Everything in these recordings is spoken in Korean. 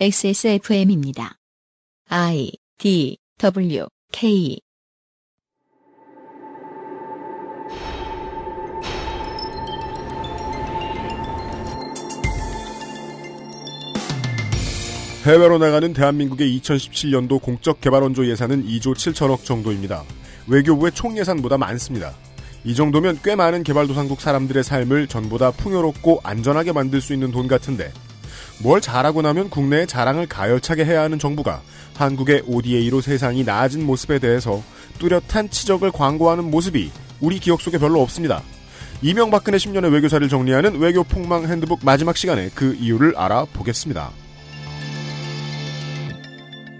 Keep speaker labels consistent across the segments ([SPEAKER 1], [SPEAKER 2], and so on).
[SPEAKER 1] XSFM입니다. I D W K
[SPEAKER 2] 해외로 나가는 대한민국의 2017년도 공적 개발원조 예산은 2조 7천억 정도입니다. 외교부의 총 예산보다 많습니다. 이 정도면 꽤 많은 개발도상국 사람들의 삶을 전보다 풍요롭고 안전하게 만들 수 있는 돈 같은데 뭘 잘하고 나면 국내에 자랑을 가열차게 해야 하는 정부가 한국의 ODA로 세상이 나아진 모습에 대해서 뚜렷한 치적을 광고하는 모습이 우리 기억 속에 별로 없습니다. 이명박근혜 10년의 외교사를 정리하는 외교 폭망 핸드북 마지막 시간에 그 이유를 알아보겠습니다.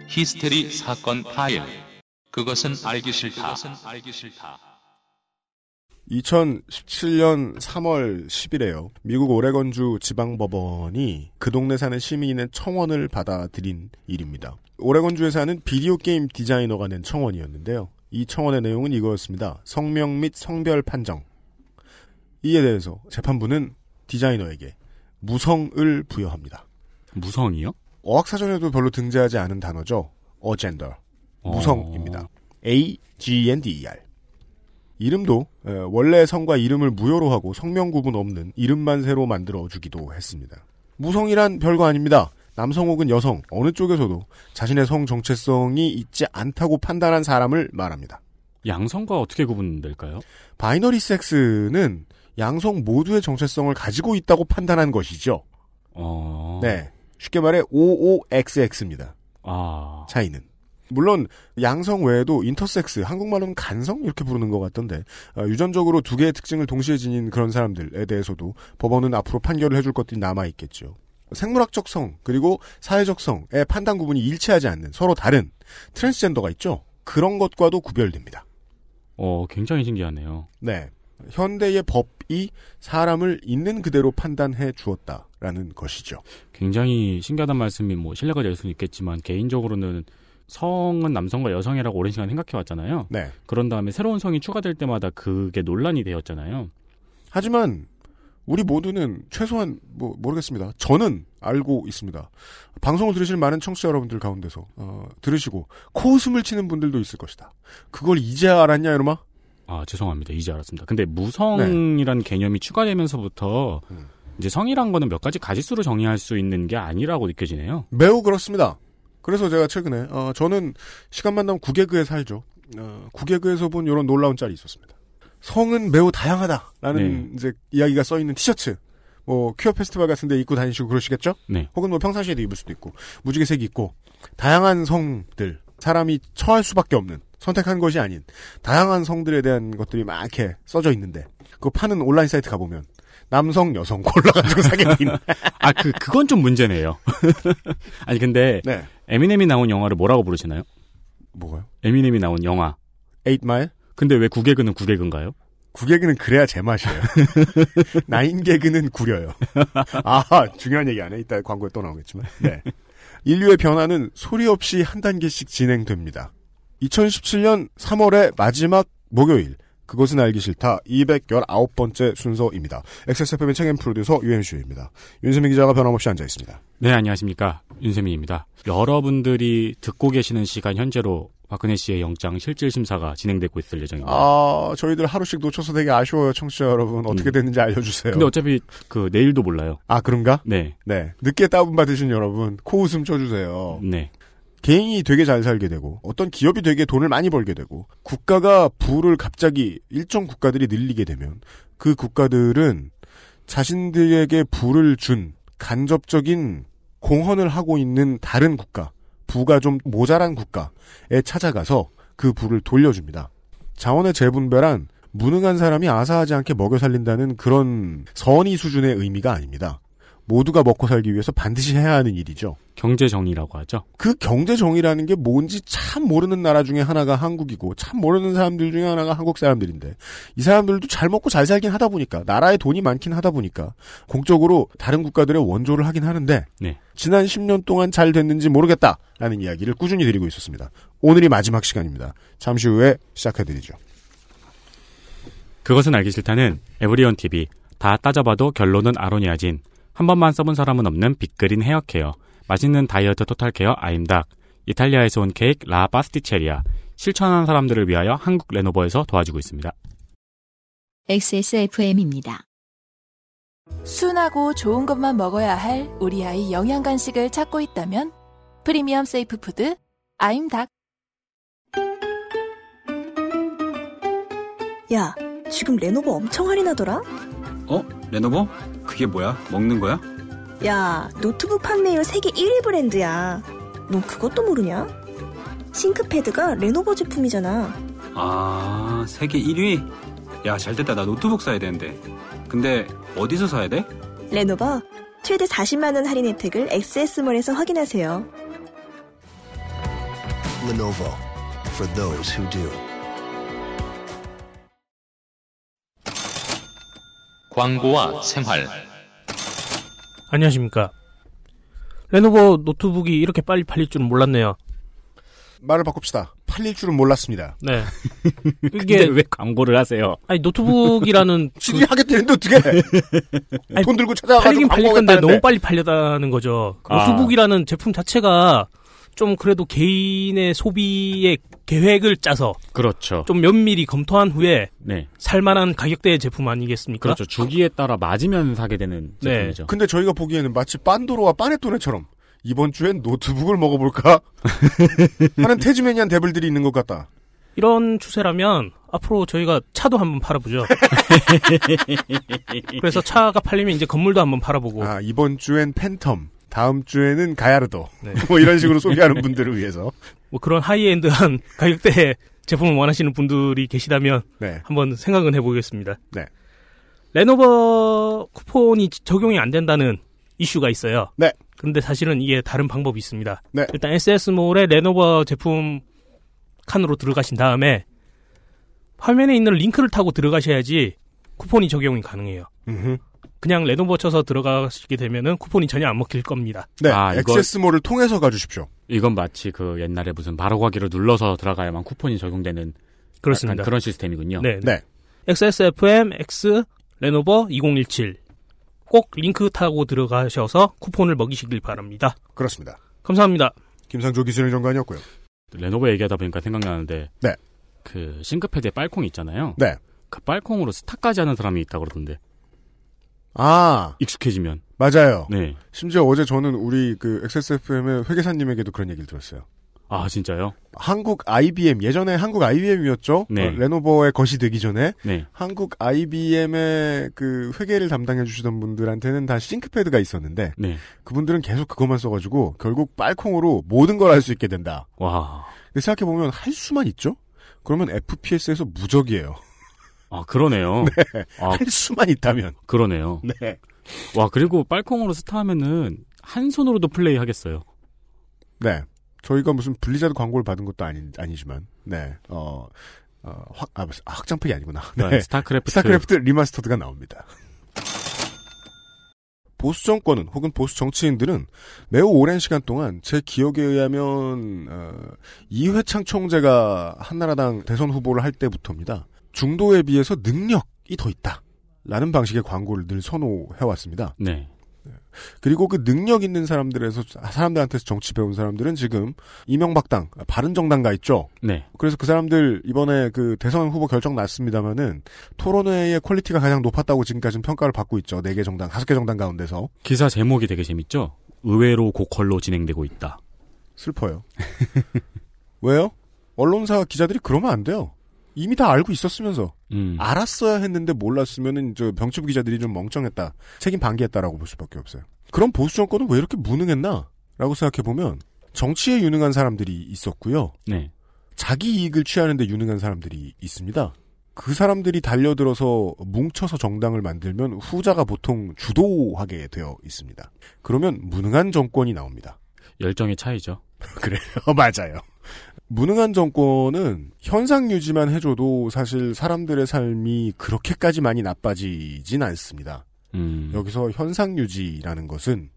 [SPEAKER 3] 히스테리 사건 파일. 그것은 알기 싫다.
[SPEAKER 2] 2017년 3월 10일에요. 미국 오레건주 지방법원이 그 동네 사는 시민의 청원을 받아들인 일입니다. 오레건주에 사는 비디오 게임 디자이너가 낸 청원이었는데요. 이 청원의 내용은 이거였습니다. 성명 및 성별 판정. 이에 대해서 재판부는 디자이너에게 무성을 부여합니다.
[SPEAKER 4] 무성이요?
[SPEAKER 2] 어학사전에도 별로 등재하지 않은 단어죠. 어젠더. 무성입니다. A, G, N, D, E, R. 이름도 에, 원래 성과 이름을 무효로 하고 성명 구분 없는 이름만 새로 만들어 주기도 했습니다. 무성이란 별거 아닙니다. 남성 혹은 여성 어느 쪽에서도 자신의 성 정체성이 있지 않다고 판단한 사람을 말합니다.
[SPEAKER 4] 양성과 어떻게 구분될까요?
[SPEAKER 2] binary 섹스는 양성 모두의 정체성을 가지고 있다고 판단한 것이죠.
[SPEAKER 4] 어.
[SPEAKER 2] 네. 쉽게 말해 OOXX입니다.
[SPEAKER 4] 아.
[SPEAKER 2] 차이는. 물론 양성 외에도 intersex, 한국말로는 간성 이렇게 부르는 것 같던데 어, 유전적으로 두 개의 특징을 동시에 지닌 그런 사람들에 대해서도 법원은 앞으로 판결을 해줄 것들이 남아 있겠죠. 생물학적 성 그리고 사회적 성의 판단 구분이 일치하지 않는 서로 다른 트랜스젠더가 있죠. 그런 것과도 구별됩니다.
[SPEAKER 4] 어, 굉장히 신기하네요.
[SPEAKER 2] 네. 현대의 법이 사람을 있는 그대로 판단해 주었다라는 것이죠.
[SPEAKER 4] 굉장히 신기하단 말씀이 뭐 신뢰가 될 수는 있겠지만 개인적으로는 성은 남성과 여성이라고 오랜 시간 생각해 왔잖아요.
[SPEAKER 2] 네.
[SPEAKER 4] 그런 다음에 새로운 성이 추가될 때마다 그게 논란이 되었잖아요.
[SPEAKER 2] 하지만 우리 모두는 최소한 뭐 모르겠습니다. 저는 알고 있습니다. 방송을 들으실 많은 청취자 여러분들 가운데서 어, 들으시고 코웃음을 치는 분들도 있을 것이다. 그걸 이제 알았냐 이놈아?
[SPEAKER 4] 아, 죄송합니다. 이제 알았습니다. 근데 무성이란 개념이 추가되면서부터
[SPEAKER 2] 음.
[SPEAKER 4] 이제 성이란 거는 몇 가지 가지수로 정의할 수 있는 게 아니라고 느껴지네요.
[SPEAKER 2] 매우 그렇습니다. 그래서 제가 최근에 어, 저는 시간만 나면 구개그에 살죠. 어, 구개그에서 본 이런 놀라운 짤이 있었습니다. 성은 매우 다양하다라는
[SPEAKER 4] 네.
[SPEAKER 2] 이제 이야기가 써 있는 티셔츠. 뭐 퀴어 페스티벌 같은 데 입고 다니시고 그러시겠죠?
[SPEAKER 4] 네.
[SPEAKER 2] 혹은 뭐 평상시에도 입을 수도 있고 무지개색이 있고 다양한 성들 사람이 처할 수밖에 없는 선택한 것이 아닌 다양한 성들에 대한 것들이 막 이렇게 써져 있는데 그거 파는 온라인 사이트 가보면 남성 여성 골라가지고 사게 돼 있는
[SPEAKER 4] 아, 그, 그건 좀 문제네요. 아니, 근데
[SPEAKER 2] 네
[SPEAKER 4] 에미넴이 나온 영화를 뭐라고 부르시나요?
[SPEAKER 2] 뭐가요?
[SPEAKER 4] 에미넴이 나온 영화.
[SPEAKER 2] 8마일
[SPEAKER 4] 근데 왜 구개그는 구개그인가요?
[SPEAKER 2] 구개그는 그래야 제맛이에요. 나인 개그는 구려요. 아, 중요한 얘기 안 해. 이따 광고에 또 나오겠지만. 네. 인류의 변화는 소리 없이 한 단계씩 진행됩니다. 2017년 3월의 마지막 목요일. 그것은 알기 싫다. 219번째 순서입니다. XSFM의 책임 프로듀서 유현수입니다. 윤세민 기자가 변함없이 앉아 있습니다.
[SPEAKER 4] 네, 안녕하십니까. 윤세민입니다. 여러분들이 듣고 계시는 시간 현재로 박근혜 씨의 영장 실질 심사가 진행되고 있을 예정입니다.
[SPEAKER 2] 아, 저희들 하루씩 놓쳐서 되게 아쉬워요, 청취자 여러분. 어떻게
[SPEAKER 4] 음.
[SPEAKER 2] 됐는지 알려주세요.
[SPEAKER 4] 근데 어차피 그 내일도 몰라요.
[SPEAKER 2] 아, 그런가?
[SPEAKER 4] 네.
[SPEAKER 2] 네. 늦게 다운받으신 여러분, 코웃음 쳐주세요.
[SPEAKER 4] 네.
[SPEAKER 2] 개인이 되게 잘 살게 되고 어떤 기업이 되게 돈을 많이 벌게 되고 국가가 부를 갑자기 일정 국가들이 늘리게 되면 그 국가들은 자신들에게 부를 준 간접적인 공헌을 하고 있는 다른 국가 부가 좀 모자란 국가에 찾아가서 그 부를 돌려줍니다. 자원의 재분배란 무능한 사람이 아사하지 않게 먹여 살린다는 그런 선의 수준의 의미가 아닙니다. 모두가 먹고 살기 위해서 반드시 해야 하는 일이죠.
[SPEAKER 4] 경제 정의라고 하죠.
[SPEAKER 2] 그 경제 정의라는 게 뭔지 참 모르는 나라 중에 하나가 한국이고 참 모르는 사람들 중에 하나가 한국 사람들인데 이 사람들도 잘 먹고 잘 살긴 하다 보니까 나라에 돈이 많긴 하다 보니까 공적으로 다른 국가들의 원조를 하긴 하는데
[SPEAKER 4] 네.
[SPEAKER 2] 지난 10년 동안 잘 됐는지 모르겠다라는 이야기를 꾸준히 드리고 있었습니다. 오늘이 마지막 시간입니다. 잠시 후에 시작해드리죠.
[SPEAKER 4] 그것은 알기 싫다는 에브리온 TV 다 따져봐도 결론은 아로니아진 한 번만 써본 사람은 없는 빅그린 헤어케어 맛있는 다이어트 토탈케어 아임닭, 이탈리아에서 온 케이크 라 파스티체리아, 실천하는 사람들을 위하여 한국 레노버에서 도와주고 있습니다.
[SPEAKER 1] XSFM입니다.
[SPEAKER 5] 순하고 좋은 것만 먹어야 할 우리 아이 영양 간식을 찾고 있다면 프리미엄 safe food 아임닭
[SPEAKER 6] 야, 지금 레노버 엄청 할인하더라?
[SPEAKER 7] 어? 레노버? 그게 뭐야? 먹는 거야?
[SPEAKER 6] 야, 노트북 판매율 세계 1위 브랜드야. 너 그것도 모르냐? 싱크패드가 레노버 제품이잖아.
[SPEAKER 7] 아, 세계 1위? 야, 잘 됐다. 나 노트북 사야 되는데. 근데 어디서 사야 돼?
[SPEAKER 6] 레노버 최대 40만 원 할인 혜택을 XS몰에서 확인하세요.
[SPEAKER 8] Lenovo for those who do.
[SPEAKER 3] 광고와 생활.
[SPEAKER 9] 안녕하십니까. 레노버 노트북이 이렇게 빨리 팔릴 줄은 몰랐네요.
[SPEAKER 2] 말을 바꿉시다. 팔릴 줄은 몰랐습니다.
[SPEAKER 9] 네. 이게
[SPEAKER 4] 왜 광고를 하세요?
[SPEAKER 9] 아니 노트북이라는
[SPEAKER 2] CD 하겠다는데 어떻게? 돈 들고 찾아가지고
[SPEAKER 9] 팔리긴 팔릴 건데. 너무 빨리 팔렸다는 거죠. 그
[SPEAKER 4] 아.
[SPEAKER 9] 노트북이라는 제품 자체가 좀 그래도 개인의 소비의 계획을 짜서
[SPEAKER 4] 그렇죠.
[SPEAKER 9] 좀 면밀히 검토한 후에
[SPEAKER 4] 네.
[SPEAKER 9] 살만한 가격대의 제품 아니겠습니까?
[SPEAKER 4] 그렇죠. 주기에 따라 맞으면 사게 되는
[SPEAKER 9] 네.
[SPEAKER 4] 제품이죠.
[SPEAKER 2] 근데 저희가 보기에는 마치 pandoro와 panettone처럼 이번 주엔 노트북을 먹어볼까 하는 Tasmanian devil들이 있는 것 같다.
[SPEAKER 9] 이런 추세라면 앞으로 저희가 차도 한번 팔아보죠. 그래서 차가 팔리면 이제 건물도 한번 팔아보고
[SPEAKER 2] 아 이번 주엔 팬텀, 다음 주에는 가야르도
[SPEAKER 9] 네.
[SPEAKER 2] 뭐 이런 식으로 소개하는 분들을 위해서
[SPEAKER 9] 뭐 그런 high-end한 가격대의 제품을 원하시는 분들이 계시다면
[SPEAKER 2] 네.
[SPEAKER 9] 한번 생각은 해보겠습니다.
[SPEAKER 2] 네.
[SPEAKER 9] 레노버 쿠폰이 적용이 안 된다는 이슈가 있어요.
[SPEAKER 2] 네.
[SPEAKER 9] 그런데 사실은 이게 다른 방법이 있습니다.
[SPEAKER 2] 네.
[SPEAKER 9] 일단 XS몰에 레노버 제품 칸으로 들어가신 다음에 화면에 있는 링크를 타고 들어가셔야지 쿠폰이 적용이 가능해요.
[SPEAKER 2] 음흠.
[SPEAKER 9] 그냥 레노버 쳐서 들어가시게 되면은 쿠폰이 전혀 안 먹힐 겁니다.
[SPEAKER 2] 네,
[SPEAKER 4] 아,
[SPEAKER 2] XS몰을 통해서 가주십시오.
[SPEAKER 4] 이건 마치 그 옛날에 무슨 바로 가기를 눌러서 들어가야만 쿠폰이 적용되는
[SPEAKER 9] 그렇습니다.
[SPEAKER 4] 약간 그런 시스템이군요.
[SPEAKER 9] 네.
[SPEAKER 2] 네.
[SPEAKER 9] XSFM X 레노버 2017. 꼭 링크 타고 들어가셔서 쿠폰을 먹이시길 바랍니다.
[SPEAKER 2] 그렇습니다.
[SPEAKER 9] 감사합니다.
[SPEAKER 2] 김상조 기술의 정관이었고요.
[SPEAKER 4] 레노버 얘기하다 보니까 생각나는데
[SPEAKER 2] 네.
[SPEAKER 4] 그 싱크패드에 빨콩 있잖아요.
[SPEAKER 2] 네.
[SPEAKER 4] 그 빨콩으로 스타까지 하는 사람이 있다 그러던데
[SPEAKER 2] 아
[SPEAKER 4] 익숙해지면
[SPEAKER 2] 맞아요.
[SPEAKER 4] 네.
[SPEAKER 2] 심지어 어제 저는 우리 그 XSFM의 회계사님에게도 그런 얘기를 들었어요.
[SPEAKER 4] 아 진짜요?
[SPEAKER 2] 한국 IBM 예전에 한국 IBM이었죠.
[SPEAKER 4] 네.
[SPEAKER 2] 레노버의 것이 되기 전에
[SPEAKER 4] 네.
[SPEAKER 2] 한국 IBM의 그 회계를 담당해 주시던 분들한테는 다 싱크패드가 있었는데
[SPEAKER 4] 네.
[SPEAKER 2] 그분들은 계속 그것만 써가지고 결국 빨콩으로 모든 걸 할 수 있게 된다.
[SPEAKER 4] 와.
[SPEAKER 2] 근데 생각해 보면 할 수만 있죠. 그러면 FPS에서 무적이에요.
[SPEAKER 4] 아 그러네요.
[SPEAKER 2] 아할 수만 있다면.
[SPEAKER 4] 그러네요.
[SPEAKER 2] 네.
[SPEAKER 4] 와 그리고 빨콩으로 스타하면은 한 손으로도 플레이 하겠어요.
[SPEAKER 2] 네. 저희가 무슨 블리자드 광고를 받은 것도 아니, 아니지만, 네. 어, 어, 확, 아, 아, 확장팩이 아니구나. 네.
[SPEAKER 4] 네. 스타크래프트.
[SPEAKER 2] 스타크래프트 Remastered가 나옵니다. 보수 정권은 혹은 보수 정치인들은 매우 오랜 시간 동안 제 기억에 의하면 어, 이회창 총재가 한나라당 대선 후보를 할 때부터입니다. 중도에 비해서 능력이 더 있다. 라는 방식의 광고를 늘 선호해 왔습니다.
[SPEAKER 4] 네.
[SPEAKER 2] 그리고 그 능력 있는 사람들에서 사람들한테서 정치 배운 사람들은 지금 이명박당 바른정당 가 있죠.
[SPEAKER 4] 네.
[SPEAKER 2] 그래서 그 사람들 이번에 그 대선 후보 결정 났습니다마는 토론회의 퀄리티가 가장 높았다고 지금까지는 평가를 받고 있죠. 네 개 정당, 다섯 개 정당 가운데서
[SPEAKER 4] 기사 제목이 되게 재밌죠. 의외로 고퀄로 진행되고 있다.
[SPEAKER 2] 슬퍼요. 왜요? 언론사 기자들이 그러면 안 돼요. 이미 다 알고 있었으면서
[SPEAKER 4] 음.
[SPEAKER 2] 알았어야 했는데 몰랐으면은 저 병치부 기자들이 좀 멍청했다, 책임 방기했다라고 볼 수밖에 없어요. 그럼 보수 정권은 왜 이렇게 무능했나?라고 생각해 보면 정치에 유능한 사람들이 있었고요.
[SPEAKER 4] 네.
[SPEAKER 2] 자기 이익을 취하는데 유능한 사람들이 있습니다. 그 사람들이 달려들어서 뭉쳐서 정당을 만들면 후자가 보통 주도하게 되어 있습니다. 그러면 무능한 정권이 나옵니다.
[SPEAKER 4] 열정의 차이죠.
[SPEAKER 2] 그래요. 맞아요. 무능한 정권은 현상 유지만 해줘도 사실 사람들의 삶이 그렇게까지 많이 나빠지진 않습니다.
[SPEAKER 4] 음.
[SPEAKER 2] 여기서 현상 유지라는 것은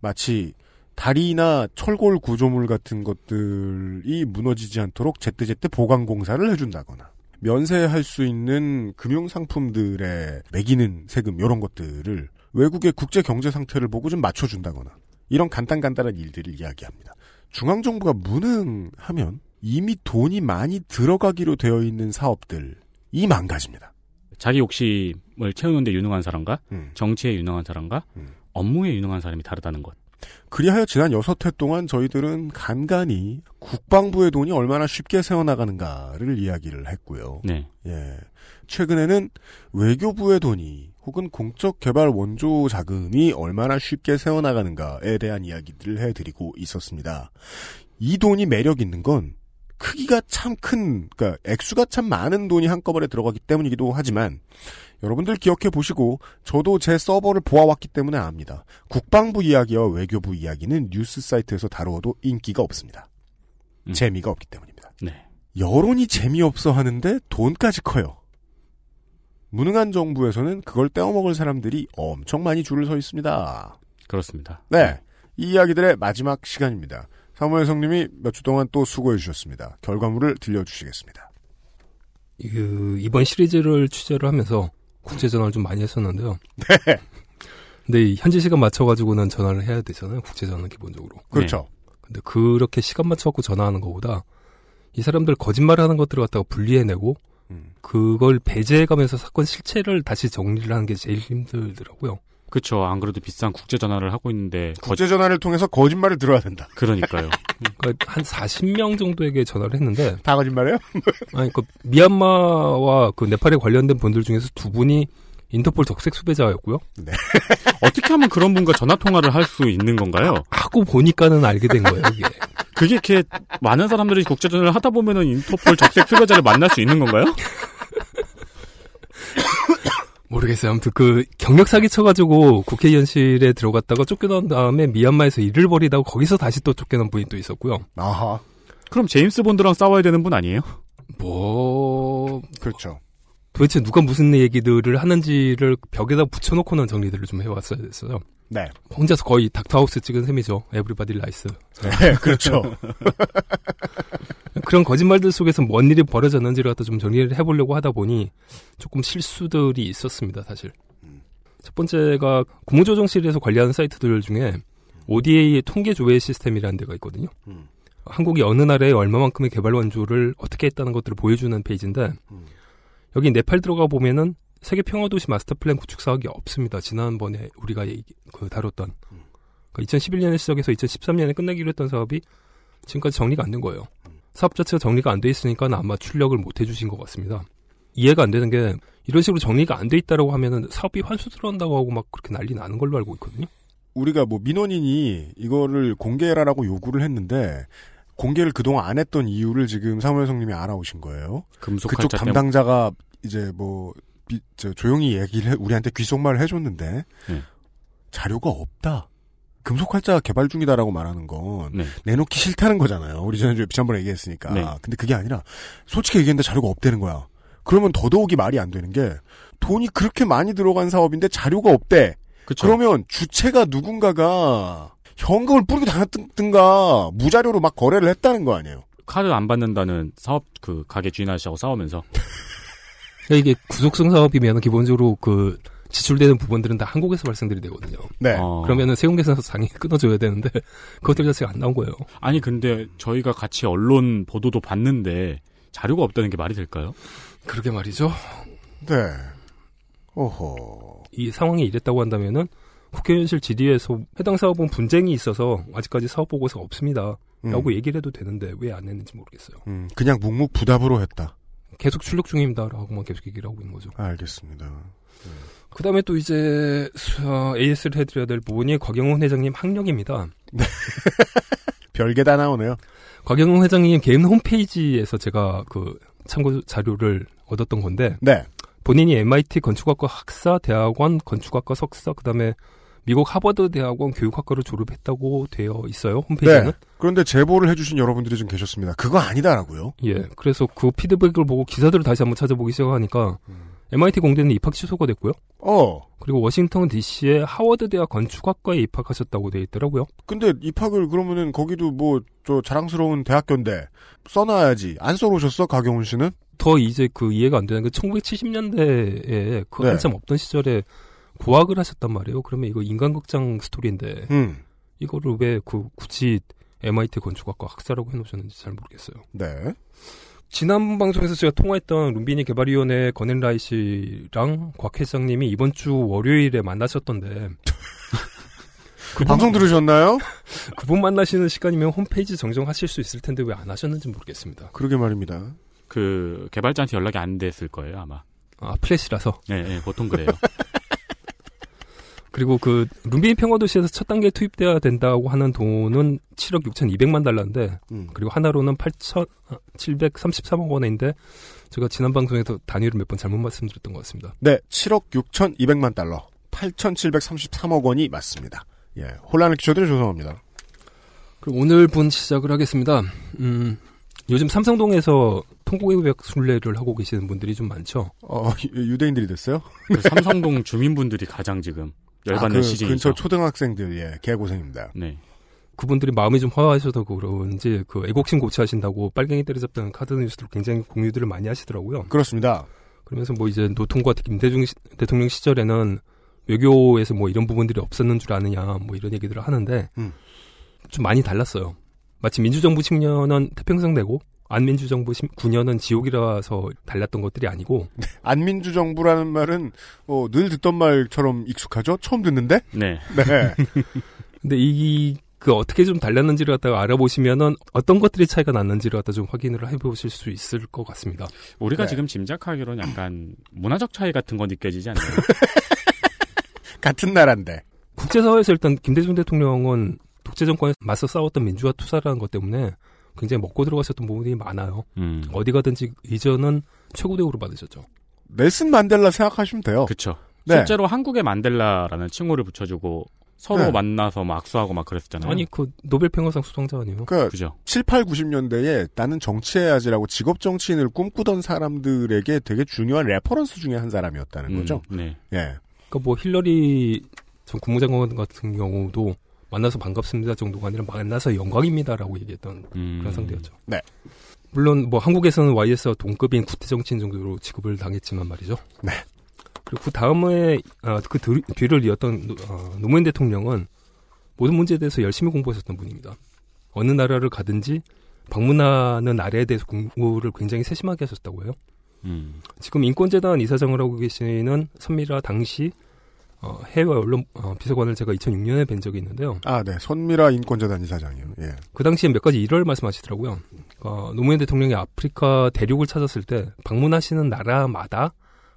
[SPEAKER 2] 마치 다리나 철골 구조물 같은 것들이 무너지지 않도록 제때제때 보강 공사를 해준다거나 면세할 수 있는 금융 상품들에 매기는 세금 이런 것들을 외국의 국제 경제 상태를 보고 좀 맞춰준다거나 이런 간단간단한 일들을 이야기합니다. 중앙 정부가 무능하면 이미 돈이 많이 들어가기로 되어 있는 사업들이 망가집니다.
[SPEAKER 4] 자기 욕심을 채우는데 유능한 사람과
[SPEAKER 2] 음.
[SPEAKER 4] 정치에 유능한 사람과
[SPEAKER 2] 음.
[SPEAKER 4] 업무에 유능한 사람이 다르다는 것.
[SPEAKER 2] 그리하여 지난 여섯 해 동안 저희들은 간간히 국방부의 돈이 얼마나 쉽게 새어나가는가를 이야기를 했고요.
[SPEAKER 4] 네.
[SPEAKER 2] 예. 최근에는 외교부의 돈이 혹은 공적 개발 원조 자금이 얼마나 쉽게 새어나가는가에 대한 이야기들을 해드리고 있었습니다. 이 돈이 매력 있는 건 크기가 참 큰, 그러니까 액수가 참 많은 돈이 한꺼번에 들어가기 때문이기도 하지만 여러분들 기억해 보시고 저도 제 서버를 보아왔기 때문에 압니다. 국방부 이야기와 외교부 이야기는 뉴스 사이트에서 다루어도 인기가 없습니다.
[SPEAKER 4] 음.
[SPEAKER 2] 재미가 없기 때문입니다.
[SPEAKER 4] 네.
[SPEAKER 2] 여론이 재미없어 하는데 돈까지 커요. 무능한 정부에서는 그걸 떼어먹을 사람들이 엄청 많이 줄을 서 있습니다.
[SPEAKER 4] 그렇습니다.
[SPEAKER 2] 네. 이 이야기들의 마지막 시간입니다. 사무엘 성님이 몇 주 동안 또 수고해 주셨습니다. 결과물을 들려주시겠습니다.
[SPEAKER 10] 그 이번 시리즈를 취재를 하면서 국제 전화를 좀 많이 했었는데요.
[SPEAKER 2] 네.
[SPEAKER 10] 근데 이 현지 시간 맞춰가지고는 전화를 해야 되잖아요. 국제 전화는 기본적으로.
[SPEAKER 2] 그렇죠.
[SPEAKER 10] 근데 그렇게 시간 맞춰갖고 전화하는 것보다 이 사람들 거짓말을 하는 것들을 갖다가 분리해내고
[SPEAKER 2] 음.
[SPEAKER 10] 그걸 배제해가면서 사건 실체를 다시 정리를 하는 게 제일 힘들더라고요.
[SPEAKER 4] 그렇죠. 안 그래도 비싼 국제 전화를 하고 있는데 거...
[SPEAKER 2] 국제 전화를 통해서 거짓말을 들어야 된다.
[SPEAKER 4] 그러니까요.
[SPEAKER 10] 그러니까 한 40명 정도에게 전화를 했는데
[SPEAKER 2] 다 거짓말이에요?
[SPEAKER 10] 아니 그 미얀마와 그 네팔에 관련된 분들 중에서 두 분이 인터폴 적색 수배자였고요.
[SPEAKER 2] 네.
[SPEAKER 4] 어떻게 하면 그런 분과 전화 통화를 할 수 있는 건가요?
[SPEAKER 10] 하고 보니까는 알게 된 거예요, 이게.
[SPEAKER 4] 그게 이렇게 많은 사람들이 국제 전화를 하다 보면은 인터폴 적색 수배자를 만날 수 있는 건가요?
[SPEAKER 10] 모르겠어요. 아무튼 그 경력 사기 쳐가지고 국회의원실에 들어갔다가 쫓겨난 다음에 미얀마에서 일을 벌이다가 거기서 다시 또 쫓겨난 분이 또 있었고요.
[SPEAKER 2] 아하.
[SPEAKER 4] 그럼 제임스 본드랑 싸워야 되는 분 아니에요?
[SPEAKER 10] 뭐
[SPEAKER 2] 그렇죠.
[SPEAKER 10] 도대체 누가 무슨 얘기들을 하는지를 벽에다 붙여놓고는 정리들을 좀 해왔어야 됐어요.
[SPEAKER 2] 네.
[SPEAKER 10] 혼자서 거의 닥터하우스 찍은 셈이죠. Everybody lies.
[SPEAKER 2] 네, 그렇죠.
[SPEAKER 10] 그런 거짓말들 속에서 뭔 일이 벌어졌는지를 갖다 좀 정리를 해보려고 하다 보니 조금 실수들이 있었습니다, 사실. 첫 번째가 국무조정실에서 관리하는 사이트들 중에 ODA 통계 조회 시스템이라는 데가 있거든요.
[SPEAKER 2] 음.
[SPEAKER 10] 한국이 어느 나라에 얼마만큼의 개발 원조를 어떻게 했다는 것들을 보여주는 페이지인데
[SPEAKER 2] 음.
[SPEAKER 10] 여기 네팔 들어가 보면은 세계 평화도시 마스터 플랜 구축 사업이 없습니다. 지난번에 우리가 얘기, 그 다뤘던
[SPEAKER 2] 음.
[SPEAKER 10] 그러니까 2011년에 시작해서 2013년에 끝내기로 했던 사업이 지금까지 정리가 안 된 거예요. 사업 자체가 정리가 안 돼 있으니까 아마 출력을 못 해주신 것 같습니다. 이해가 안 되는 게 이런 식으로 정리가 안 돼 있다라고 하면은 사업이 환수 들어간다고 하고 막 그렇게 난리 나는 걸로 알고 있거든요.
[SPEAKER 2] 우리가 뭐 민원인이 이거를 공개해라라고 요구를 했는데 공개를 그동안 안 했던 이유를 지금 사무엘 성님이 알아오신 거예요.
[SPEAKER 4] 금속
[SPEAKER 2] 그쪽 담당자가 이제 뭐 비- 저 조용히 얘기를 해- 우리한테 귓속말을 해줬는데
[SPEAKER 4] 네.
[SPEAKER 2] 자료가 없다. 금속활자 개발 중이다라고 말하는 건
[SPEAKER 4] 네.
[SPEAKER 2] 내놓기 싫다는 거잖아요. 우리 지난주에 지난번에 얘기했으니까.
[SPEAKER 4] 네.
[SPEAKER 2] 근데 그게 아니라 솔직히 얘기했는데 자료가 없다는 거야. 그러면 더더욱이 말이 안 되는 게 돈이 그렇게 많이 들어간 사업인데 자료가 없대.
[SPEAKER 4] 그쵸.
[SPEAKER 2] 그러면 주체가 누군가가 현금을 뿌리고 다녔든가 무자료로 막 거래를 했다는 거 아니에요.
[SPEAKER 4] 카드 안 받는다는 사업 그 가게 주인 아저씨하고 싸우면서
[SPEAKER 10] 그러니까 이게 구속성 사업이면 기본적으로 그 지출되는 부분들은 다 한국에서 발생들이 되거든요.
[SPEAKER 2] 네.
[SPEAKER 4] 어.
[SPEAKER 10] 그러면은 세운계산서 당연히 끊어줘야 되는데 그것들 자체가 안 나온 거예요.
[SPEAKER 4] 아니 근데 저희가 같이 언론 보도도 봤는데 자료가 없다는 게 말이 될까요?
[SPEAKER 10] 그러게 말이죠.
[SPEAKER 2] 네. 오호.
[SPEAKER 10] 이 상황이 이랬다고 한다면은 국회의원실 질의에서 해당 사업은 분쟁이 있어서 아직까지 사업 보고서가 없습니다. 라고
[SPEAKER 2] 음.
[SPEAKER 10] 얘기를 해도 되는데 왜 안 했는지 모르겠어요.
[SPEAKER 2] 음, 그냥 묵묵부답으로 했다.
[SPEAKER 10] 계속 출력 중입니다라고만 계속 얘기를 하고 있는 거죠.
[SPEAKER 2] 알겠습니다.
[SPEAKER 10] 그 다음에 또 이제 어, AS를 해드려야 될 부분이 곽영훈 회장님 학력입니다.
[SPEAKER 2] 별게 다 나오네요.
[SPEAKER 10] 곽영훈 회장님 개인 홈페이지에서 제가 그 참고 자료를 얻었던 건데
[SPEAKER 2] 네.
[SPEAKER 10] 본인이 MIT 건축학과 학사, 대학원 건축학과 석사, 그 다음에 미국 하버드 대학원 교육학과를 졸업했다고 되어 있어요 홈페이지는.
[SPEAKER 2] 네. 그런데 제보를 해주신 여러분들이 좀 계셨습니다. 그거 아니다라고요.
[SPEAKER 10] 예, 그래서 그 피드백을 보고 기사들을 다시 한번 찾아보기 시작하니까 MIT 공대는 입학 취소가 됐고요.
[SPEAKER 2] 어.
[SPEAKER 10] 그리고 워싱턴 D.C.의 하워드 대학 건축학과에 입학하셨다고 되어 있더라고요.
[SPEAKER 2] 근데 입학을 그러면은 거기도 뭐 저 자랑스러운 대학교인데 써놔야지. 안 써놓으셨어 가경훈 씨는?
[SPEAKER 10] 더 이제 그 이해가 안 되는 게 1970년대에 그
[SPEAKER 2] 네.
[SPEAKER 10] 한참 없던 시절에 고학을 하셨단 말이에요. 그러면 이거 인간극장 스토리인데
[SPEAKER 2] 음.
[SPEAKER 10] 이거를 왜 그 굳이 MIT 건축학과 학사라고 해놓으셨는지 잘 모르겠어요.
[SPEAKER 2] 네.
[SPEAKER 10] 지난 방송에서 제가 통화했던 룸비니 개발위원회 건앤라이 씨랑 곽 회장님이 이번 주 월요일에 만나셨던데
[SPEAKER 2] 그 방송 들으셨나요?
[SPEAKER 10] 그분 만나시는 시간이면 홈페이지 정정하실 수 있을 텐데 왜 안 하셨는지 모르겠습니다.
[SPEAKER 2] 그러게 말입니다.
[SPEAKER 4] 그 개발자한테 연락이 안 됐을 거예요 아마.
[SPEAKER 10] 아 플래시라서.
[SPEAKER 4] 네, 네 보통 그래요.
[SPEAKER 10] 그리고 그 룸비니 평화도시에서 첫 단계 투입돼야 된다고 하는 돈은 7억 6,200만 달러인데
[SPEAKER 2] 음.
[SPEAKER 10] 그리고 하나로는 8,733억 원인데 제가 지난 방송에서 단위를 몇 번 잘못 말씀드렸던 것 같습니다.
[SPEAKER 2] 네, 7억 6,200만 달러, 8,733억 원이 맞습니다. 예, 혼란을 끼쳐드려 죄송합니다.
[SPEAKER 10] 그럼 오늘 분 시작을 하겠습니다. 음, 요즘 삼성동에서 통고개백 순례를 하고 계시는 분들이 좀 많죠.
[SPEAKER 2] 어, 유- 유대인들이 됐어요?
[SPEAKER 4] 그 삼성동 주민분들이 가장 지금 열받는
[SPEAKER 2] 아, 그
[SPEAKER 4] 시즌이죠.
[SPEAKER 2] 근처 초등학생들, 예, 개고생입니다.
[SPEAKER 4] 네.
[SPEAKER 10] 그분들이 마음이 좀 화하셔서 그런지 그 애국심 고취하신다고 빨갱이 때려잡다는 카드 뉴스로 굉장히 공유들을 많이 하시더라고요.
[SPEAKER 2] 그렇습니다.
[SPEAKER 10] 그러면서 뭐 이제 노통과 김대중 시- 대통령 시절에는 외교에서 뭐 이런 부분들이 없었는 줄 아느냐 뭐 이런 얘기들을 하는데
[SPEAKER 2] 음.
[SPEAKER 10] 좀 많이 달랐어요. 마치 민주정부 10년은 태평성 내고 안민주 정부 9년은 지옥이라서 달랐던 것들이 아니고
[SPEAKER 2] 안민주 정부라는 말은 어, 늘 듣던 말처럼 익숙하죠? 처음 듣는데?
[SPEAKER 4] 네.
[SPEAKER 2] 네.
[SPEAKER 10] 근데 이 그 어떻게 좀 달랐는지를 갖다가 알아보시면은 어떤 것들이 차이가 났는지를 갖다 좀 확인을 해보실 수 있을 것 같습니다.
[SPEAKER 4] 우리가
[SPEAKER 2] 네.
[SPEAKER 4] 지금 짐작하기로는 약간 문화적 차이 같은 거 느껴지지 않나요?
[SPEAKER 2] 같은 나라인데.
[SPEAKER 10] 국제사회에서 일단 김대중 대통령은 독재 정권에 맞서 싸웠던 민주화 투사라는 것 때문에 굉장히 먹고 들어가셨던 부분이 많아요.
[SPEAKER 4] 음.
[SPEAKER 10] 어디 가든지 의전은 최고 대우를 받으셨죠.
[SPEAKER 2] 넬슨 만델라 생각하시면 돼요.
[SPEAKER 4] 그쵸.
[SPEAKER 2] 네.
[SPEAKER 4] 실제로 한국의 만델라라는 칭호를 붙여주고 서로
[SPEAKER 2] 네.
[SPEAKER 4] 만나서 막 악수하고 막 그랬었잖아요.
[SPEAKER 10] 아니 그 노벨 평화상 수상자 아니에요?
[SPEAKER 2] 그러니까
[SPEAKER 4] 그죠.
[SPEAKER 2] 7, 8, 90년대에 나는 정치해야지라고 직업 정치인을 꿈꾸던 사람들에게 되게 중요한 reference 중에 한 사람이었다는
[SPEAKER 4] 음,
[SPEAKER 2] 거죠.
[SPEAKER 4] 네.
[SPEAKER 2] 예.
[SPEAKER 10] 그러니까 뭐 힐러리 전 국무장관 같은 경우도 만나서 반갑습니다 정도가 아니라 만나서 영광입니다라고 얘기했던
[SPEAKER 4] 음.
[SPEAKER 10] 그런 상대였죠.
[SPEAKER 2] 네.
[SPEAKER 10] 물론 뭐 한국에서는 YS와 동급인 구태 정치인 정도로 취급을 당했지만 말이죠.
[SPEAKER 2] 네.
[SPEAKER 10] 그리고 그 다음에 아, 그 뒤- 뒤를 이었던 노- 어, 노무현 대통령은 모든 문제에 대해서 열심히 공부하셨던 분입니다. 어느 나라를 가든지 방문하는 나라에 대해서 공부를 굉장히 세심하게 하셨다고 해요.
[SPEAKER 4] 음.
[SPEAKER 10] 지금 인권재단 이사장을 하고 계시는 선미라 당시 어, 해외 언론 어, 비서관을 제가 2006년에 뵌 적이 있는데요.
[SPEAKER 2] 아, 네. 선미라 인권재단 이사장이요. 예.
[SPEAKER 10] 그 당시에 몇 가지 일화를 말씀하시더라고요. 어, 노무현 대통령이 아프리카 대륙을 찾았을 때 방문하시는 나라마다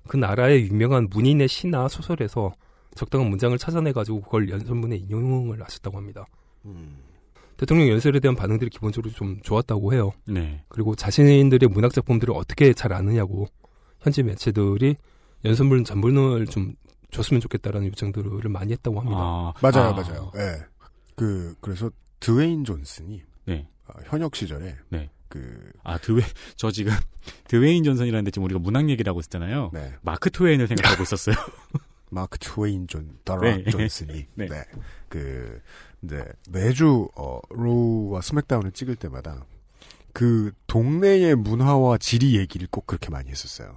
[SPEAKER 10] 그 나라의 유명한 문인의 시나 소설에서 적당한 문장을 찾아내가지고 그걸 연설문에 인용을 하셨다고 합니다. 대통령 연설에 대한 반응들이 기본적으로 좀 좋았다고 해요.
[SPEAKER 4] 네.
[SPEAKER 10] 그리고 자신들의 문학 작품들을 어떻게 잘 아느냐고 현지 매체들이 연설문 전문을 좀 줬으면 좋겠다라는 요청들을 많이 했다고 합니다.
[SPEAKER 4] 아,
[SPEAKER 2] 맞아요,
[SPEAKER 4] 아.
[SPEAKER 2] 맞아요. 예. 그, 그래서 드웨인 존슨이
[SPEAKER 4] 네.
[SPEAKER 2] 어, 현역 시절에
[SPEAKER 4] 네.
[SPEAKER 2] 그,
[SPEAKER 4] 아, 드웨, 저 지금, 드웨인 존슨이라는데 지금 우리가 문학 얘기를 하고 있었잖아요.
[SPEAKER 2] 네.
[SPEAKER 4] 마크 트웨인을 생각하고 있었어요.
[SPEAKER 2] 마크 트웨인 존, The Rock
[SPEAKER 4] 네.
[SPEAKER 2] 존슨이.
[SPEAKER 4] 네.
[SPEAKER 2] 네. 그, 이제, 매주, 어, Raw와 SmackDown을 찍을 때마다 그 동네의 문화와 지리 얘기를 꼭 그렇게 많이 했었어요.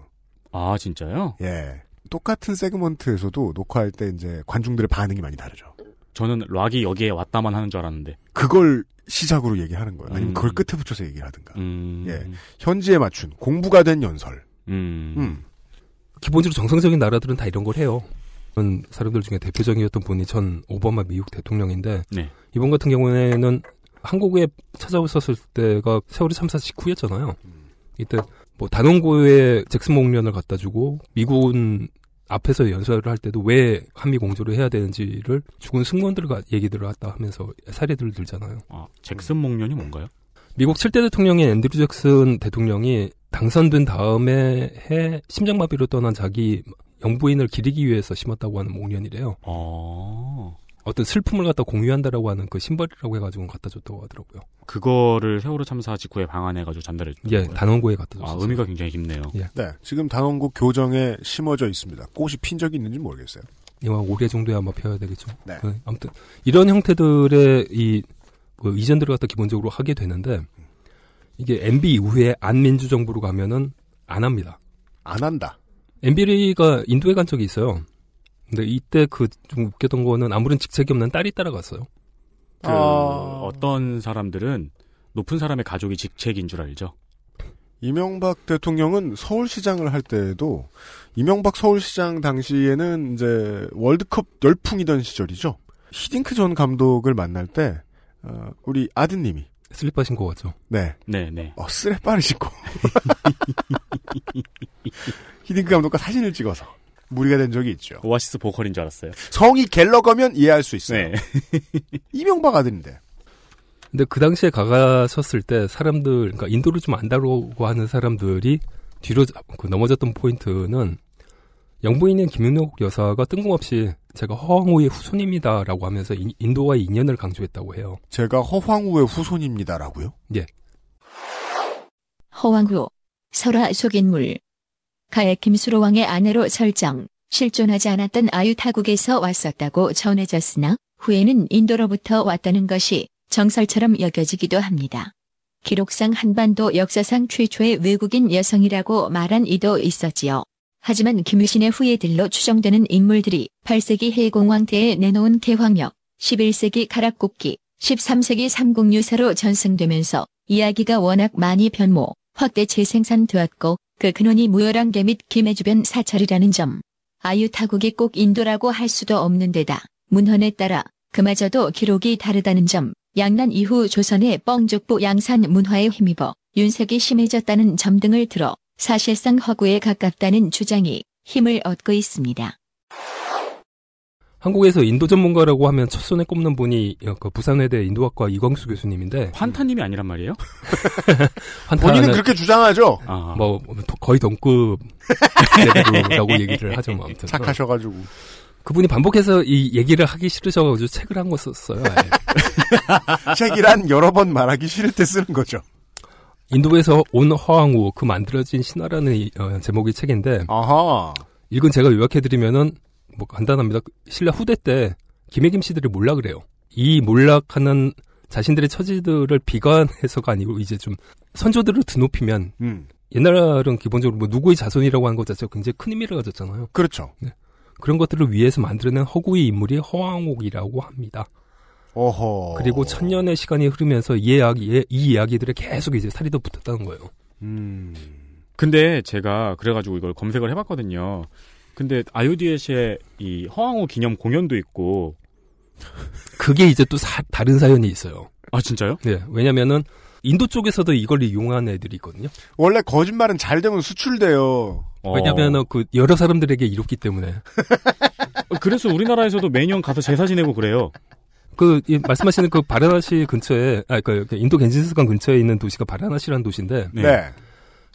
[SPEAKER 4] 아, 진짜요?
[SPEAKER 2] 예. 똑같은 segment에서도 녹화할 때 이제 관중들의 반응이 많이 다르죠.
[SPEAKER 4] 저는 락이 여기에 왔다만 하는 줄 알았는데.
[SPEAKER 2] 그걸 시작으로 얘기하는 거예요. 아니면
[SPEAKER 4] 음.
[SPEAKER 2] 그걸 끝에 붙여서 얘기를 하든가.
[SPEAKER 4] 음.
[SPEAKER 2] 예. 현지에 맞춘 공부가 된 연설.
[SPEAKER 4] 음.
[SPEAKER 2] 음.
[SPEAKER 10] 기본적으로 정상적인 나라들은 다 이런 걸 해요. 그런 사람들 중에 대표적이었던 분이 전 오바마 미국 대통령인데
[SPEAKER 4] 네.
[SPEAKER 10] 이번 같은 경우에는 한국에 찾아오셨을 때가 세월이 참사 직후였잖아요. 이때 뭐 단원고에 잭슨 목련을 갖다 주고 미군 앞에서 연설을 할 때도 왜 한미 공조를 해야 되는지를 죽은 승무원들과 얘기들을 했다 하면서 사례들을 들잖아요.
[SPEAKER 4] 아, 잭슨 목련이 뭔가요?
[SPEAKER 10] 미국 7대 대통령인 앤드류 잭슨 대통령이 당선된 다음에 해 심장마비로 떠난 자기 영부인을 기리기 위해서 심었다고 하는 목련이래요.
[SPEAKER 4] 어.
[SPEAKER 10] 어떤 슬픔을 갖다 공유한다라고 하는 그 심벌이라고 해가지고 갖다 줬다고 하더라고요.
[SPEAKER 4] 그거를 세월호 참사 직후에 방한해가지고 전달해 줬어요.
[SPEAKER 10] 예, 단원고에 갖다
[SPEAKER 4] 아,
[SPEAKER 10] 줬어요.
[SPEAKER 4] 의미가 굉장히 깊네요.
[SPEAKER 10] 예.
[SPEAKER 2] 네. 지금 단원고 교정에 심어져 있습니다. 꽃이 핀 적이 있는지 모르겠어요.
[SPEAKER 10] 이와 올해 정도에 아마 펴야 되겠죠.
[SPEAKER 2] 네.
[SPEAKER 10] 그, 아무튼 이런 형태들의 이 그 이전들을 갖다 기본적으로 하게 되는데 이게 MB 이후에 안민주 정부로 가면은 안 합니다.
[SPEAKER 2] 안 한다.
[SPEAKER 10] MB가 인도에 간 적이 있어요. 근데 이때 그 좀 웃겼던 거는 아무런 직책이 없는 딸이 따라갔어요.
[SPEAKER 4] 그
[SPEAKER 2] 아.
[SPEAKER 4] 어떤 사람들은 높은 사람의 가족이 직책인 줄 알죠.
[SPEAKER 2] 이명박 대통령은 서울시장을 할 때에도 이명박 서울시장 당시에는 이제 월드컵 열풍이던 시절이죠. 히딩크 전 감독을 만날 때 어, 우리 아드님이
[SPEAKER 10] 슬리퍼 신고 갔죠.
[SPEAKER 2] 네,
[SPEAKER 4] 네, 네.
[SPEAKER 2] 어, 쓰레 빠르신고 히딩크 감독과 사진을 찍어서 무리가 된 적이 있죠.
[SPEAKER 4] 오아시스 보컬인 줄 알았어요.
[SPEAKER 2] 성이 갤러거면 이해할 수 있어요.
[SPEAKER 4] 네.
[SPEAKER 2] 이명박 아들인데.
[SPEAKER 10] 근데 그 당시에 가가셨을 때 사람들, 그러니까 인도를 좀 안다고 하는 사람들이 뒤로 자- 그 넘어졌던 포인트는 영부인인 김윤옥 여사가 뜬금없이 제가 허황호의 후손입니다라고 하면서 인- 인도와의 인연을 강조했다고 해요.
[SPEAKER 2] 제가 허황우의 후손입니다라고요?
[SPEAKER 10] 예.
[SPEAKER 1] 허왕후, 설화 속인물. 가해 김수로 왕의 아내로 설정, 실존하지 않았던 아유타국에서 왔었다고 전해졌으나 후에는 인도로부터 왔다는 것이 정설처럼 여겨지기도 합니다. 기록상 한반도 역사상 최초의 외국인 여성이라고 말한 이도 있었지요. 하지만 김유신의 후예들로 추정되는 인물들이 8세기 해공왕 때에 내놓은 개황역, 11세기 가락국기, 13세기 삼국유사로 전승되면서 이야기가 워낙 많이 변모, 확대 재생산되었고 그 근원이 무열왕계 및 김해 주변 사찰이라는 점. 아유 타국이 꼭 인도라고 할 수도 없는 데다 문헌에 따라 그마저도 기록이 다르다는 점. 양난 이후 조선의 뻥족부 양산 문화에 힘입어 윤색이 심해졌다는 점 등을 들어 사실상 허구에 가깝다는 주장이 힘을 얻고 있습니다.
[SPEAKER 10] 한국에서 인도 전문가라고 하면 첫 손에 꼽는 분이 그 부산외대 인도학과 이광수 교수님인데
[SPEAKER 4] 환타님이 아니란 말이에요?
[SPEAKER 2] 본인은 그렇게 주장하죠.
[SPEAKER 4] 아,
[SPEAKER 10] 뭐 거의 동급 레벨이라고 얘기를 하죠. 뭐 아무튼
[SPEAKER 2] 착하셔가지고.
[SPEAKER 10] 그분이 반복해서 이 얘기를 하기 싫으셔가지고 책을 한 거 썼어요.
[SPEAKER 2] 책이란 여러 번 말하기 싫을 때 쓰는 거죠.
[SPEAKER 10] 인도에서 온 허황우 그 만들어진 신화라는 이, 어, 제목의 책인데
[SPEAKER 2] 아하.
[SPEAKER 10] 이건 제가 요약해드리면은 뭐 간단합니다. 신라 후대 때 김해김 씨들이 몰락을 해요. 이 몰락하는 자신들의 처지들을 비관해서가 아니고 이제 좀 선조들을 드높이면
[SPEAKER 2] 음.
[SPEAKER 10] 옛날은 기본적으로 뭐 누구의 자손이라고 하는 것 자체가 굉장히 큰 의미를 가졌잖아요.
[SPEAKER 2] 그렇죠.
[SPEAKER 10] 그런 것들을 위해서 만들어낸 허구의 인물이 허황옥이라고 합니다.
[SPEAKER 2] 어허.
[SPEAKER 10] 그리고 천년의 시간이 흐르면서 이 이야기, 이 이야기들에 계속 이제 살이 더 붙었다는 거예요.
[SPEAKER 2] 음.
[SPEAKER 4] 근데 제가 그래가지고 이걸 검색을 해봤거든요. 근데 아유디에시의 이 허황호 기념 공연도 있고.
[SPEAKER 10] 그게 이제 또 사- 다른 사연이 있어요.
[SPEAKER 4] 아 진짜요?
[SPEAKER 10] 네, 왜냐면은 인도 쪽에서도 이걸 이용한 애들이 있거든요.
[SPEAKER 2] 원래 거짓말은 잘 되면 수출돼요.
[SPEAKER 10] 왜냐면은 그 여러 사람들에게 이롭기 때문에.
[SPEAKER 4] 어, 그래서 우리나라에서도 매년 가서 제사 지내고 그래요.
[SPEAKER 10] 그 이, 말씀하시는 그 바라나시 근처에 아그 그 인도 겐지스강 근처에 있는 도시가 바라나시라는 도시인데
[SPEAKER 2] 네.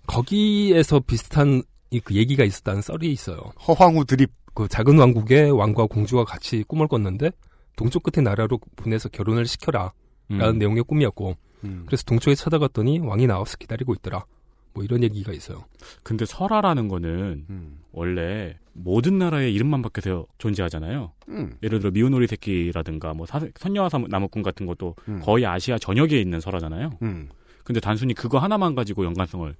[SPEAKER 10] 거기에서 비슷한 이, 그 얘기가 있었다는 썰이 있어요.
[SPEAKER 2] 허황우 드립.
[SPEAKER 10] 그 작은 왕국에 왕과 공주가 같이 꿈을 꿨는데 동쪽 끝의 나라로 보내서 결혼을 시켜라 라는
[SPEAKER 4] 음.
[SPEAKER 10] 내용의 꿈이었고
[SPEAKER 2] 음.
[SPEAKER 10] 그래서 동쪽에 찾아갔더니 왕이 나와서 기다리고 있더라. 뭐 이런 얘기가 있어요.
[SPEAKER 4] 근데 설화라는 거는
[SPEAKER 2] 음.
[SPEAKER 4] 원래 모든 나라의 이름만 바뀌어서 존재하잖아요.
[SPEAKER 2] 음.
[SPEAKER 4] 예를 들어 미운오리 새끼라든가 뭐 사- 선녀와 나무꾼 같은 것도
[SPEAKER 2] 음.
[SPEAKER 4] 거의 아시아 전역에 있는 설화잖아요.
[SPEAKER 2] 음.
[SPEAKER 4] 근데 단순히 그거 하나만 가지고 연관성을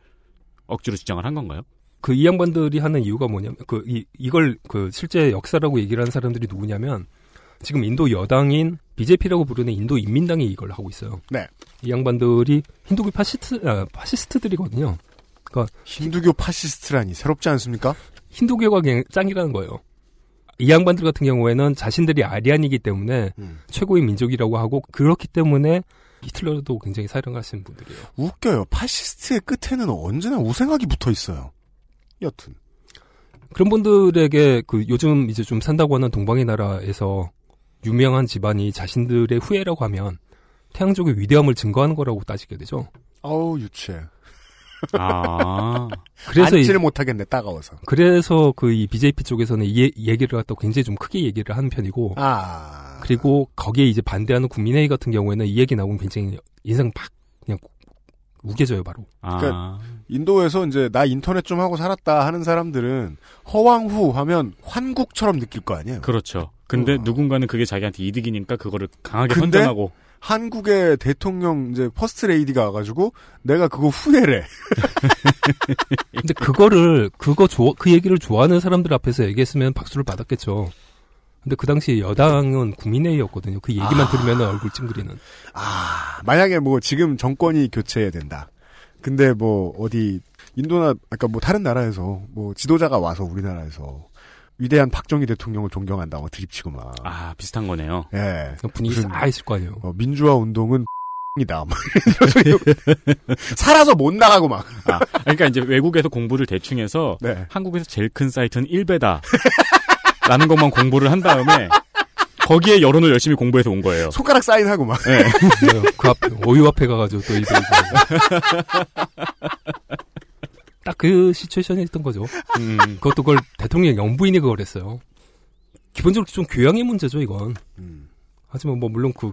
[SPEAKER 4] 억지로 주장을 한 건가요?
[SPEAKER 10] 그 이 양반들이 하는 이유가 뭐냐면 그 이 이걸 그 실제 역사라고 얘기를 하는 사람들이 누구냐면 지금 인도 여당인 BJP라고 부르는 인도 인민당이 이걸 하고 있어요.
[SPEAKER 2] 네.
[SPEAKER 10] 이 양반들이 힌두교 파시스트 아, 파시스트들이거든요. 그러니까
[SPEAKER 2] 힌두교 파시스트라니 새롭지 않습니까?
[SPEAKER 10] 힌두교가 그냥 짱이라는 거예요. 이 양반들 같은 경우에는 자신들이 아리안이기 때문에
[SPEAKER 2] 음.
[SPEAKER 10] 최고의 민족이라고 하고 그렇기 때문에 히틀러도 굉장히 사랑하시는 분들이에요.
[SPEAKER 2] 웃겨요. 파시스트의 끝에는 언제나 우생학이 붙어 있어요. 여튼.
[SPEAKER 10] 그런 분들에게 그 요즘 이제 좀 산다고 하는 동방의 나라에서 유명한 집안이 자신들의 후예라고 하면 태양족의 위대함을 증거하는 거라고 따지게 되죠.
[SPEAKER 2] 어우 유치해.
[SPEAKER 4] 아.
[SPEAKER 10] 그래서 이-
[SPEAKER 2] 앉지를 못하겠네 따가워서.
[SPEAKER 10] 그래서 그 이 BJP 쪽에서는 이 얘- 얘기를 갖다 굉장히 좀 크게 얘기를 하는 편이고
[SPEAKER 2] 아.
[SPEAKER 10] 그리고 거기에 이제 반대하는 국민회의 같은 경우에는 이 얘기 나오면 굉장히 인상 팍 그냥 우겨져요 바로.
[SPEAKER 4] 아.
[SPEAKER 2] 그러니까 인도에서 이제 나 인터넷 좀 하고 살았다 하는 사람들은 허황후 하면 환국처럼 느낄 거 아니에요.
[SPEAKER 4] 그렇죠. 근데
[SPEAKER 2] 어.
[SPEAKER 4] 누군가는 그게 자기한테 이득이니까 그거를 강하게
[SPEAKER 2] 근데
[SPEAKER 4] 선전하고
[SPEAKER 2] 한국의 대통령 이제 퍼스트 레이디가 와가지고 내가 그거 후예래.
[SPEAKER 10] 근데 그거를 그거 좋아 그 얘기를 좋아하는 사람들 앞에서 얘기했으면 박수를 받았겠죠. 근데 그 당시 여당은 국민회의였거든요. 그 얘기만
[SPEAKER 2] 아.
[SPEAKER 10] 들으면 얼굴 찡그리는.
[SPEAKER 2] 아, 만약에 뭐 지금 정권이 교체해야 된다. 근데 뭐 어디 인도나 아까 뭐 다른 나라에서 뭐 지도자가 와서 우리나라에서 위대한 박정희 대통령을 존경한다 막 드립치고 막.
[SPEAKER 4] 아, 비슷한 거네요.
[SPEAKER 2] 예.
[SPEAKER 10] 분위기
[SPEAKER 2] 무슨-
[SPEAKER 10] 싸했을 거 아니에요.
[SPEAKER 2] 어, 민주화 운동은 이다. 소리. 살아서 못 나가고 막.
[SPEAKER 4] 아, 그러니까 이제 외국에서 공부를 대충 해서
[SPEAKER 2] 네.
[SPEAKER 4] 한국에서 제일 큰 사이트는 1배다. 라는 것만 공부를 한 다음에 거기에 여론을 열심히 공부해서 온 거예요.
[SPEAKER 2] 손가락 사인하고 막.
[SPEAKER 4] 네.
[SPEAKER 10] 그 앞에, 오유 앞에 가가지고 또 이베이. 딱그 시츄에이션이 있던 거죠.
[SPEAKER 4] 음,
[SPEAKER 10] 그것도 그걸 대통령 영부인이 그걸 했어요. 기본적으로 좀 교양의 문제죠, 이건.
[SPEAKER 2] 음.
[SPEAKER 10] 하지만 뭐 물론 그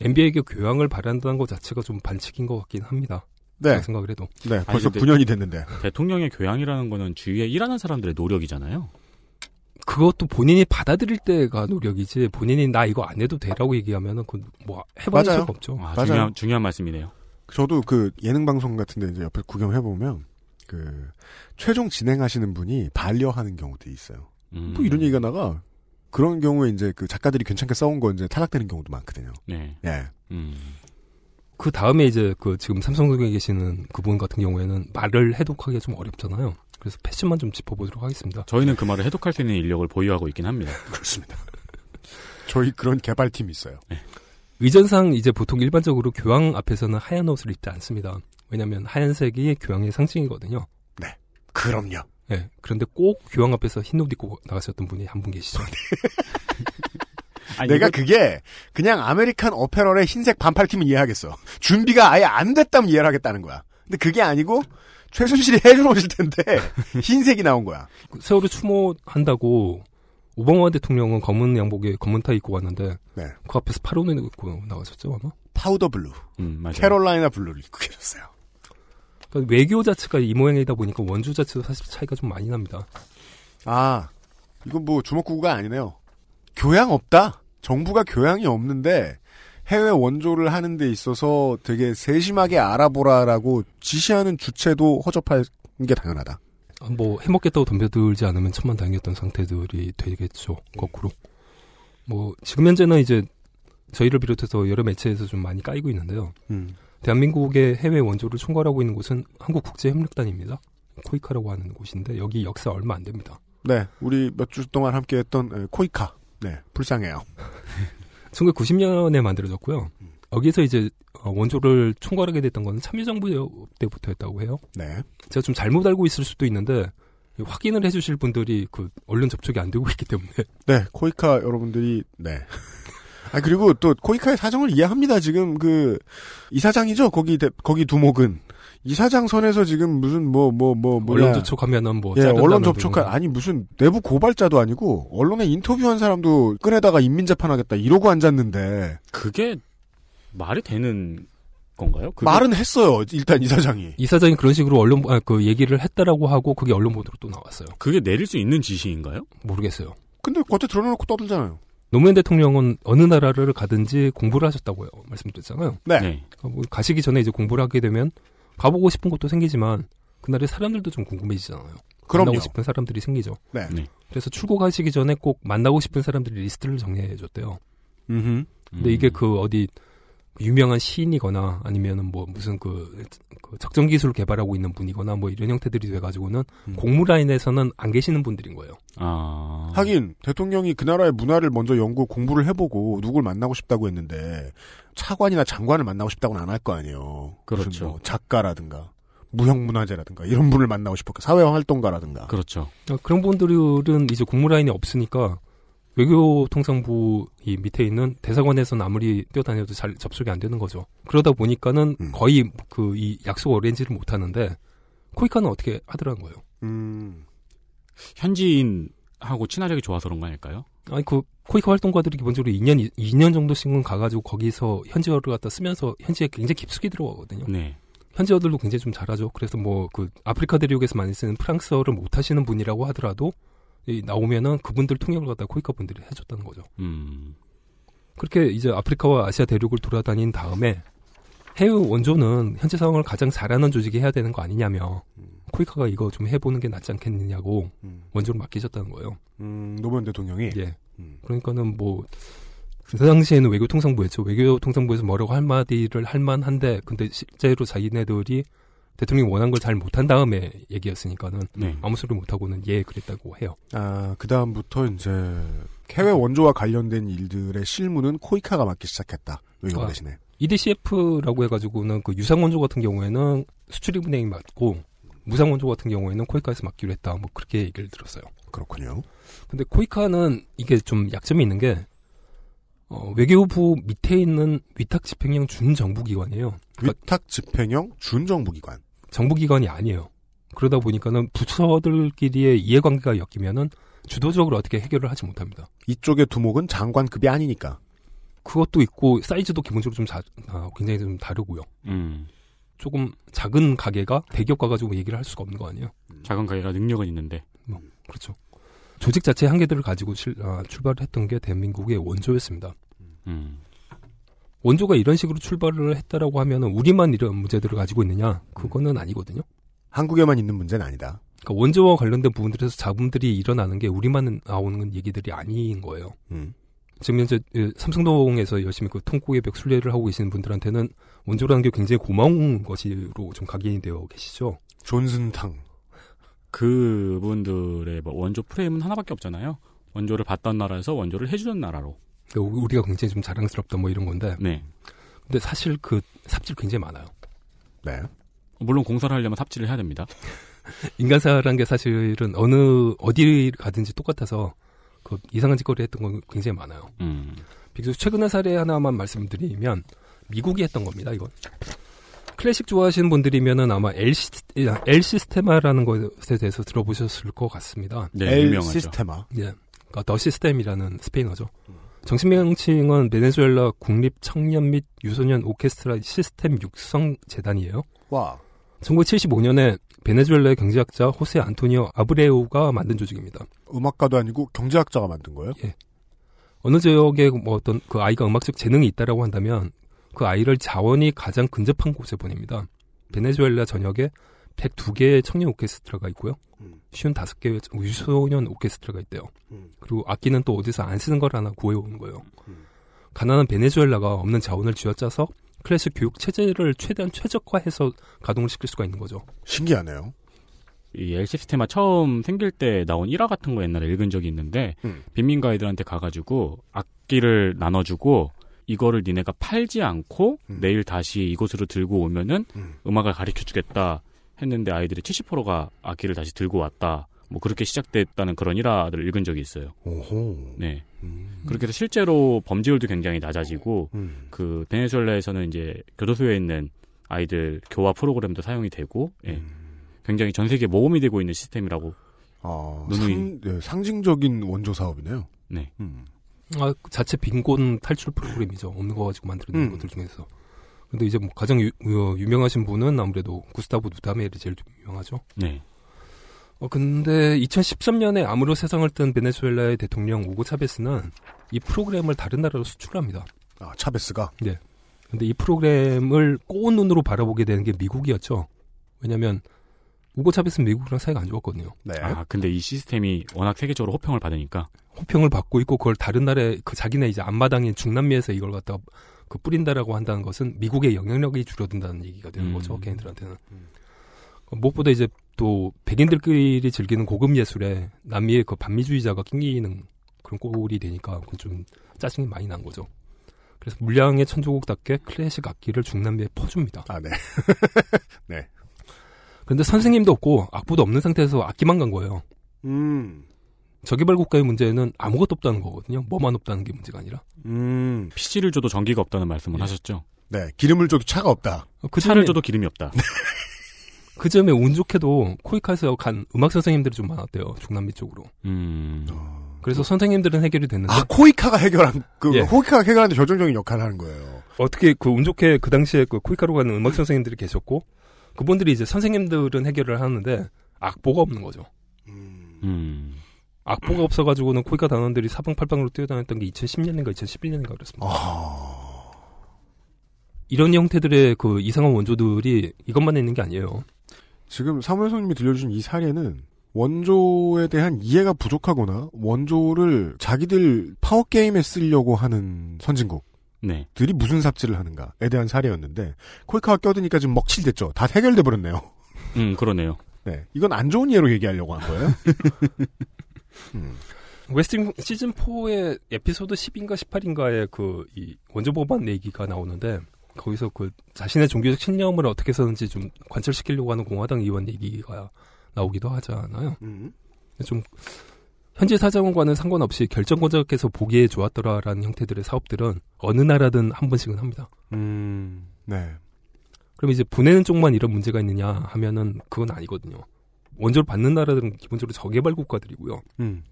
[SPEAKER 10] MBA에게 교양을 바란다는 것 자체가 좀 반칙인 것 같긴 합니다.
[SPEAKER 2] 네.
[SPEAKER 10] 생각을 해도.
[SPEAKER 2] 네. 벌써
[SPEAKER 4] 근데-
[SPEAKER 2] 9년이 됐는데.
[SPEAKER 4] 대통령의 교양이라는 거는 주위에 일하는 사람들의 노력이잖아요.
[SPEAKER 10] 그것도 본인이 받아들일 때가 노력이지 본인이 나 이거 안 해도 돼라고 얘기하면은 그뭐 해봐야
[SPEAKER 2] 맞아요.
[SPEAKER 10] 수가 없죠.
[SPEAKER 4] 아,
[SPEAKER 2] 맞아요.
[SPEAKER 4] 중요한, 중요한 말씀이네요.
[SPEAKER 2] 저도 그 예능 방송 같은데 이제 옆에 구경해 보면 그 최종 진행하시는 분이 반려하는 경우도 있어요.
[SPEAKER 4] 음,
[SPEAKER 2] 뭐 이런 얘기가 나가 그런 경우에 이제 그 작가들이 괜찮게 써온 거 이제 탈락되는 경우도 많거든요.
[SPEAKER 4] 네.
[SPEAKER 2] 예.
[SPEAKER 4] 음.
[SPEAKER 10] 그 다음에 이제 그 지금 삼성동에 계시는 그분 같은 경우에는 말을 해독하기가 좀 어렵잖아요. 그래서 패션만 좀 짚어보도록 하겠습니다.
[SPEAKER 4] 저희는 그 말을 해독할 수 있는 인력을 보유하고 있긴 합니다.
[SPEAKER 2] 그렇습니다. 저희 그런 개발팀이 있어요.
[SPEAKER 10] 의전상 이제 보통 일반적으로 교황 앞에서는 하얀 옷을 입지 않습니다. 왜냐하면 하얀색이 교황의 상징이거든요.
[SPEAKER 2] 그럼요.
[SPEAKER 10] 예. 그런데 꼭 교황 앞에서 흰 옷 입고 나가셨던 분이 한 분 계시죠.
[SPEAKER 4] 아니,
[SPEAKER 2] 내가
[SPEAKER 4] 이거-
[SPEAKER 2] 그게 그냥 American Apparel의 흰색 반팔 티면 이해하겠어. 준비가 아예 안 됐다면 이해를 하겠다는 거야. 근데 그게 아니고 최순실이 해준 옷일 텐데 흰색이 나온 거야.
[SPEAKER 10] 그 세월호 추모한다고 오바마 대통령은 검은 양복에 검은 타이 입고 왔는데
[SPEAKER 2] 네.
[SPEAKER 10] 그 앞에서 옷 입고 나가셨죠 아마?
[SPEAKER 2] powder blue,
[SPEAKER 4] 음, 맞아요.
[SPEAKER 2] Carolina blue를 입고 계셨어요.
[SPEAKER 10] 그러니까 외교 자체가 이 모양이다 보니까 원조 자체도 사실 차이가 좀 많이 납니다.
[SPEAKER 2] 아, 이건 뭐 주먹구구가 아니네요. 교양 없다. 정부가 교양이 없는데 해외 원조를 하는 데 있어서 되게 세심하게 알아보라라고 지시하는 주체도 허접할 게 당연하다.
[SPEAKER 10] 아, 뭐 해먹겠다고 덤벼들지 않으면 천만 다행이었던 상태들이 되겠죠 거꾸로. 뭐 지금 현재는 이제 저희를 비롯해서 여러 매체에서 좀 많이 까이고 있는데요.
[SPEAKER 2] 음.
[SPEAKER 10] 대한민국의 해외 원조를 총괄하고 있는 곳은 한국국제협력단입니다. 코이카라고 하는 곳인데 여기 역사 얼마 안 됩니다.
[SPEAKER 2] 네, 우리 몇 주 동안 함께했던 에, 코이카. 네, 불쌍해요.
[SPEAKER 10] 1990년에 만들어졌고요. 여기서 이제 어, 원조를 총괄하게 됐던 건 참여정부 때부터였다고 해요.
[SPEAKER 2] 네,
[SPEAKER 10] 제가 좀 잘못 알고 있을 수도 있는데 확인을 해주실 분들이 그 언론 접촉이 안 되고 있기 때문에
[SPEAKER 2] 네, 코이카 여러분들이 네. 아 그리고 또 코이카의 사정을 이해합니다. 지금 그 이사장이죠. 거기 대- 거기 두목은 이사장 선에서 지금 무슨 뭐 뭐 뭐 뭐
[SPEAKER 10] 언론 접촉하면은 뭐
[SPEAKER 2] 예, 언론
[SPEAKER 10] 등
[SPEAKER 2] 접촉한 아니 무슨 내부 고발자도 아니고 언론에 인터뷰한 사람도 꺼내다가 인민 재판하겠다 이러고 앉았는데
[SPEAKER 4] 그게 말이 되는 건가요? 그게-
[SPEAKER 2] 말은 했어요. 일단 이사장이
[SPEAKER 10] 이사장이 그런 식으로 언론 아, 그 얘기를 했다라고 하고 그게 언론 보도로 또 나왔어요.
[SPEAKER 4] 그게 내릴 수 있는 지시인가요?
[SPEAKER 10] 모르겠어요.
[SPEAKER 2] 근데 겉에 드러내놓고 떠들잖아요.
[SPEAKER 10] 노무현 대통령은 어느 나라를 가든지 공부를 하셨다고요. 말씀드렸잖아요.
[SPEAKER 2] 네.
[SPEAKER 10] 어, 뭐 가시기 전에 이제 공부를 하게 되면 가보고 싶은 곳도 생기지만 그날의 사람들도 좀 궁금해지잖아요.
[SPEAKER 2] 그럼요.
[SPEAKER 10] 만나고 싶은 사람들이 생기죠.
[SPEAKER 2] 네.
[SPEAKER 4] 네.
[SPEAKER 10] 그래서 출국하시기 전에 꼭 만나고 싶은 사람들이 리스트를 정리해줬대요.
[SPEAKER 2] 음흠.
[SPEAKER 10] 근데 이게 그 어디 유명한 시인이거나 아니면은 뭐 무슨 그, 그 적정 기술을 개발하고 있는 분이거나 뭐 이런 형태들이 돼가지고는
[SPEAKER 2] 음.
[SPEAKER 10] 공무 라인에서는 안 계시는 분들인 거예요.
[SPEAKER 4] 아.
[SPEAKER 2] 하긴 대통령이 그 나라의 문화를 먼저 연구 공부를 해보고 누굴 만나고 싶다고 했는데 차관이나 장관을 만나고 싶다고는 안 할 거 아니에요.
[SPEAKER 4] 그렇죠.
[SPEAKER 2] 뭐 작가라든가 무형문화재라든가 이런 분을 만나고 싶었고 사회활동가라든가.
[SPEAKER 4] 그렇죠.
[SPEAKER 10] 어, 그런 분들은 이제 공무 라인이 없으니까 외교통상부 이 밑에 있는 대사관에서는 아무리 뛰어다녀도 잘 접촉이 안 되는 거죠. 그러다 보니까는
[SPEAKER 2] 음.
[SPEAKER 10] 거의 그 이 약속 어렌지를 못 하는데 코이카는 어떻게 하더라는 거예요.
[SPEAKER 2] 음,
[SPEAKER 4] 현지인하고 친화력이 좋아서 그런 거 아닐까요?
[SPEAKER 10] 아니 그 코이카 활동가들이 기본적으로 2년 2년 정도씩은 가가지고 거기서 현지어를 갖다 쓰면서 현지에 굉장히 깊숙이 들어가거든요.
[SPEAKER 4] 네.
[SPEAKER 10] 현지어들도 굉장히 좀 잘하죠. 그래서 뭐 그 아프리카 대륙에서 많이 쓰는 프랑스어를 못 하시는 분이라고 하더라도 이 나오면은 그분들 통역을 갖다 코이카 분들이 해줬다는 거죠.
[SPEAKER 4] 음.
[SPEAKER 10] 그렇게 이제 아프리카와 아시아 대륙을 돌아다닌 다음에 해외 원조는 현재 상황을 가장 잘하는 조직이 해야 되는 거 아니냐며 코이카가 이거 좀 해보는 게 낫지 않겠느냐고
[SPEAKER 2] 음,
[SPEAKER 10] 원조를 맡기셨다는 거예요.
[SPEAKER 2] 음, 노무현 대통령이
[SPEAKER 10] 예. 그러니까는 뭐, 그 당시에는 외교통상부였죠. 외교통상부에서 뭐라고 한마디를 할 만한데, 근데 실제로 자기네들이 대통령이 원한 걸 잘 못한 다음에 얘기였으니까는
[SPEAKER 4] 네.
[SPEAKER 10] 아무 소리 못하고는 예, 그랬다고 해요.
[SPEAKER 2] 아, 그 다음부터 이제 해외 원조와 관련된 일들의 실무는 코이카가 맡기 시작했다. 외교
[SPEAKER 10] 아.
[SPEAKER 2] 대신에.
[SPEAKER 10] EDCF라고 해가지고는 그 유상 원조 같은 경우에는 수출입은행이 맡고 무상 원조 같은 경우에는 코이카에서 맡기로 했다. 뭐 그렇게 얘기를 들었어요.
[SPEAKER 2] 그렇군요.
[SPEAKER 10] 근데 코이카는 이게 좀 약점이 있는 게 어, 외교부 밑에 있는 위탁 집행형 준정부기관이에요. 그러니까
[SPEAKER 2] 위탁 집행형 준정부기관.
[SPEAKER 10] 정부기관이 아니에요. 그러다 보니까는 부처들끼리의 이해관계가 엮이면은 주도적으로 어떻게 해결을 하지 못합니다.
[SPEAKER 2] 이쪽의 두목은 장관급이 아니니까.
[SPEAKER 10] 그것도 있고 사이즈도 기본적으로 좀 자, 아, 굉장히 좀 다르고요.
[SPEAKER 4] 음.
[SPEAKER 10] 조금 작은 가게가 대기업 가가지고 얘기를 할 수가 없는 거 아니에요?
[SPEAKER 4] 작은 가게가 능력은 있는데.
[SPEAKER 10] 뭐 그렇죠. 조직 자체의 한계들을 가지고 실, 아, 출발을 했던 게 대한민국의 원조였습니다.
[SPEAKER 4] 음.
[SPEAKER 10] 원조가 이런 식으로 출발을 했다라고 하면은 우리만 이런 문제들을 가지고 있느냐? 그거는 아니거든요.
[SPEAKER 2] 한국에만 있는 문제는 아니다.
[SPEAKER 10] 그러니까 원조와 관련된 부분들에서 잡음들이 일어나는 게 우리만 나오는 얘기들이 아닌 거예요.
[SPEAKER 2] 음.
[SPEAKER 10] 지금 현재 예, 삼성동에서 열심히 그 통곡의 벽 순례를 하고 계시는 분들한테는 원조라는 게 굉장히 고마운 것으로 좀 각인이 되어 계시죠.
[SPEAKER 2] 존슨탕.
[SPEAKER 4] 그분들의 뭐 원조 프레임은 하나밖에 없잖아요. 원조를 받던 나라에서 원조를 해주는 나라로.
[SPEAKER 10] 그러니까 우리가 굉장히 좀 자랑스럽다 뭐 이런 건데.
[SPEAKER 4] 네.
[SPEAKER 10] 근데 사실 그 삽질 굉장히 많아요.
[SPEAKER 2] 네.
[SPEAKER 4] 물론 공사를 하려면 삽질을 해야 됩니다.
[SPEAKER 10] 인간사라는 게 사실은 어느 어디 가든지 똑같아서 그 이상한 짓거리 했던 건 굉장히 많아요.
[SPEAKER 4] 음.
[SPEAKER 10] 비교적 최근의 사례 하나만 말씀드리면 미국이 했던 겁니다. 이건 클래식 좋아하시는 분들이면은 아마 L, 시, L 시스테마라는 것에 대해서 들어보셨을 것 같습니다.
[SPEAKER 4] 네,
[SPEAKER 2] L
[SPEAKER 4] 유명하죠.
[SPEAKER 2] 시스테마.
[SPEAKER 10] 예, 그러니까 더 시스템이라는 스페인어죠. 정식 명칭은 베네수엘라 국립 청년 및 유소년 오케스트라 시스템 육성 재단이에요.
[SPEAKER 2] 와.
[SPEAKER 10] 1975년에 베네수엘라의 경제학자 호세 안토니오 아브레우가 만든 조직입니다.
[SPEAKER 2] 음악가도 아니고 경제학자가 만든 거예요?
[SPEAKER 10] 어느 지역에 뭐 어떤 그 아이가 음악적 재능이 있다라고 한다면 그 아이를 자원이 가장 근접한 곳에 보냅니다. 베네수엘라 전역에 102개의 청년 오케스트라가 있고요.
[SPEAKER 2] 음.
[SPEAKER 10] 55개의 유소년 오케스트라가 있대요.
[SPEAKER 2] 음.
[SPEAKER 10] 그리고 악기는 또 어디서 안 쓰는 걸 하나 구해오는 거예요.
[SPEAKER 2] 음.
[SPEAKER 10] 가난한 베네수엘라가 없는 자원을 쥐어짜서 클래식 교육 체제를 최대한 최적화해서 가동을 시킬 수가 있는 거죠.
[SPEAKER 2] 신기하네요.
[SPEAKER 4] 이 L 시스테마 처음 생길 때 나온 일화 같은 거 옛날에 읽은 적이 있는데
[SPEAKER 2] 음.
[SPEAKER 4] 빈민가 아이들한테 가가지고 악기를 나눠주고 이거를 니네가 팔지 않고
[SPEAKER 2] 음.
[SPEAKER 4] 내일 다시 이곳으로 들고 오면은
[SPEAKER 2] 음.
[SPEAKER 4] 음악을 가르쳐주겠다 했는데 아이들의 70%가 악기를 다시 들고 왔다. 뭐 그렇게 시작됐다는 그런 일화들을 읽은 적이 있어요.
[SPEAKER 2] 오호.
[SPEAKER 4] 네.
[SPEAKER 2] 음.
[SPEAKER 4] 그렇게 해서 실제로 범죄율도 굉장히 낮아지고
[SPEAKER 2] 음.
[SPEAKER 4] 그 베네수엘라에서는 이제 교도소에 있는 아이들 교화 프로그램도 사용이 되고 예.
[SPEAKER 2] 음.
[SPEAKER 4] 굉장히 전 세계 모험이 되고 있는 시스템이라고
[SPEAKER 2] 아,
[SPEAKER 4] 누누이.
[SPEAKER 2] 상, 네, 상징적인 원조 사업이네요.
[SPEAKER 4] 네.
[SPEAKER 2] 음.
[SPEAKER 10] 아, 그 자체 빈곤 탈출 프로그램이죠. 없는 거 가지고 만드는
[SPEAKER 2] 음.
[SPEAKER 10] 것들 중에서. 근데 이제 뭐 가장 유, 명하신 분은 아무래도 구스타브 누다메르이 제일 유명하죠.
[SPEAKER 4] 네.
[SPEAKER 10] 어, 근데 2013년에 암으로 세상을 뜬 베네수엘라의 대통령 우고 차베스는 이 프로그램을 다른 나라로 수출합니다.
[SPEAKER 2] 아, 차베스가
[SPEAKER 10] 근데 이 프로그램을 꼬운 눈으로 바라보게 되는 게 미국이었죠. 왜냐면 우고 차베스는 미국이랑 사이가 안 좋았거든요.
[SPEAKER 2] 네.
[SPEAKER 4] 아 근데 이 시스템이 워낙 세계적으로 호평을 받으니까
[SPEAKER 10] 호평을 받고 있고 그걸 다른 나라에 그 자기네 이제 앞마당인 중남미에서 이걸 갖다 그 뿌린다라고 한다는 것은 미국의 영향력이 줄어든다는 얘기가 되는
[SPEAKER 4] 음.
[SPEAKER 10] 거죠 걔네들한테는
[SPEAKER 2] 음.
[SPEAKER 10] 어, 무엇보다 이제 또 백인들끼리 즐기는 고급 예술에 남미의 그 반미주의자가 낑기는 그런 꼴이 되니까 그건 좀 짜증이 많이 난 거죠. 그래서 물량의 천조국답게 클래식 악기를 중남미에 퍼줍니다.
[SPEAKER 2] 아, 네. 네.
[SPEAKER 10] 그런데 선생님도 없고 악보도 없는 상태에서 악기만 간 거예요.
[SPEAKER 2] 음.
[SPEAKER 10] 저개발 국가의 문제는 아무것도 없다는 거거든요. 뭐만 없다는 게 문제가 아니라.
[SPEAKER 2] 음.
[SPEAKER 4] PC를 줘도 전기가 없다는 말씀을
[SPEAKER 10] 예.
[SPEAKER 4] 하셨죠.
[SPEAKER 2] 네. 기름을 줘도 차가 없다.
[SPEAKER 10] 그
[SPEAKER 4] 차를
[SPEAKER 10] 점에-
[SPEAKER 4] 줘도 기름이 없다.
[SPEAKER 10] 그 점에 운 좋게도 코이카에서 간 음악 선생님들이 좀 많았대요. 중남미 쪽으로.
[SPEAKER 4] 음.
[SPEAKER 10] 그래서 선생님들은 해결이 됐는데
[SPEAKER 2] 아, 코이카가 해결한, 그,
[SPEAKER 10] 예.
[SPEAKER 2] 코이카가 해결하는데 결정적인 역할을 하는 거예요.
[SPEAKER 10] 어떻게 그 운 좋게 그 당시에 그 코이카로 가는 음악 선생님들이 계셨고 그분들이 이제 선생님들은 해결을 하는데 악보가 없는 거죠.
[SPEAKER 2] 음.
[SPEAKER 4] 음.
[SPEAKER 10] 악보가 없어가지고는 코이카 단원들이 사방팔방으로 뛰어다녔던 게 2010년인가 2011년인가 그랬습니다.
[SPEAKER 2] 아.
[SPEAKER 10] 이런 형태들의 그 이상한 원조들이 이것만 있는 게 아니에요.
[SPEAKER 2] 지금 사무엘 선님이 들려주신 이 사례는 원조에 대한 이해가 부족하거나 원조를 자기들 파워게임에 쓰려고 하는 선진국.
[SPEAKER 4] 네.
[SPEAKER 2] 들이 무슨 삽질을 하는가에 대한 사례였는데 코이카가 껴드니까 지금 먹칠됐죠. 다 해결돼 버렸네요.
[SPEAKER 4] 음, 그러네요.
[SPEAKER 2] 네, 이건 안 좋은 예로 얘기하려고 한 거예요.
[SPEAKER 10] West Wing 시즌 4의 에피소드 10인가 18인가에 그 이 원조 법안 얘기가 나오는데 거기서 그 자신의 종교적 신념을 어떻게 해서든지 좀 관철시키려고 하는 공화당 의원 얘기가 나오기도 하잖아요.
[SPEAKER 2] 음.
[SPEAKER 10] 좀 현재 사정과는 상관없이 결정권자께서 보기에 좋았더라라는 형태들의 사업들은 어느 나라든 한 번씩은 합니다.
[SPEAKER 2] 음, 네.
[SPEAKER 10] 그럼 이제 보내는 쪽만 이런 문제가 있느냐 하면은 그건 아니거든요. 원조를 받는 나라들은 기본적으로 저개발 국가들이고요.
[SPEAKER 2] 음.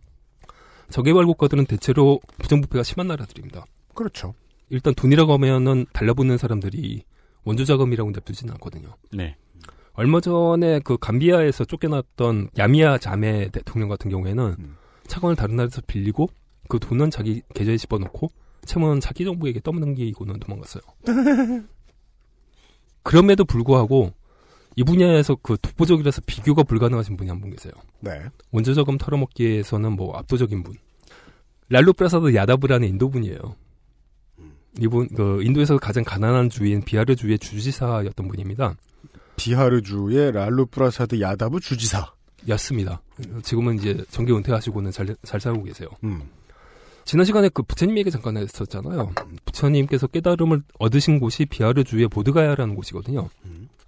[SPEAKER 10] 저개발 국가들은 대체로 부정부패가 심한 나라들입니다.
[SPEAKER 2] 그렇죠.
[SPEAKER 10] 일단 돈이라고 하면은 달라붙는 사람들이 원조 자금이라고 냅두지는 않거든요.
[SPEAKER 4] 네.
[SPEAKER 10] 얼마 전에 그 감비아에서 쫓겨났던 야미야 자메 대통령 같은 경우에는
[SPEAKER 2] 음.
[SPEAKER 10] 차관을 다른 나라에서 빌리고 그 돈은 자기 계좌에 집어넣고 채무는 자기 정부에게 떠넘기고는 도망갔어요. 그럼에도 불구하고 이 분야에서 그 독보적이라서 비교가 불가능하신 분이 한 분 계세요.
[SPEAKER 2] 네.
[SPEAKER 10] 원조 자금 털어먹기에서는 뭐 압도적인 분. 랄루 프라사드 야다브라는 인도 분이에요. 이분 그 인도에서 가장 가난한 주인 비하르 주의 주지사였던 분입니다.
[SPEAKER 2] 비하르주의 랄루 프라사드 야다브 주지사.
[SPEAKER 10] 였습니다. 지금은 이제 정계 은퇴하시고는 잘, 잘 살고 계세요.
[SPEAKER 2] 음.
[SPEAKER 10] 지난 시간에 그 부처님 얘기 잠깐 했었잖아요. 부처님께서 깨달음을 얻으신 곳이 비하르주의 보드가야라는 곳이거든요.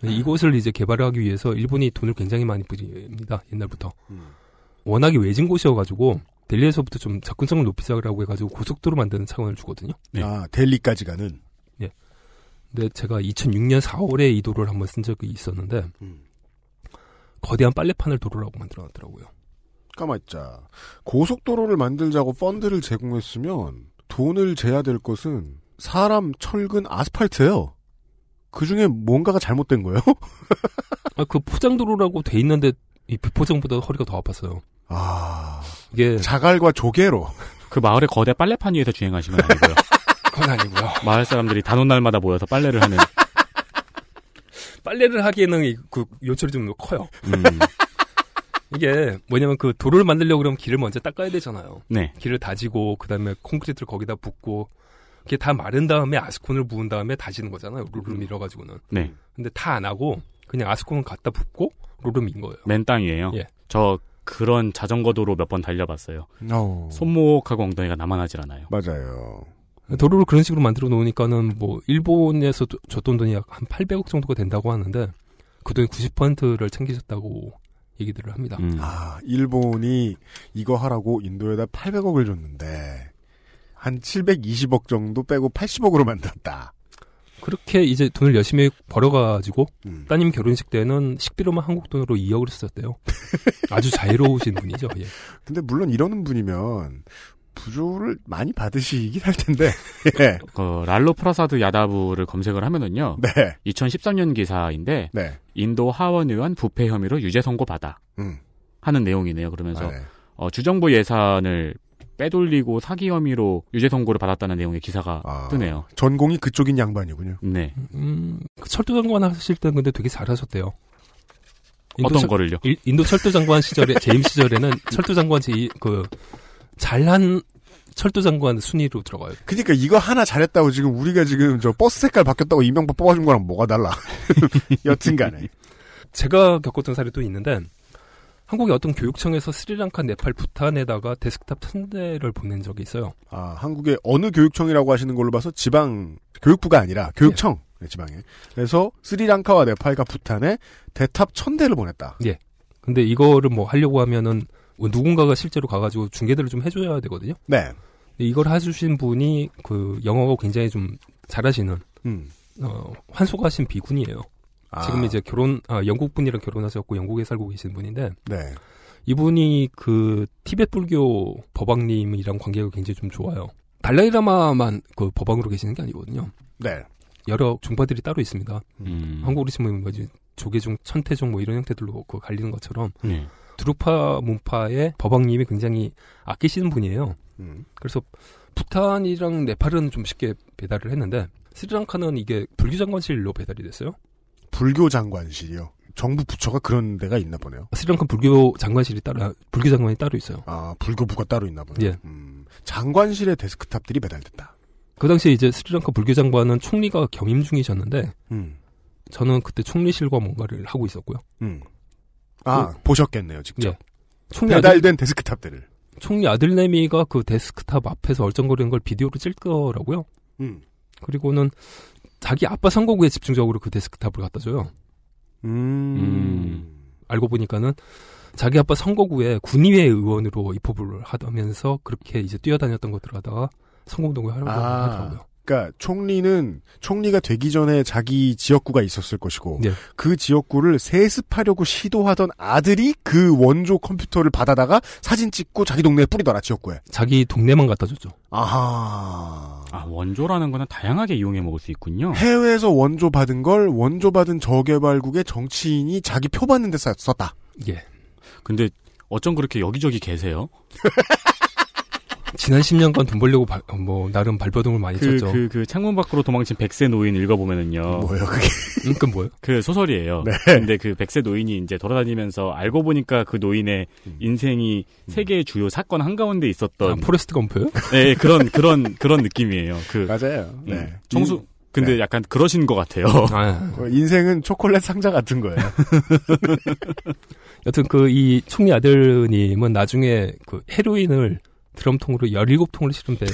[SPEAKER 10] 이곳을 이제 개발하기 위해서 일본이 돈을 굉장히 많이 뿌립니다. 옛날부터. 워낙에 외진 곳이어가지고 델리에서부터 좀 접근성을 높이자라고 해가지고 고속도로 만드는 차원을 주거든요.
[SPEAKER 2] 아, 델리까지 가는.
[SPEAKER 10] 예. 근데 제가 2006년 4월에 이 도로를 한번 쓴 적이 있었는데 거대한 빨래판을 도로라고 만들어놨더라고요.
[SPEAKER 2] 까맣자. 고속도로를 만들자고 펀드를 제공했으면 돈을 재야 될 것은 사람, 철근, 아스팔트예요. 그 중에 뭔가가 잘못된 거예요.
[SPEAKER 10] 아, 그 포장도로라고 돼 있는데 이 비포장보다 허리가 더 아팠어요.
[SPEAKER 2] 아,
[SPEAKER 10] 이게
[SPEAKER 2] 자갈과 조개로.
[SPEAKER 4] 그 마을의 거대 빨래판 위에서 주행하신 건 아니고요.
[SPEAKER 10] 그건 아니고요.
[SPEAKER 4] 마을 사람들이 단오는 날마다 모여서 빨래를 하는.
[SPEAKER 10] 빨래를 하기에는 이- 그 요철이 좀 커요.
[SPEAKER 4] 음,
[SPEAKER 10] 이게 뭐냐면 그 도로를 만들려고 그러면 길을 먼저 닦아야 되잖아요.
[SPEAKER 4] 네.
[SPEAKER 10] 길을 다지고 그다음에 콘크리트를 거기다 붓고 그게 다 마른 다음에 아스콘을 부은 다음에 다지는 거잖아요. 롤을 밀어가지고는.
[SPEAKER 4] 네.
[SPEAKER 10] 근데 다 안 하고 그냥 아스콘을 갖다 붓고 롤을 민 거예요.
[SPEAKER 4] 맨 땅이에요.
[SPEAKER 10] 예.
[SPEAKER 4] 저 그런 자전거 도로 몇 번 달려봤어요.
[SPEAKER 2] 어,
[SPEAKER 4] 손목하고 엉덩이가 남아나질 않아요.
[SPEAKER 2] 맞아요.
[SPEAKER 10] 도로를 그런 식으로 만들어 놓으니까는 뭐 일본에서 도- 줬던 돈이 약 한 800억 정도가 된다고 하는데 그 돈의 90%를 챙기셨다고 얘기들을 합니다.
[SPEAKER 4] 음.
[SPEAKER 2] 아, 일본이 이거 하라고 인도에다 800억을 줬는데, 한 720억 정도 빼고 80억으로 만들었다.
[SPEAKER 10] 그렇게 이제 돈을 열심히 벌어가지고
[SPEAKER 2] 음.
[SPEAKER 10] 따님 결혼식 때는 식비로만 한국 돈으로 2억을 썼대요. 아주 자유로우신 분이죠. 예.
[SPEAKER 2] 근데 물론 이러는 분이면 부조를 많이 받으시긴 할 텐데. 예.
[SPEAKER 4] 그 랄루 프라사드 야다브를 검색을 하면은요.
[SPEAKER 2] 네.
[SPEAKER 4] 2013년 기사인데
[SPEAKER 2] 네.
[SPEAKER 4] 인도 하원 의원 부패 혐의로 유죄 선고 받아
[SPEAKER 2] 음.
[SPEAKER 4] 하는 내용이네요. 그러면서
[SPEAKER 2] 아, 네.
[SPEAKER 4] 어, 주정부 예산을 빼돌리고 사기 혐의로 유죄 선고를 받았다는 내용의 기사가
[SPEAKER 2] 아,
[SPEAKER 4] 뜨네요.
[SPEAKER 2] 전공이 그쪽인 양반이군요.
[SPEAKER 4] 네.
[SPEAKER 10] 음, 그 철도 장관 하실 때는 근데 되게 잘하셨대요.
[SPEAKER 4] 어떤
[SPEAKER 10] 철-
[SPEAKER 4] 거를요?
[SPEAKER 10] 일- 인도 철도 장관 시절에 재임 시절에는 철도 장관 제그 잘한 철도 장관 순위로 들어가요.
[SPEAKER 2] 그니까 이거 하나 잘했다고 지금 우리가 지금 저 버스 색깔 바뀌었다고 이명박 뽑아준 거랑 뭐가 달라. 여튼간에.
[SPEAKER 10] 제가 겪었던 사례도 있는데 한국의 어떤 교육청에서 스리랑카, 네팔, 부탄에다가 데스크탑 천대를 보낸 적이 있어요.
[SPEAKER 2] 아, 한국의 어느 교육청이라고 하시는 걸로 봐서 지방 교육부가 아니라 교육청 네, 지방에. 그래서 스리랑카와 네팔과 부탄에 대탑 천 대를 보냈다.
[SPEAKER 10] 근데 이거를 뭐 하려고 하면은 누군가가 실제로 가가지고 중계들을 좀 해줘야 되거든요.
[SPEAKER 2] 네.
[SPEAKER 10] 이걸 해주신 분이 그 영어가 굉장히 좀 잘하시는
[SPEAKER 2] 음.
[SPEAKER 10] 어, 환속하신 비군이에요.
[SPEAKER 2] 아,
[SPEAKER 10] 지금 이제 결혼 아, 영국 분이랑 결혼하셨고 영국에 살고 계신 분인데
[SPEAKER 2] 네.
[SPEAKER 10] 이분이 그 티베트 불교 법왕님이랑 관계가 굉장히 좀 좋아요. 달라이라마만 그 법왕으로 계시는 게 아니거든요.
[SPEAKER 2] 네.
[SPEAKER 10] 여러 종파들이 따로 있습니다.
[SPEAKER 4] 음.
[SPEAKER 10] 한국으로 치면 뭐지 조계종, 천태종 뭐 이런 형태들로 그 갈리는 것처럼
[SPEAKER 4] 네.
[SPEAKER 10] 드루파 문파의 법왕님이 굉장히 아끼시는 분이에요.
[SPEAKER 2] 음.
[SPEAKER 10] 그래서 부탄이랑 네팔은 좀 쉽게 배달을 했는데 스리랑카는 이게 불교 장관실로 배달이 됐어요.
[SPEAKER 2] 불교 장관실이요. 정부 부처가 그런 데가 있나 보네요.
[SPEAKER 10] 스리랑카 불교 장관실이 따로 아, 불교 장관이 따로 있어요.
[SPEAKER 2] 아 불교부가 따로 있나 보네요.
[SPEAKER 10] 예.
[SPEAKER 2] 음, 장관실에 데스크탑들이 배달됐다.
[SPEAKER 10] 그 당시에 이제 스리랑카 불교 장관은 총리가 겸임 중이셨는데
[SPEAKER 2] 음,
[SPEAKER 10] 저는 그때 총리실과 뭔가를 하고 있었고요.
[SPEAKER 2] 음. 아 보셨겠네요 직접.
[SPEAKER 10] 예. 총리 아들,
[SPEAKER 2] 배달된 데스크탑들을.
[SPEAKER 10] 총리 아들내미가 그 데스크탑 앞에서 얼쩡거리는 걸 비디오로 찍더라고요.
[SPEAKER 2] 음.
[SPEAKER 10] 그리고는 자기 아빠 선거구에 집중적으로 그 데스크탑을 갖다 줘요.
[SPEAKER 2] 음.
[SPEAKER 10] 알고 보니까는 자기 아빠 선거구에 군의회 의원으로 입후보를 하면서 그렇게 이제 뛰어다녔던 것들을 하다가 선거운동을 하려고
[SPEAKER 2] 아.
[SPEAKER 10] 하더라고요.
[SPEAKER 2] 그러니까 총리는 총리가 되기 전에 자기 지역구가 있었을 것이고
[SPEAKER 10] 네.
[SPEAKER 2] 그 지역구를 세습하려고 시도하던 아들이 그 원조 컴퓨터를 받아다가 사진 찍고 자기 동네에 뿌리더라 지역구에.
[SPEAKER 10] 자기 동네만 갖다 줬죠.
[SPEAKER 2] 아하.
[SPEAKER 4] 아, 원조라는 거는 다양하게 이용해 먹을 수 있군요.
[SPEAKER 2] 해외에서 원조 받은 걸 원조 받은 저개발국의 정치인이 자기 표 받는 데 썼다.
[SPEAKER 10] 예.
[SPEAKER 4] 근데 어쩜 그렇게 여기저기 계세요?
[SPEAKER 10] 지난 10년간 돈 벌려고 발- 어, 뭐 나름 발버둥을 많이
[SPEAKER 4] 그,
[SPEAKER 10] 쳤죠.
[SPEAKER 4] 그, 그 창문 밖으로 도망친 백세 노인 읽어보면은요.
[SPEAKER 2] 뭐예요 그게?
[SPEAKER 10] 음, 그 뭐요?
[SPEAKER 4] 그 소설이에요.
[SPEAKER 2] 네.
[SPEAKER 4] 근데 그 백세 노인이 이제 돌아다니면서 알고 보니까 그 노인의
[SPEAKER 2] 음.
[SPEAKER 4] 인생이 세계의 주요 사건 한 가운데 있었던.
[SPEAKER 10] 아, 포레스트 검프요?
[SPEAKER 4] 네, 그런, 그런, 그런 느낌이에요. 그.
[SPEAKER 2] 맞아요.
[SPEAKER 4] 음,
[SPEAKER 2] 네.
[SPEAKER 4] 청수, 근데
[SPEAKER 2] 네.
[SPEAKER 4] 약간 그러신 것 같아요.
[SPEAKER 10] 아,
[SPEAKER 2] 어, 인생은 초콜릿 상자 같은 거예요.
[SPEAKER 10] 여튼 그 이 총리 아들님은 나중에 그 헤로인을 드럼통으로 17통을 실은 배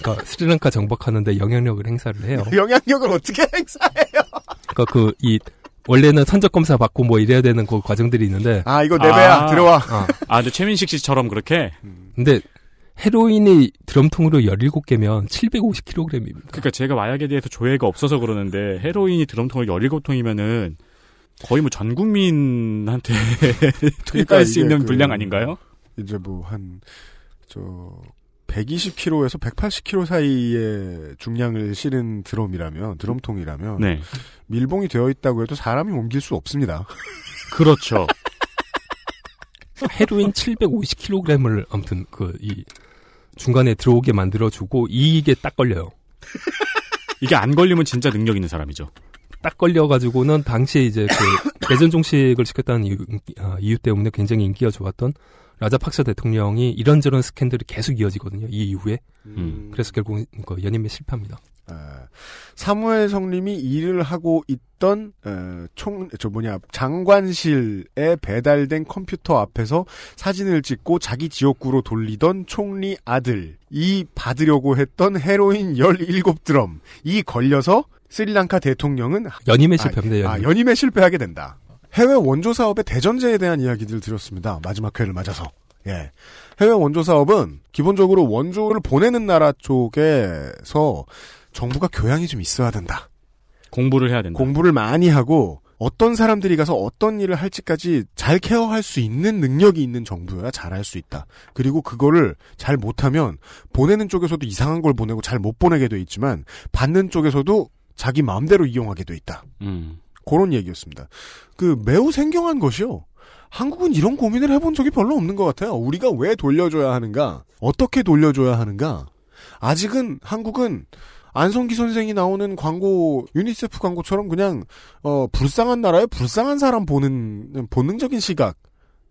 [SPEAKER 10] 그러니까 스리랑카 정박하는데 영향력을 행사를 해요.
[SPEAKER 2] 영향력을 어떻게 행사해요?
[SPEAKER 10] 그러니까 그 이 원래는 선적 검사 받고 뭐 이래야 되는 그 과정들이 있는데
[SPEAKER 2] 아 이거 내 배야
[SPEAKER 4] 아.
[SPEAKER 2] 들어와.
[SPEAKER 10] 아,
[SPEAKER 4] 아, 근데 최민식 씨처럼 그렇게?
[SPEAKER 10] 근데 헤로인이 드럼통으로 17개면 750kg입니다.
[SPEAKER 4] 그러니까 제가 마약에 대해서 조회가 없어서 그러는데 헤로인이 드럼통을 17통이면은 거의 뭐 전 국민한테 투입할 수
[SPEAKER 2] 이게
[SPEAKER 4] 있는
[SPEAKER 2] 그-
[SPEAKER 4] 분량 아닌가요?
[SPEAKER 2] 이제 뭐 한 저 120kg에서 180kg 사이의 중량을 실은 드럼이라면 드럼통이라면
[SPEAKER 4] 네.
[SPEAKER 2] 밀봉이 되어 있다고 해도 사람이 옮길 수 없습니다.
[SPEAKER 4] 그렇죠.
[SPEAKER 10] 헤로인 750kg을 아무튼 그 이 중간에 들어오게 만들어주고 이게 딱 걸려요.
[SPEAKER 4] 이게 안 걸리면 진짜 능력 있는 사람이죠.
[SPEAKER 10] 딱 걸려가지고는 당시에 이제 그 대전 종식을 시켰다는 이유, 아, 이유 때문에 굉장히 인기가 좋았던 라자팍샤 대통령이 이런저런 스캔들이 계속 이어지거든요. 이 이후에.
[SPEAKER 4] 음.
[SPEAKER 10] 그래서 결국 그 연임에 실패합니다.
[SPEAKER 2] 아, 사무엘 성님이 일을 하고 있던 어, 총, 저 뭐냐 장관실에 배달된 컴퓨터 앞에서 사진을 찍고 자기 지역구로 돌리던 총리 아들이 받으려고 했던 헤로인 17드럼 이 걸려서 스리랑카 대통령은
[SPEAKER 10] 연임에
[SPEAKER 2] 아,
[SPEAKER 10] 실패합니다.
[SPEAKER 2] 아,
[SPEAKER 10] 연임.
[SPEAKER 2] 연임에 실패하게 된다. 해외 원조 사업의 대전제에 대한 이야기들 들었습니다. 마지막 회를 맞아서. 예. 해외 원조 사업은 기본적으로 원조를 보내는 나라 쪽에서 정부가 교양이 좀 있어야 된다.
[SPEAKER 4] 공부를 해야 된다.
[SPEAKER 2] 공부를 많이 하고 어떤 사람들이 가서 어떤 일을 할지까지 잘 케어할 수 있는 능력이 있는 정부여야 잘할 수 있다. 그리고 그거를 잘 못하면 보내는 쪽에서도 이상한 걸 보내고 잘 못 보내게 돼 있지만 받는 쪽에서도 자기 마음대로 이용하게 돼 있다.
[SPEAKER 4] 음.
[SPEAKER 2] 그런 얘기였습니다. 그 매우 생경한 것이요. 한국은 이런 고민을 해본 적이 별로 없는 것 같아요. 우리가 왜 돌려줘야 하는가? 어떻게 돌려줘야 하는가? 아직은 한국은 안성기 선생이 나오는 광고 유니세프 광고처럼 그냥 어 불쌍한 나라에 불쌍한 사람 보는 본능적인 시각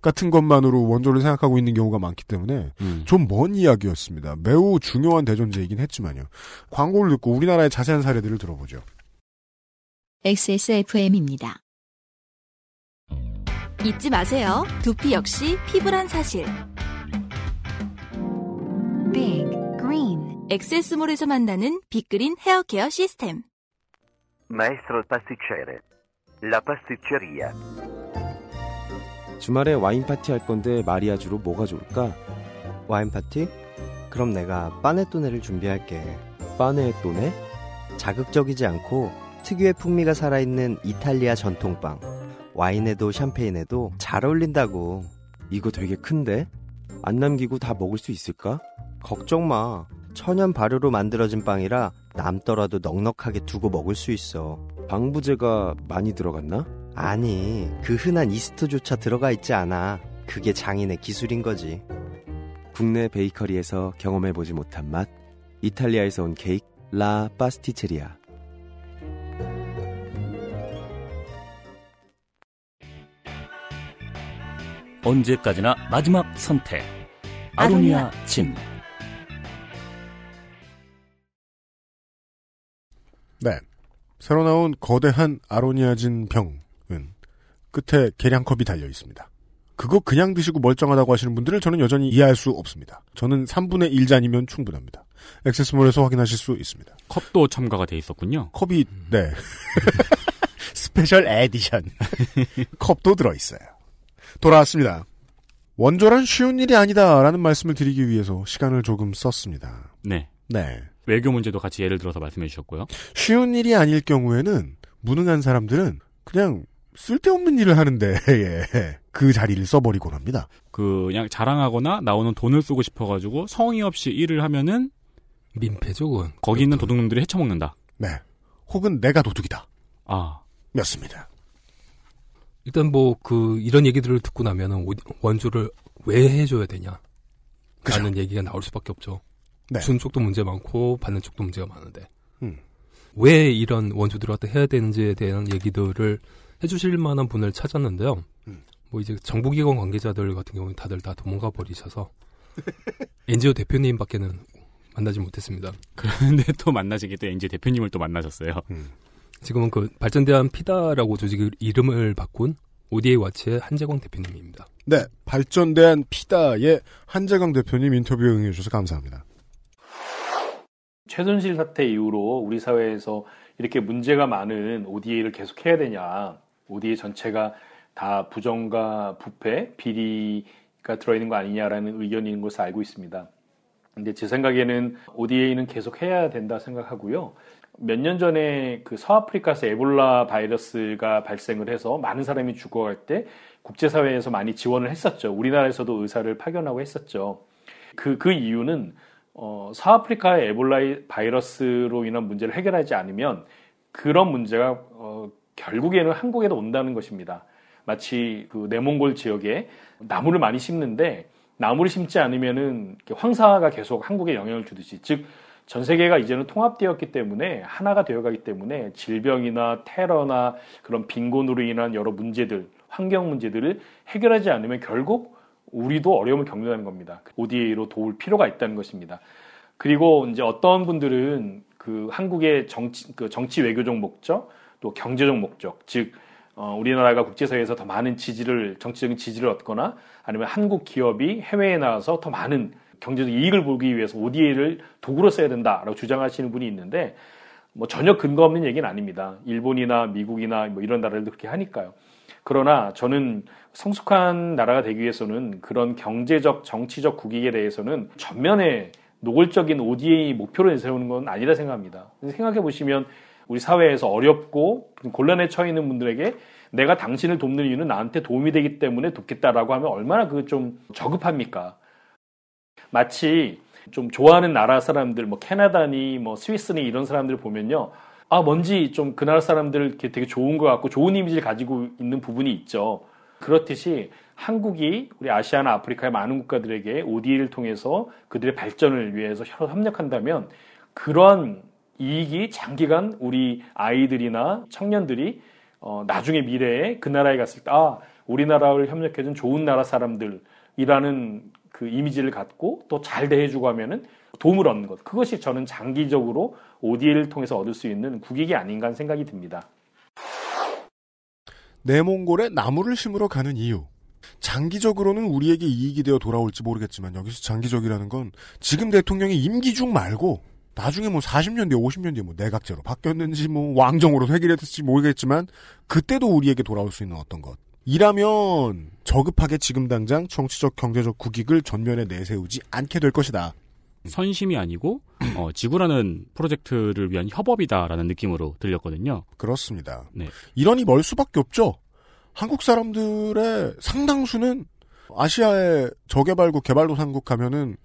[SPEAKER 2] 같은 것만으로 원조를 생각하고 있는 경우가 많기 때문에
[SPEAKER 4] 음.
[SPEAKER 2] 좀먼 이야기였습니다. 매우 중요한 대전제이긴 했지만요. 광고를 듣고 우리나라의 자세한 사례들을 들어보죠.
[SPEAKER 1] XSFM입니다.
[SPEAKER 5] 잊지 마세요. 두피 역시 피부란 사실.
[SPEAKER 1] Big Green
[SPEAKER 5] 엑세스몰에서 만나는 빅그린 헤어케어 시스템.
[SPEAKER 11] Maestro pasticcere. La pasticceria.
[SPEAKER 12] 주말에 와인 파티 할 건데 마리아주로 뭐가 좋을까? 와인 파티? 그럼 내가 빠네토네를 준비할게. 빠네토네? 자극적이지 않고 특유의 풍미가 살아있는 이탈리아 전통빵. 와인에도 샴페인에도 잘 어울린다고. 이거 되게 큰데? 안 남기고 다 먹을 수 있을까? 걱정 마. 천연 발효로 만들어진 빵이라 남더라도 넉넉하게 두고 먹을 수 있어. 방부제가 많이 들어갔나? 아니, 그 흔한 이스트조차 들어가 있지 않아. 그게 장인의 기술인 거지. 국내 베이커리에서 경험해보지 못한 맛. 이탈리아에서 온 케이크, 라 파스티체리아.
[SPEAKER 13] 언제까지나 마지막 선택. 아로니아 진.
[SPEAKER 2] 네. 새로 나온 거대한 아로니아진 병은 끝에 계량컵이 달려 있습니다. 그거 그냥 드시고 멀쩡하다고 하시는 분들을 저는 여전히 이해할 수 없습니다. 저는 3분의 1잔이면 충분합니다. 액세스몰에서 확인하실 수 있습니다.
[SPEAKER 4] 컵도 첨가가 돼 있었군요.
[SPEAKER 2] 컵이 네 special edition 컵도 들어 있어요. 돌아왔습니다. 원조란 쉬운 일이 아니다라는 말씀을 드리기 위해서 시간을 조금 썼습니다.
[SPEAKER 4] 네.
[SPEAKER 2] 네.
[SPEAKER 4] 외교 문제도 같이 예를 들어서 말씀해 주셨고요.
[SPEAKER 2] 쉬운 일이 아닐 경우에는 무능한 사람들은 그냥 쓸데없는 일을 하는데 예, 그 자리를 써버리곤 합니다.
[SPEAKER 4] 그 그냥 자랑하거나 나오는 돈을 쓰고 싶어가지고 성의 없이 일을 하면은
[SPEAKER 10] 민폐죠, 그건.
[SPEAKER 4] 거기 있는 도둑놈들이 헤쳐먹는다.
[SPEAKER 2] 네. 혹은 내가 도둑이다.
[SPEAKER 4] 아.
[SPEAKER 2] 였습니다.
[SPEAKER 10] 일단 뭐 그 이런 얘기들을 듣고 나면은 오- 원조를 왜 해줘야 되냐? 라는 얘기가 나올 수밖에 없죠.
[SPEAKER 2] 네.
[SPEAKER 10] 주는 쪽도 문제 많고 받는 쪽도 문제가 많은데
[SPEAKER 2] 음.
[SPEAKER 10] 왜 이런 원조들을 갖다 해야 되는지에 대한 얘기들을 해주실 만한 분을 찾았는데요.
[SPEAKER 2] 음.
[SPEAKER 10] 뭐 이제 정부기관 관계자들 같은 경우는 다들 다 도망가 버리셔서 NGO 대표님밖에는 만나지 못했습니다.
[SPEAKER 4] 그런데 또 만나시게 또 이제 대표님을 또 만나셨어요.
[SPEAKER 2] 음.
[SPEAKER 10] 지금은 그 발전대한 피다라고 조직 이름을 바꾼 ODA 와치의 한재광 대표님입니다.
[SPEAKER 2] 네. 발전대한 피다의 한재강 대표님 인터뷰에 응해주셔서 감사합니다.
[SPEAKER 14] 최순실 사태 이후로 우리 사회에서 이렇게 문제가 많은 ODA를 계속 해야 되냐. ODA 전체가 다 부정과 부패, 비리가 들어있는 거 아니냐라는 의견이 있는 것을 알고 있습니다. 근데 제 생각에는 ODA는 계속 해야 된다 생각하고요. 몇 년 전에 그 서아프리카에서 에볼라 바이러스가 발생을 해서 많은 사람이 죽어갈 때 국제사회에서 많이 지원을 했었죠. 우리나라에서도 의사를 파견하고 했었죠. 그, 그 이유는 어, 서아프리카의 에볼라 바이러스로 인한 문제를 해결하지 않으면 그런 문제가 어, 결국에는 한국에도 온다는 것입니다. 마치 그 내몽골 지역에 나무를 많이 심는데 나무를 심지 않으면은 황사가 계속 한국에 영향을 주듯이 즉 전 세계가 이제는 통합되었기 때문에 하나가 되어가기 때문에 질병이나 테러나 그런 빈곤으로 인한 여러 문제들, 환경 문제들을 해결하지 않으면 결국 우리도 어려움을 겪는다는 겁니다. ODA로 도울 필요가 있다는 것입니다. 그리고 이제 어떤 분들은 그 한국의 정치, 그 정치 외교적 목적, 또 경제적 목적, 즉 어, 우리나라가 국제사회에서 더 많은 지지를 정치적인 지지를 얻거나 아니면 한국 기업이 해외에 나가서 더 많은 경제적 이익을 보기 위해서 ODA를 도구로 써야 된다라고 주장하시는 분이 있는데 뭐 전혀 근거 없는 얘기는 아닙니다. 일본이나 미국이나 뭐 이런 나라들도 그렇게 하니까요. 그러나 저는 성숙한 나라가 되기 위해서는 그런 경제적, 정치적 국익에 대해서는 전면에 노골적인 ODA 목표를 내세우는 건 아니라 생각합니다. 생각해 보시면 우리 사회에서 어렵고 곤란에 처해 있는 분들에게 내가 당신을 돕는 이유는 나한테 도움이 되기 때문에 돕겠다라고 하면 얼마나 그 좀 저급합니까? 마치 좀 좋아하는 나라 사람들, 뭐 캐나다니, 뭐 스위스니 이런 사람들 보면요. 아, 뭔지 좀 그 나라 사람들 되게 좋은 것 같고 좋은 이미지를 가지고 있는 부분이 있죠. 그렇듯이 한국이 우리 아시아나 아프리카의 많은 국가들에게 ODA를 통해서 그들의 발전을 위해서 협력한다면 그런 이익이 장기간 우리 아이들이나 청년들이 어, 나중에 미래에 그 나라에 갔을 때, 아, 우리나라를 협력해준 좋은 나라 사람들이라는 그 이미지를 갖고 또 잘 대해주고 하면은 도움을 얻는 것. 그것이 저는 장기적으로 ODA를 통해서 얻을 수 있는 국익이 아닌가 하는 생각이 듭니다.
[SPEAKER 2] 내몽골에 나무를 심으러 가는 이유. 장기적으로는 우리에게 이익이 되어 돌아올지 모르겠지만 여기서 장기적이라는 건 지금 대통령이 임기 중 말고 나중에 뭐 40년 뒤에 50년 뒤에 뭐 내각제로 바뀌었는지 뭐 왕정으로 회귀했을지 모르겠지만 그때도 우리에게 돌아올 수 있는 어떤 것. 이라면 저급하게 지금 당장 정치적 경제적 국익을 전면에 내세우지 않게 될 것이다.
[SPEAKER 4] 선심이 아니고 어, 지구라는 프로젝트를 위한 협업이다라는 느낌으로 들렸거든요.
[SPEAKER 2] 그렇습니다.
[SPEAKER 4] 네.
[SPEAKER 2] 이런이 멀 수밖에 없죠. 한국 사람들의 상당수는 아시아의 저개발국 개발도상국 하면은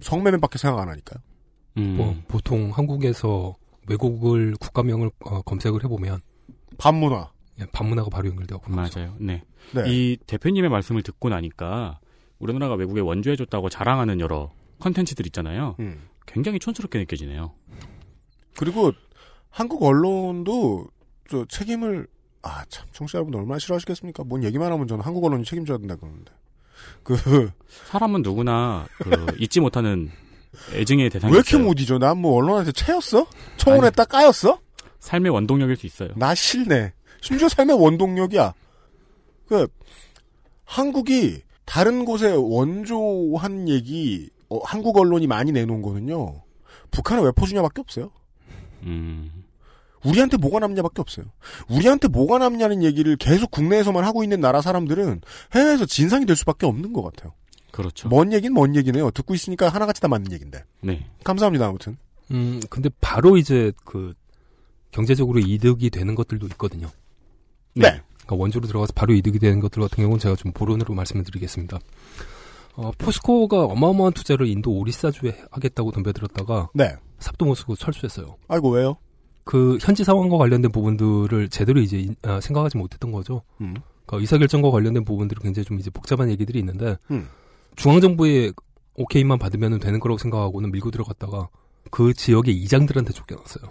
[SPEAKER 2] 성매매밖에 생각 안 하니까요.
[SPEAKER 4] 음.
[SPEAKER 10] 뭐 보통 한국에서 외국을 국가명을 어, 검색을 해보면
[SPEAKER 2] 반문화,
[SPEAKER 10] 예, 반문화가 바로 연결되고
[SPEAKER 4] 맞아요. 네.
[SPEAKER 2] 네.
[SPEAKER 4] 이 대표님의 말씀을 듣고 나니까 우리나라가 외국에 원조해줬다고 자랑하는 여러 컨텐츠들 있잖아요.
[SPEAKER 2] 음.
[SPEAKER 4] 굉장히 촌스럽게 느껴지네요.
[SPEAKER 2] 그리고 한국 언론도 저 책임을 아 참 청취자 여러분 얼마나 싫어하시겠습니까? 뭔 얘기만 하면 저는 한국 언론이 책임져야 된다 그러는데 그
[SPEAKER 4] 사람은 누구나 그 잊지 못하는 애증의 대상이
[SPEAKER 2] 왜 이렇게
[SPEAKER 4] 있어요.
[SPEAKER 2] 못 잊어? 난 뭐 언론한테 채였어? 청원했다 까였어?
[SPEAKER 4] 삶의 원동력일 수 있어요.
[SPEAKER 2] 나 싫네. 심지어 삶의 원동력이야. 그 한국이 다른 곳에 원조한 얘기 어, 한국 언론이 많이 내놓은 거는요. 북한은 왜 퍼주냐밖에 없어요.
[SPEAKER 4] 음.
[SPEAKER 2] 우리한테 뭐가 남냐밖에 없어요. 우리한테 뭐가 남냐는 얘기를 계속 국내에서만 하고 있는 나라 사람들은 해외에서 진상이 될 수밖에 없는 것 같아요.
[SPEAKER 4] 그렇죠.
[SPEAKER 2] 먼 얘긴 먼 얘기네요. 듣고 있으니까 하나같이 다 맞는 얘긴데.
[SPEAKER 4] 네.
[SPEAKER 2] 감사합니다. 아무튼.
[SPEAKER 10] 음, 근데 바로 이제 그 경제적으로 이득이 되는 것들도 있거든요.
[SPEAKER 2] 네.
[SPEAKER 10] 그러니까 원조로 들어가서 바로 이득이 되는 것들 같은 경우는 제가 좀 보론으로 말씀을 드리겠습니다. 어, 포스코가 어마어마한 투자를 인도 오리사주에 하겠다고 덤벼들었다가
[SPEAKER 2] 네.
[SPEAKER 10] 삽도 못 쓰고 철수했어요.
[SPEAKER 2] 아이고 왜요?
[SPEAKER 10] 그 현지 상황과 관련된 부분들을 제대로 이제 인- 아, 생각하지 못했던 거죠.
[SPEAKER 2] 음.
[SPEAKER 10] 그러니까 의사결정과 관련된 부분들이 굉장히 좀 이제 복잡한 얘기들이 있는데
[SPEAKER 2] 음.
[SPEAKER 10] 중앙정부의 오케이만 받으면 되는 거라고 생각하고는 밀고 들어갔다가 그 지역의 이장들한테 쫓겨났어요.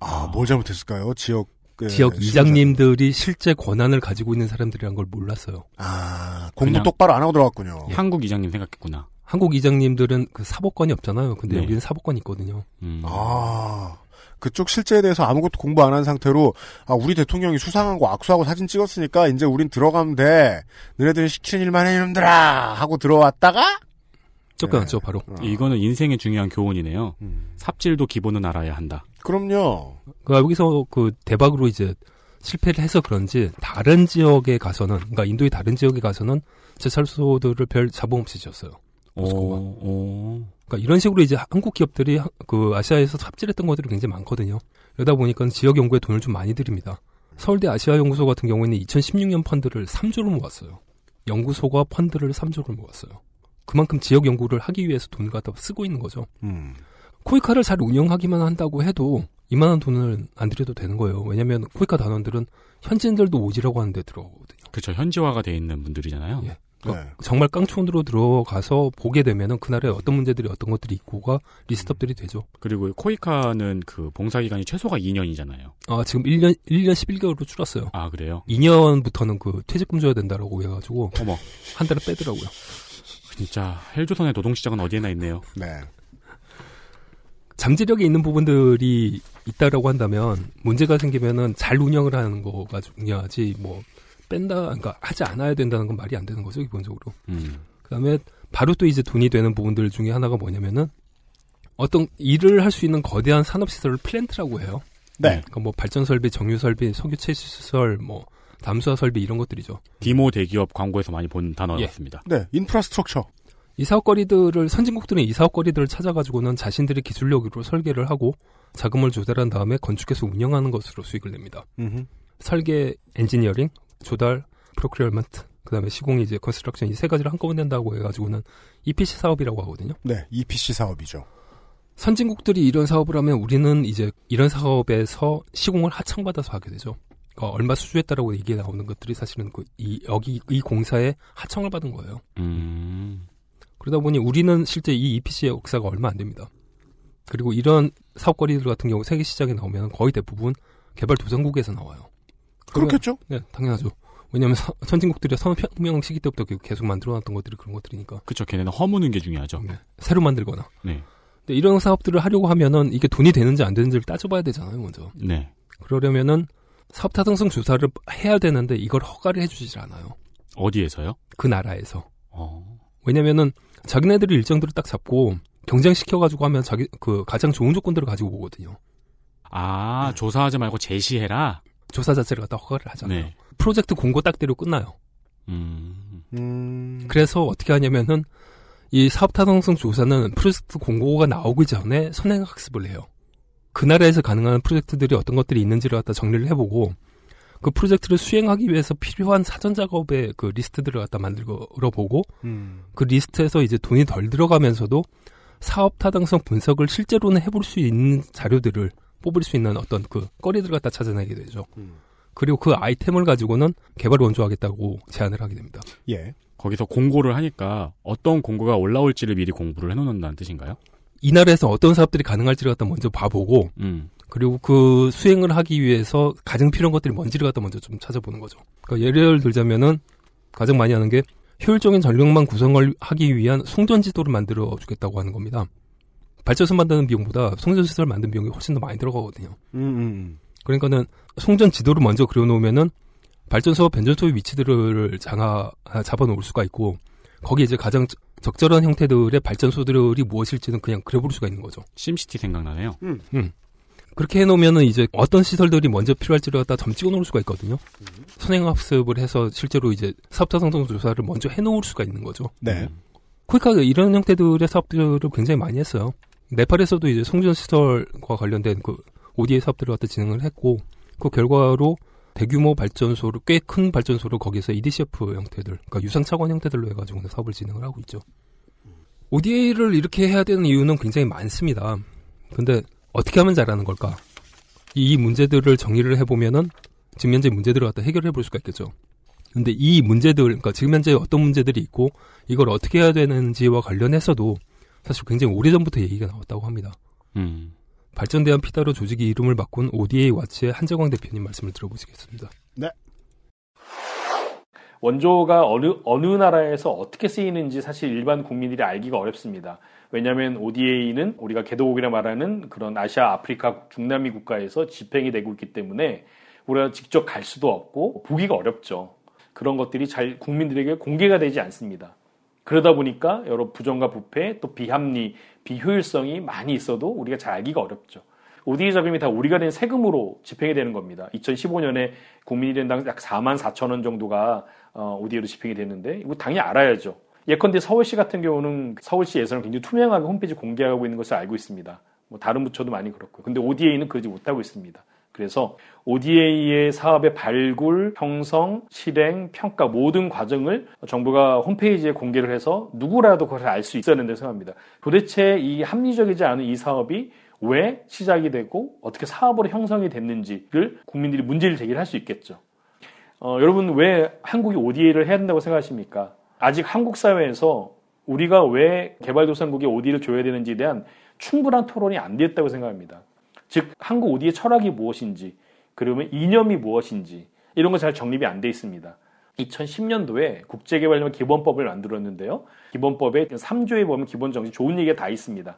[SPEAKER 2] 아, 뭘 잘못했을까요? 지역 그
[SPEAKER 10] 지역. 이장님들이 실제 권한을 가지고 있는 사람들이란 걸 몰랐어요.
[SPEAKER 2] 아, 공부 똑바로 안 하고 들어갔군요.
[SPEAKER 4] 한국 이장님 생각했구나.
[SPEAKER 10] 한국 이장님들은 그 사법권이 없잖아요. 근데
[SPEAKER 4] 네.
[SPEAKER 10] 여기는 사법권이 있거든요.
[SPEAKER 4] 음.
[SPEAKER 2] 아, 그쪽 실제에 대해서 아무것도 공부 안 한 상태로 아, 우리 대통령이 수상한 거 악수하고 사진 찍었으니까 이제 우린 들어가면 돼. 너네들이 시키는 일만 해 이놈들아 하고 들어왔다가
[SPEAKER 10] 쫓겨났죠, 바로.
[SPEAKER 4] 이거는 인생의 중요한 교훈이네요.
[SPEAKER 2] 음.
[SPEAKER 4] 삽질도 기본은 알아야 한다.
[SPEAKER 2] 그럼요.
[SPEAKER 10] 그 여기서 그 대박으로 이제 실패를 해서 그런지 다른 지역에 가서는 그러니까 인도의 다른 지역에 가서는 제철소들을 별 자본 없이 지었어요. 포스코가.
[SPEAKER 4] 오,
[SPEAKER 10] 그러니까 이런 식으로 이제 한국 기업들이 하- 그 아시아에서 삽질했던 것들이 굉장히 많거든요. 그러다 보니까 지역 연구에 돈을 좀 많이 들입니다. 서울대 아시아 연구소 같은 경우에는 2016년 펀드를 3조를 모았어요. 연구소가 펀드를 3조를 모았어요. 그만큼 지역 연구를 하기 위해서 돈을 갖다 쓰고 있는 거죠.
[SPEAKER 2] 음.
[SPEAKER 10] 코이카를 잘 운영하기만 한다고 해도 이만한 돈을 안 들여도 되는 거예요. 왜냐하면 코이카 단원들은 현지인들도 오지라고 하는데 들어오거든요.
[SPEAKER 4] 그렇죠. 현지화가 돼 있는 분들이잖아요.
[SPEAKER 10] 예. 그러니까 정말 깡촌으로 들어가서 보게 되면은 그 나라에 어떤 문제들이 어떤 것들이 있고가 리스트업들이 되죠.
[SPEAKER 4] 그리고 코이카는 그 봉사 기간이 최소가 2년이잖아요.
[SPEAKER 10] 아, 지금 1년, 1년 11개월로 줄었어요.
[SPEAKER 4] 아, 그래요?
[SPEAKER 10] 2년부터는 그 퇴직금 줘야 된다라고 해가지고.
[SPEAKER 4] 어머.
[SPEAKER 10] 한 달을 빼더라고요.
[SPEAKER 4] 진짜 헬조선의 노동시장은 어디에나 있네요.
[SPEAKER 2] 네.
[SPEAKER 10] 잠재력이 있는 부분들이 있다라고 한다면 문제가 생기면은 잘 운영을 하는 거가 중요하지 뭐 뺀다 그러니까 하지 않아야 된다는 건 말이 안 되는 거죠 기본적으로.
[SPEAKER 4] 음.
[SPEAKER 10] 그다음에 바로 또 이제 돈이 되는 부분들 중에 하나가 뭐냐면은 어떤 일을 할 수 있는 거대한 산업 시설을 플랜트라고 해요.
[SPEAKER 2] 네.
[SPEAKER 10] 그러니까 뭐 발전 설비, 정유 설비, 석유 채취 시설, 뭐 담수화 설비 이런 것들이죠.
[SPEAKER 4] D모 대기업 광고에서 많이 본 단어였습니다.
[SPEAKER 2] 네, 인프라스트럭처.
[SPEAKER 10] 이 사업거리들을 선진국들은 이 사업거리들을 찾아가지고는 자신들의 기술력으로 설계를 하고 자금을 조달한 다음에 건축해서 운영하는 것으로 수익을 냅니다.
[SPEAKER 2] 음흠.
[SPEAKER 10] 설계, 엔지니어링, 조달, procurement, 그다음에 시공이 이제 construction 이 세 가지를 한꺼번에 한다고 해가지고는 EPC 사업이라고 하거든요.
[SPEAKER 2] 네, EPC 사업이죠.
[SPEAKER 10] 선진국들이 이런 사업을 하면 우리는 이제 이런 사업에서 시공을 하청받아서 하게 되죠. 그러니까 얼마 수주했다라고 얘기 나오는 것들이 사실은 그 이 여기 이 공사에 하청을 받은 거예요.
[SPEAKER 4] 음.
[SPEAKER 10] 그러다 보니 우리는 실제 이 EPC의 역사가 얼마 안 됩니다. 그리고 사업거리들 같은 경우 세계 시장에 나오면 거의 대부분 개발 도상국에서 나와요.
[SPEAKER 2] 그렇겠죠?
[SPEAKER 10] 네, 당연하죠. 왜냐하면 서- 선진국들이 산업혁명 시기 때부터 계속 만들어놨던 것들이 그런 것들이니까.
[SPEAKER 4] 그쵸. 걔네는 허무는 게 중요하죠.
[SPEAKER 10] 새로 만들거나.
[SPEAKER 4] 네.
[SPEAKER 10] 근데 이런 사업들을 하려고 하면은 이게 돈이 되는지 안 되는지를 따져봐야 되잖아요, 먼저.
[SPEAKER 4] 네.
[SPEAKER 10] 그러려면은 사업 타당성 조사를 해야 되는데 이걸 허가를 해주질 않아요.
[SPEAKER 4] 어디에서요?
[SPEAKER 10] 그 나라에서.
[SPEAKER 4] 어.
[SPEAKER 10] 왜냐면은 자기네들이 일정들을 딱 잡고 경쟁시켜가지고 하면 자기 그 가장 좋은 조건들을 가지고 오거든요.
[SPEAKER 4] 아, 조사하지 말고 제시해라?
[SPEAKER 10] 조사 자체를 갖다 허가를 하잖아요.
[SPEAKER 4] 네.
[SPEAKER 10] 프로젝트 공고 딱대로 끝나요.
[SPEAKER 4] 음.
[SPEAKER 2] 음.
[SPEAKER 10] 그래서 어떻게 하냐면은 이 사업 타당성 조사는 프로젝트 공고가 나오기 전에 선행 학습을 해요. 그 나라에서 가능한 프로젝트들이 어떤 것들이 있는지를 갖다 정리를 해보고 그 프로젝트를 수행하기 위해서 필요한 사전 작업의 그 리스트들을 갖다 만들어 보고
[SPEAKER 2] 음.
[SPEAKER 10] 그 리스트에서 이제 돈이 덜 들어가면서도 사업 타당성 분석을 실제로는 해볼 수 있는 자료들을 뽑을 수 있는 어떤 그 거리들을 갖다 찾아내게 되죠. 그리고 그 아이템을 가지고는 개발 원조하겠다고 제안을 하게 됩니다.
[SPEAKER 2] 예.
[SPEAKER 4] 거기서 공고를 하니까 어떤 공고가 올라올지를 미리 공부를 해놓는다는 뜻인가요?
[SPEAKER 10] 이 나라에서 어떤 사업들이 가능할지를 갖다 먼저 봐보고
[SPEAKER 4] 음.
[SPEAKER 10] 그리고 그 수행을 하기 위해서 가장 필요한 것들이 뭔지를 갖다 먼저 좀 찾아보는 거죠. 그러니까 예를 들자면은 가장 많이 하는 게 효율적인 전력망 구성을 하기 위한 송전 지도를 만들어 주겠다고 하는 겁니다. 발전소 만드는 비용보다 송전 시설 만드는 비용이 훨씬 더 많이 들어가거든요.
[SPEAKER 2] 음, 음.
[SPEAKER 10] 그러니까는 송전 지도를 먼저 그려놓으면은 발전소 변전소의 위치들을 아, 잡아놓을 수가 있고 거기에 이제 가장 적- 적절한 형태들의 발전소들이 무엇일지는 그냥 그려볼 수가 있는 거죠.
[SPEAKER 4] 심시티 생각나네요.
[SPEAKER 2] 음.
[SPEAKER 10] 음. 그렇게 해놓으면은 이제 어떤 시설들이 먼저 필요할지를 갖다 점 찍어 놓을 수가 있거든요. 선행학습을 해서 실제로 이제 사업자 성성 조사를 먼저 해놓을 수가 있는 거죠.
[SPEAKER 2] 네.
[SPEAKER 10] 코이카가 이런 형태들의 사업들을 굉장히 많이 했어요. 네팔에서도 이제 송전 시설과 관련된 그 ODA 사업들을 갖다 진행을 했고 그 결과로 대규모 발전소를 꽤 큰 발전소를 거기서 EDCF 형태들, 그러니까 유상 차관 형태들로 해가지고 사업을 진행을 하고 있죠. ODA를 이렇게 해야 되는 이유는 굉장히 많습니다. 근데 어떻게 하면 잘하는 걸까? 이 문제들을 정리를 해보면은 지금 현재 문제들을 갖다 해결해 볼 수가 있겠죠. 근데 이 문제들, 그러니까 지금 현재 어떤 문제들이 있고 이걸 어떻게 해야 되는지와 관련해서도 사실 굉장히 오래전부터 얘기가 나왔다고 합니다.
[SPEAKER 4] 음.
[SPEAKER 10] 발전대한 피다로 조직이 이름을 바꾼 ODA 와치의 한재광 대표님 말씀을 들어보시겠습니다.
[SPEAKER 2] 네.
[SPEAKER 14] 원조가 어느 어느 나라에서 어떻게 쓰이는지 사실 일반 국민들이 알기가 어렵습니다. 왜냐하면 ODA는 우리가 개도국이라 말하는 그런 아시아, 아프리카, 중남미 국가에서 집행이 되고 있기 때문에 우리가 직접 갈 수도 없고 보기가 어렵죠. 그런 것들이 잘 국민들에게 공개가 되지 않습니다. 그러다 보니까 여러 부정과 부패, 또 비합리, 비효율성이 많이 있어도 우리가 잘 알기가 어렵죠. ODA 자금이 다 우리가 낸 세금으로 집행이 되는 겁니다. 2015년에 국민이 된당 약 4만 4천 원 정도가 어, ODA로 집행이 됐는데 이거 당연히 알아야죠. 예컨대 서울시 같은 경우는 서울시 예산을 굉장히 투명하게 홈페이지 공개하고 있는 것을 알고 있습니다. 뭐 다른 부처도 많이 그렇고요. 근데 ODA는 그러지 못하고 있습니다. 그래서 ODA의 사업의 발굴, 형성, 실행, 평가 모든 과정을 정부가 홈페이지에 공개를 해서 누구라도 그걸 알 수 있어야 된다고 생각합니다. 도대체 이 합리적이지 않은 이 사업이 왜 시작이 되고 어떻게 사업으로 형성이 됐는지를 국민들이 문제를 제기를 할 수 있겠죠. 어, 여러분 왜 한국이 ODA를 해야 된다고 생각하십니까? 아직 한국 사회에서 우리가 왜 개발도상국에 ODA를 줘야 되는지에 대한 충분한 토론이 안 됐다고 생각합니다. 즉 한국 ODA의 철학이 무엇인지 그러면 이념이 무엇인지 이런 거 잘 정립이 안 돼 있습니다. 2010년도에 국제개발협 기본법을 만들었는데요. 기본법의 3조에 보면 기본 정신 좋은 얘기가 다 있습니다.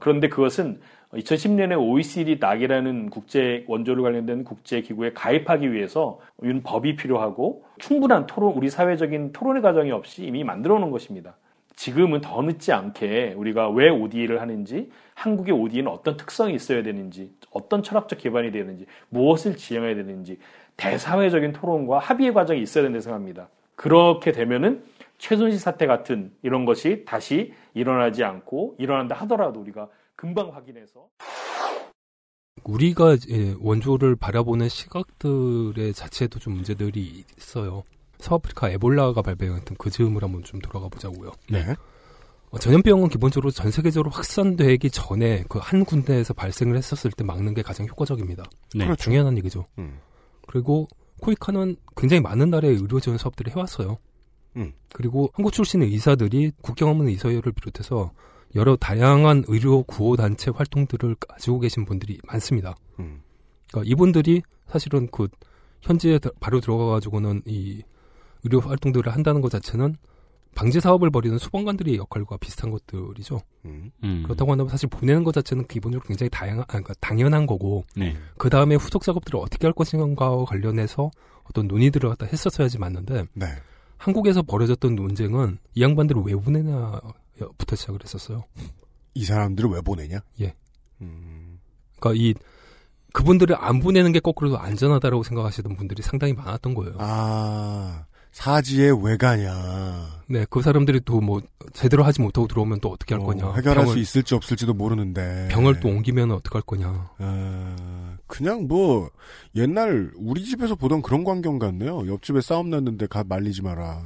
[SPEAKER 14] 그런데 그것은 2010년에 OECD 낙이라는 국제 원조를 관련된 국제 기구에 가입하기 위해서 이런 법이 필요하고 충분한 토론, 우리 사회적인 토론의 과정이 없이 이미 만들어 놓은 것입니다. 지금은 더 늦지 않게 우리가 왜 ODA를 하는지, 한국의 ODA는 어떤 특성이 있어야 되는지, 어떤 철학적 기반이 되는지, 무엇을 지향해야 되는지 대사회적인 토론과 합의의 과정이 있어야 된다고 생각합니다. 그렇게 되면은 최순실 사태 같은 이런 것이 다시 일어나지 않고 일어난다 하더라도 우리가 금방 확인해서
[SPEAKER 10] 우리가 예, 원조를 바라보는 시각들의 자체도 좀 문제들이 있어요. 서아프리카 에볼라가 발병했던 그 즈음을 한번 좀 돌아가 보자고요.
[SPEAKER 2] 네.
[SPEAKER 10] 어, 전염병은 기본적으로 전 세계적으로 확산되기 전에 그 한 군데에서 발생을 했었을 때 막는 게 가장 효과적입니다.
[SPEAKER 4] 네.
[SPEAKER 2] 그렇죠.
[SPEAKER 10] 중요한 얘기죠.
[SPEAKER 2] 음.
[SPEAKER 10] 그리고 코이카는 굉장히 많은 나라의 의료 지원 사업들을 해왔어요.
[SPEAKER 2] 음.
[SPEAKER 10] 그리고 한국 출신의 의사들이 국경 없는 의사회를 비롯해서 여러 다양한 의료 구호 단체 활동들을 가지고 계신 분들이 많습니다.
[SPEAKER 2] 음.
[SPEAKER 10] 그러니까 이분들이 사실은 그 현지에 더- 바로 들어가 가지고는 이 의료 활동들을 한다는 것 자체는 방제 사업을 벌이는 소방관들의 역할과 비슷한 것들이죠.
[SPEAKER 2] 음.
[SPEAKER 4] 음.
[SPEAKER 10] 그렇다고 한다면 사실 보내는 것 자체는 기본적으로 굉장히 다양한, 아, 그러니까 당연한 거고,
[SPEAKER 4] 네.
[SPEAKER 10] 그 다음에 후속 작업들을 어떻게 할 것인가와 관련해서 어떤 논의들을 갖다 했었어야지 맞는데,
[SPEAKER 2] 네.
[SPEAKER 10] 한국에서 벌어졌던 논쟁은 이 양반들을 왜 보내냐부터 시작을 했었어요.
[SPEAKER 2] 이 사람들을 왜 보내냐?
[SPEAKER 10] 예.
[SPEAKER 2] 음.
[SPEAKER 10] 그러니까 이 그분들을 안 보내는 게 거꾸로 안전하다라고 생각하시던 분들이 상당히 많았던 거예요.
[SPEAKER 2] 아, 사지에 왜 가냐.
[SPEAKER 10] 네, 그 사람들이 또 뭐 제대로 하지 못하고 들어오면 또 어떻게 할
[SPEAKER 2] 어,
[SPEAKER 10] 거냐.
[SPEAKER 2] 해결할
[SPEAKER 10] 병을,
[SPEAKER 2] 수 있을지 없을지도 모르는데.
[SPEAKER 10] 병을 또 옮기면 어떻게 할 거냐.
[SPEAKER 2] 아, 그냥 뭐 옛날 우리 집에서 보던 그런 광경 같네요. 옆집에 싸움 났는데 가 말리지 마라.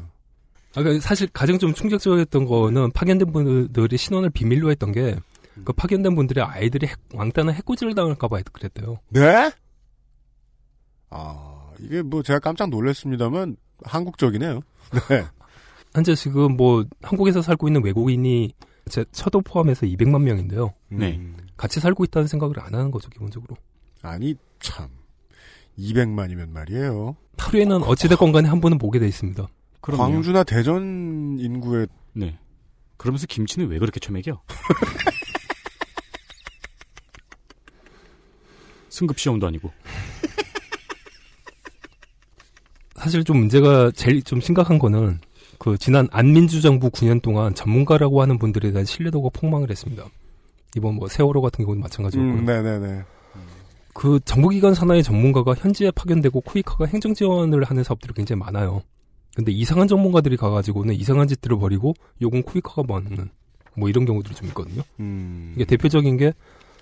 [SPEAKER 10] 아, 그러니까 사실 가장 좀 충격적이었던 거는 파견된 분들이 신원을 비밀로 했던 게, 그 파견된 분들의 아이들이 핵- 왕따나 해코지를 당할까봐 그랬대요.
[SPEAKER 2] 네? 아, 이게 뭐 제가 깜짝 놀랐습니다만 한국적이네요. 네.
[SPEAKER 10] 현재 지금 뭐 한국에서 살고 있는 외국인이 제 처도 포함해서 200만 명인데요.
[SPEAKER 4] 네.
[SPEAKER 10] 같이 살고 있다는 생각을 안 하는 거죠, 기본적으로.
[SPEAKER 2] 아니 참 200만이면 말이에요.
[SPEAKER 10] 하루에는 어찌됐건 간에 한 번은 보게 돼 있습니다.
[SPEAKER 4] 그럼요.
[SPEAKER 2] 광주나 대전 인구의
[SPEAKER 4] 네. 그러면서 김치는 왜 그렇게 처먹여? 승급 시험도 아니고.
[SPEAKER 10] 사실 좀 문제가 제일 좀 심각한 거는 그 지난 안민주 정부 9년 동안 전문가라고 하는 분들에 대한 신뢰도가 폭망을 했습니다. 이번 뭐 세월호 같은 경우는 마찬가지였고.
[SPEAKER 2] 음, 네네네.
[SPEAKER 10] 그 정부기관 산하의 전문가가 현지에 파견되고 쿠이카가 행정 지원을 하는 사업들이 굉장히 많아요. 근데 이상한 전문가들이 가가지고는 이상한 짓들을 벌이고 요건 쿠이카가 먹는 뭐 이런 경우들이 좀 있거든요.
[SPEAKER 2] 음.
[SPEAKER 10] 이게 대표적인 게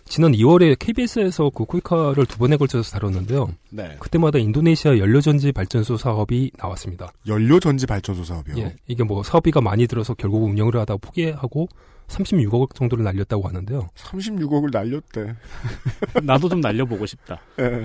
[SPEAKER 10] 지난 2월에 KBS에서 그 쿠이카를 두 번에 걸쳐서 다뤘는데요.
[SPEAKER 2] 네.
[SPEAKER 10] 그때마다 인도네시아 연료전지 발전소 사업이 나왔습니다.
[SPEAKER 2] 연료전지 발전소 사업이요.
[SPEAKER 10] 예, 이게 뭐 사업비가 많이 들어서 결국 운영을 하다 포기하고 36억 정도를 날렸다고 하는데요.
[SPEAKER 2] 36억을 날렸대.
[SPEAKER 4] 나도 좀 날려보고 싶다.
[SPEAKER 2] 예.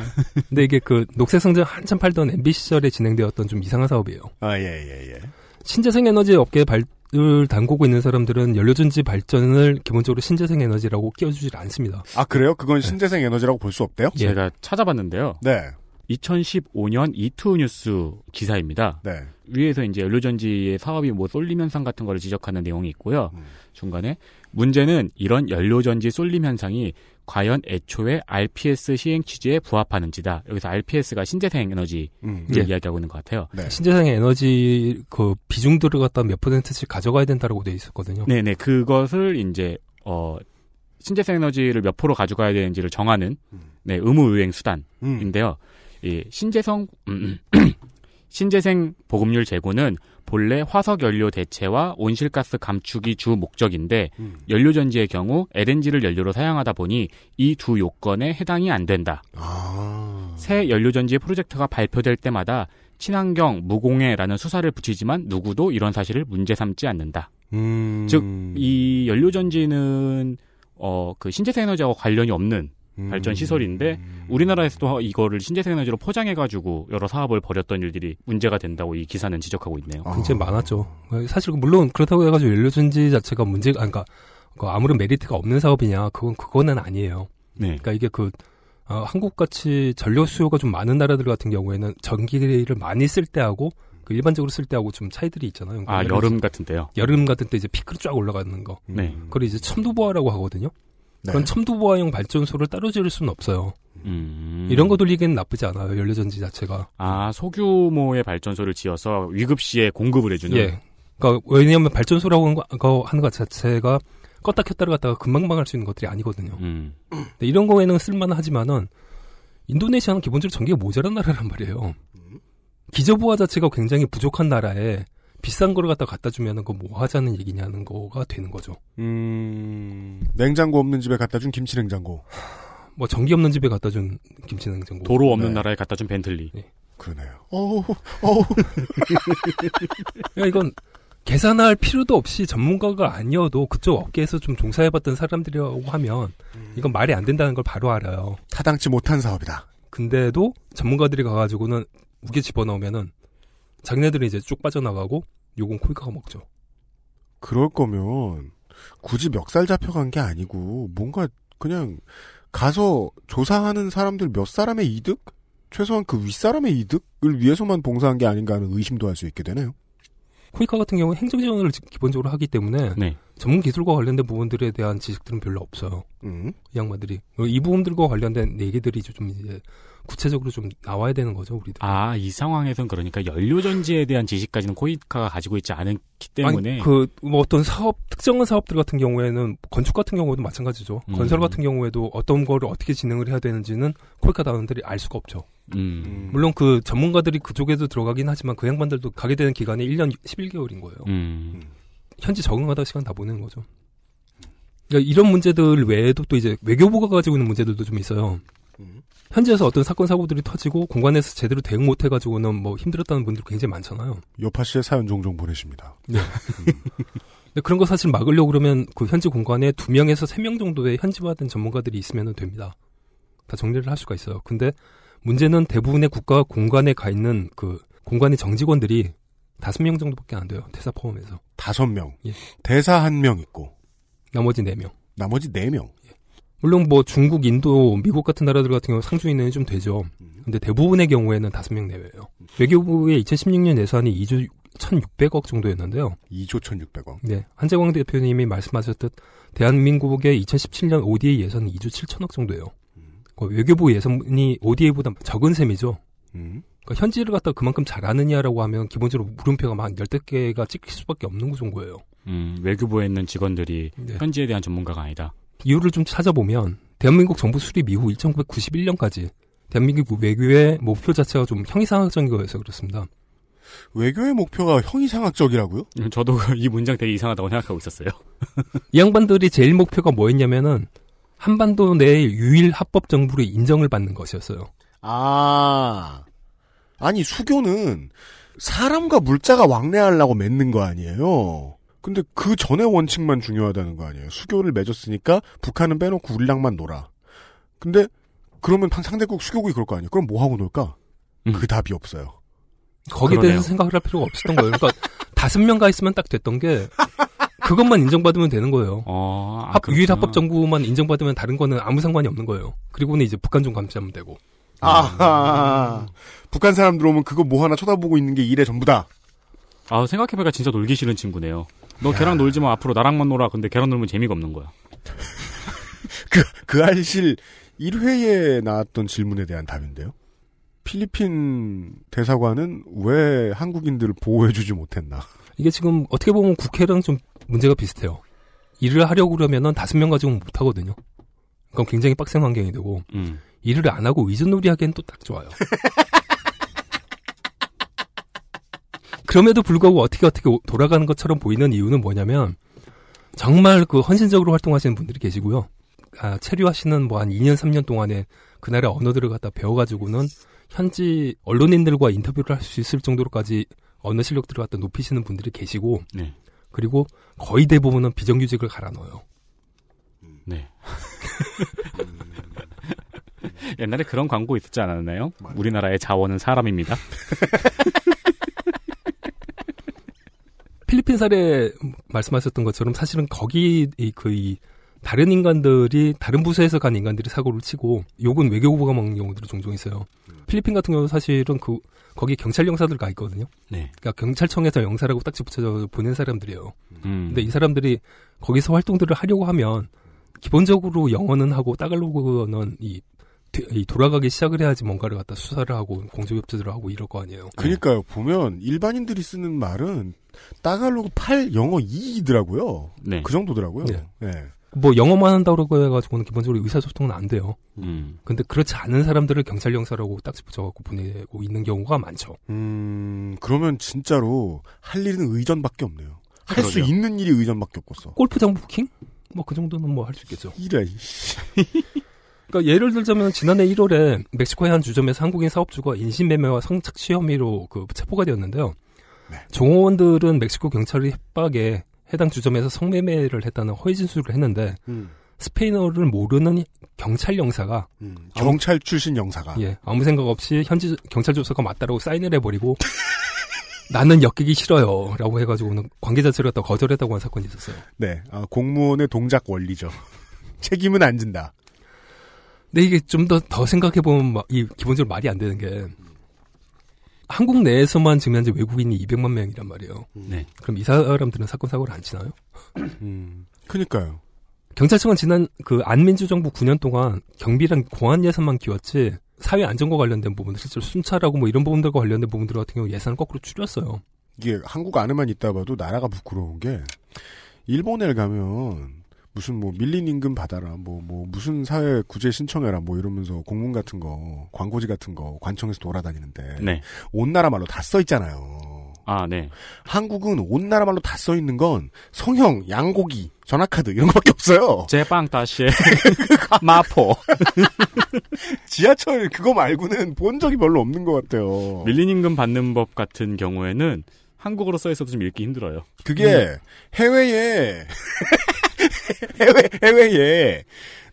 [SPEAKER 10] 근데 이게 그 녹색성전 한참 팔던 MB 시절에 진행되었던 좀 이상한 사업이에요.
[SPEAKER 2] 아, 예, 예, 예.
[SPEAKER 10] 신재생 에너지 업계에 발 을 담그고 있는 사람들은 연료전지 발전을 기본적으로 신재생 에너지라고 끼워주질 않습니다.
[SPEAKER 2] 아, 그래요? 그건 신재생 에너지라고 볼 수 없대요?
[SPEAKER 4] 제가 찾아봤는데요.
[SPEAKER 2] 네.
[SPEAKER 4] 2015년 이투 뉴스 기사입니다.
[SPEAKER 2] 네.
[SPEAKER 4] 위에서 이제 연료전지의 사업이 뭐 쏠림 현상 같은 거를 지적하는 내용이 있고요.
[SPEAKER 2] 음.
[SPEAKER 4] 중간에 문제는 이런 연료전지 쏠림 현상이 과연 애초에 RPS 시행 취지에 부합하는지다. 여기서 RPS가 신재생 에너지
[SPEAKER 2] 음.
[SPEAKER 10] 예.
[SPEAKER 4] 이야기하고 있는 것 같아요.
[SPEAKER 2] 네.
[SPEAKER 10] 신재생 에너지 그 비중들을 갖다 몇 퍼센트씩 가져가야 된다라고 돼 있었거든요.
[SPEAKER 4] 네네 그것을 이제 어 신재생 에너지를 몇 프로 가져가야 되는지를 정하는 네 의무 유행 수단인데요. 이 신재성 음, 음. 신재생 보급률 제고는 본래 화석 연료 대체와 온실가스 감축이 주 목적인데
[SPEAKER 2] 음.
[SPEAKER 4] 연료 전지의 경우 LNG를 연료로 사용하다 보니 이 두 요건에 해당이 안 된다.
[SPEAKER 2] 아.
[SPEAKER 4] 새 연료 전지 프로젝트가 발표될 때마다 친환경 무공해라는 수사를 붙이지만 누구도 이런 사실을 문제 삼지 않는다.
[SPEAKER 2] 음.
[SPEAKER 4] 즉이 연료 전지는 어 그 신재생 에너지하고 관련이 없는
[SPEAKER 2] 음.
[SPEAKER 4] 발전 시설인데 우리나라에서도 이거를 신재생 에너지로 포장해 가지고 여러 사업을 벌였던 일들이 문제가 된다고 이 기사는 지적하고 있네요.
[SPEAKER 10] 굉장히 많았죠. 사실 물론 그렇다고 해가지고 연료전지 자체가 문제가 아니, 그러니까 그 아무런 메리트가 없는 사업이냐 그건 그거는 아니에요.
[SPEAKER 4] 네.
[SPEAKER 10] 그러니까 이게 그 어, 한국 같이 전력 수요가 좀 많은 나라들 같은 경우에는 전기를 많이 쓸 때하고 그 일반적으로 쓸 때하고 좀 차이들이 있잖아요.
[SPEAKER 4] 아,
[SPEAKER 10] 그러니까
[SPEAKER 4] 여름 같은 때요?
[SPEAKER 10] 여름 같은 때 이제 피크로 쫙 올라가는 거.
[SPEAKER 4] 네.
[SPEAKER 10] 그걸 이제 첨두보화라고 하거든요.
[SPEAKER 2] 네.
[SPEAKER 10] 그런 첨두보화용 발전소를 따로 지을 수는 없어요.
[SPEAKER 4] 음.
[SPEAKER 10] 이런 거 돌리기는 나쁘지 않아요. 연료전지 자체가.
[SPEAKER 4] 아, 소규모의 발전소를 지어서 위급 시에 공급을 해주는.
[SPEAKER 10] 예. 그러니까 왜냐하면 발전소라고 하는 거, 거 하는 것 자체가 껐다 켰다를 갖다가 금방방 할 수 있는 것들이 아니거든요.
[SPEAKER 4] 음.
[SPEAKER 10] 근데 이런 거에는 쓸만하지만은 인도네시아는 기본적으로 전기가 모자란 나라란 말이에요. 기저부하 자체가 굉장히 부족한 나라에 비싼 거를 갖다 갖다 주면은 그거 뭐 하자는 얘기냐는 거가 되는 거죠.
[SPEAKER 2] 음. 냉장고 없는 집에 갖다 준 김치 냉장고.
[SPEAKER 10] 뭐 전기 없는 집에 갖다 준 김치 냉장고.
[SPEAKER 4] 도로 없는
[SPEAKER 10] 네.
[SPEAKER 4] 나라에 갖다 준 벤틀리.
[SPEAKER 2] 그러네요. 어우, 어우.
[SPEAKER 10] 그러니까 이건 계산할 필요도 없이 전문가가 아니어도 그쪽 업계에서 좀 종사해봤던 사람들이라고 하면 이건 말이 안 된다는 걸 바로 알아요.
[SPEAKER 2] 타당치 못한 사업이다.
[SPEAKER 10] 근데도 전문가들이 가가지고는 무게 집어넣으면은 자기네들이 이제 쭉 빠져나가고 요건 코이카가 먹죠.
[SPEAKER 2] 그럴 거면 굳이 멱살 잡혀간 게 아니고 뭔가 그냥 가서 조사하는 사람들 몇 사람의 이득? 최소한 그 윗사람의 이득을 위해서만 봉사한 게 아닌가 하는 의심도 할 수 있게 되네요.
[SPEAKER 10] 코이카 같은 경우는 행정 지원을 지- 기본적으로 하기 때문에
[SPEAKER 4] 네.
[SPEAKER 10] 전문 기술과 관련된 부분들에 대한 지식들은 별로 없어요.
[SPEAKER 2] 음.
[SPEAKER 10] 이 양반들이 이 부분들과 관련된 얘기들이 좀 이제 구체적으로 좀 나와야 되는 거죠, 우리들.
[SPEAKER 4] 아, 이 상황에선 그러니까 연료 전지에 대한 지식까지는 코이카가 가지고 있지 않기 때문에.
[SPEAKER 10] 아니, 그, 뭐 어떤 사업, 특정한 사업들 같은 경우에는, 건축 같은 경우에도 마찬가지죠.
[SPEAKER 4] 음.
[SPEAKER 10] 건설 같은 경우에도 어떤 거를 어떻게 진행을 해야 되는지는 코이카 단원들이 알 수가 없죠.
[SPEAKER 4] 음.
[SPEAKER 10] 물론 그 전문가들이 그쪽에도 들어가긴 하지만 그 양반들도 가게 되는 기간이 1년 11개월인 거예요.
[SPEAKER 4] 음.
[SPEAKER 10] 현지 적응하다 시간 다 보내는 거죠. 그러니까 이런 문제들 외에도 또 이제 외교부가 가지고 있는 문제들도 좀 있어요. 현지에서 어떤 사건 사고들이 터지고 공간에서 제대로 대응 못 해가지고는 뭐 힘들었다는 분들 굉장히 많잖아요.
[SPEAKER 2] 요파 씨의 사연 종종 보내십니다.
[SPEAKER 10] 네. 근데 그런 거 사실 막으려고 그러면 그 현지 공간에 두 명에서 세 명 정도의 현지화된 전문가들이 있으면 됩니다. 다 정리를 할 수가 있어요. 근데 문제는 대부분의 국가 공간에 가 있는 그 공간의 정직원들이 다섯 명 정도밖에 안 돼요. 대사 포함해서.
[SPEAKER 2] 다섯 명.
[SPEAKER 10] 예.
[SPEAKER 2] 대사 한 명 있고.
[SPEAKER 10] 나머지 네 명.
[SPEAKER 2] 나머지 네 명.
[SPEAKER 10] 물론 뭐 중국, 인도, 미국 같은 나라들 같은 경우 상주 인원이 좀 되죠. 근데 대부분의 경우에는 다섯 명 내외예요. 외교부의 2016년 예산이 2조 1,600억 정도였는데요.
[SPEAKER 2] 2조 1,600억.
[SPEAKER 10] 네. 한재광 대표님이 말씀하셨듯 대한민국의 2017년 ODA 예산은 2조 7천억 정도예요. 그 외교부 예산이 ODA보다 적은 셈이죠.
[SPEAKER 2] 음.
[SPEAKER 10] 그러니까 현지를 갖다 그만큼 잘하느냐라고 하면 기본적으로 물음표가 막 열댓 개가 찍힐 수밖에 없는 구조인 거예요.
[SPEAKER 4] 음, 외교부에 있는 직원들이
[SPEAKER 10] 네.
[SPEAKER 4] 현지에 대한 전문가가 아니다.
[SPEAKER 10] 이유를 좀 찾아보면 대한민국 정부 수립 이후 1991년까지 대한민국 외교의 목표 자체가 좀 형이상학적인 거여서 그렇습니다.
[SPEAKER 2] 외교의 목표가 형이상학적이라고요?
[SPEAKER 4] 저도 이 문장 되게 이상하다고 생각하고 있었어요.
[SPEAKER 10] 이 양반들이 제일 목표가 뭐였냐면은 한반도 내 유일 합법 정부로 인정을 받는 것이었어요.
[SPEAKER 2] 아. 아니, 수교는 사람과 물자가 왕래하려고 맺는 거 아니에요? 근데 그 전의 원칙만 중요하다는 거 아니에요? 수교를 맺었으니까 북한은 빼놓고 우리랑만 놀아. 근데 그러면 상대국 수교국이 그럴 거 아니에요? 그럼 뭐 하고 놀까? 그 답이 없어요.
[SPEAKER 10] 거기에
[SPEAKER 2] 그러네요.
[SPEAKER 10] 대해서 생각을 할 필요가 없었던 거예요. 그러니까 다섯 명 가 있으면 딱 됐던 게 그것만 인정받으면 되는 거예요.
[SPEAKER 4] 아,
[SPEAKER 10] 합-
[SPEAKER 4] 그렇구나.
[SPEAKER 10] 유일 합법 정부만 인정받으면 다른 거는 아무 상관이 없는 거예요. 그리고는 이제 북한 좀 감시하면 되고.
[SPEAKER 2] 아하. 북한 사람 들어오면 그거 뭐 하나 쳐다보고 있는 게 일의 전부다.
[SPEAKER 4] 아, 생각해보니까 진짜 놀기 싫은 친구네요. 너 걔랑 놀지 마. 앞으로 나랑만 놀아. 근데 걔랑 놀면 재미가 없는 거야.
[SPEAKER 2] 그, 그 알실 1회에 나왔던 질문에 대한 답인데요. 필리핀 대사관은 왜 한국인들을 보호해주지 못했나?
[SPEAKER 10] 이게 지금 어떻게 보면 국회랑 좀 문제가 비슷해요. 일을 하려고 그러면은 다섯 명 가지고는 못 하거든요. 그럼 굉장히 빡센 환경이 되고
[SPEAKER 4] 음.
[SPEAKER 10] 일을 안 하고 의존놀이 하기엔 또 딱 좋아요. 그럼에도 불구하고 어떻게 어떻게 오- 돌아가는 것처럼 보이는 이유는 뭐냐면 정말 그 헌신적으로 활동하시는 분들이 계시고요. 아, 체류하시는 뭐 한 2년 3년 동안에 그 나라 언어들을 갖다 배워가지고는 현지 언론인들과 인터뷰를 할 수 있을 정도로까지 언어 실력들을 갖다 높이시는 분들이 계시고
[SPEAKER 4] 네.
[SPEAKER 10] 그리고 거의 대부분은 비정규직을 갈아 넣어요.
[SPEAKER 4] 네. 옛날에 그런 광고 있었지 않았나요? 우리나라의 자원은 사람입니다.
[SPEAKER 10] 필리핀 사례 말씀하셨던 것처럼 사실은 거기 이, 그 이, 다른 인간들이 다른 부서에서 간 인간들이 사고를 치고 욕은 외교부가 먹는 경우들이 종종 있어요. 필리핀 같은 경우 사실은 그 거기 경찰 영사들 가 있거든요.
[SPEAKER 4] 네.
[SPEAKER 10] 그러니까 경찰청에서 영사라고 딱지 붙여서 보낸 사람들이에요.
[SPEAKER 4] 음.
[SPEAKER 10] 근데 이 사람들이 거기서 활동들을 하려고 하면 기본적으로 영어는 하고 따갈로그는 이 돌아가기 시작을 해야지 뭔가를 갖다 수사를 하고 공조협조를 하고 이럴 거 아니에요.
[SPEAKER 2] 그러니까요. 보면 일반인들이 쓰는 말은 따갈로그 8 영어 2이더라고요.
[SPEAKER 4] 네.
[SPEAKER 2] 그 정도더라고요.
[SPEAKER 10] 네.
[SPEAKER 2] 네.
[SPEAKER 10] 뭐 영어만 한다고 해가지고는 기본적으로 의사소통은 안 돼요.
[SPEAKER 4] 음.
[SPEAKER 10] 근데 그렇지 않은 사람들을 경찰 영사라고 딱지 붙여갖고 보내고 있는 경우가 많죠.
[SPEAKER 2] 음, 그러면 진짜로 할 일은 의전밖에 없네요. 할 수. 있는 일이 의전밖에 없겠어.
[SPEAKER 10] 골프장 부킹? 뭐 그 정도는 뭐 할 수 있겠죠.
[SPEAKER 2] 이래.
[SPEAKER 10] 그러니까 예를 들자면 지난해 1월에 멕시코의 한 주점에서 한국인 사업주가 인신매매와 성착취 혐의로 그 체포가 되었는데요. 종업원들은 멕시코 경찰의 협박에 해당 주점에서 성매매를 했다는 허위 진술을 했는데
[SPEAKER 2] 음.
[SPEAKER 10] 스페인어를 모르는 경찰 영사가
[SPEAKER 2] 경찰 출신 영사가
[SPEAKER 10] 예, 아무 생각 없이 현지 경찰 조사가 맞다라고 사인을 해버리고 나는 엮이기 싫어요라고 해가지고는 관계 자체를 갖다 거절했다고 한 사건이 있었어요.
[SPEAKER 2] 네, 아, 공무원의 동작 원리죠. 책임은 안 진다.
[SPEAKER 10] 근데 이게 좀 더 더 생각해 보면 이 기본적으로 말이 안 되는 게 한국 내에서만 지금 현재 외국인이 200만 명이란 말이에요.
[SPEAKER 4] 네.
[SPEAKER 10] 그럼 이 사람들은 사건 사고를 안 치나요?
[SPEAKER 2] 음, 그니까요.
[SPEAKER 10] 경찰청은 지난 그 안민주 정부 9년 동안 경비랑 공안 예산만 키웠지 사회 안전과 관련된 부분들 실제로 순찰하고 뭐 이런 부분들과 관련된 부분들 같은 경우 예산을 거꾸로 줄였어요.
[SPEAKER 2] 이게 한국 안에만 있다 봐도 나라가 부끄러운 게 일본에 가면 무슨 뭐 밀린 임금 받아라 뭐뭐 무슨 사회 구제 신청해라 뭐 이러면서 공문 같은 거 광고지 같은 거 관청에서 돌아다니는데
[SPEAKER 4] 네.
[SPEAKER 2] 온 나라 말로 다 써 있잖아요.
[SPEAKER 4] 아, 네.
[SPEAKER 2] 한국은 온 나라 말로 다 써 있는 건 성형, 양고기, 전화카드 이런 거밖에 없어요.
[SPEAKER 4] 제빵 다시 마포
[SPEAKER 2] 지하철 그거 말고는 본 적이 별로 없는 것 같아요.
[SPEAKER 4] 밀린 임금 받는 법 같은 경우에는 한국어로 써 있어도 좀 읽기 힘들어요.
[SPEAKER 2] 그게 해외에 해외 해외에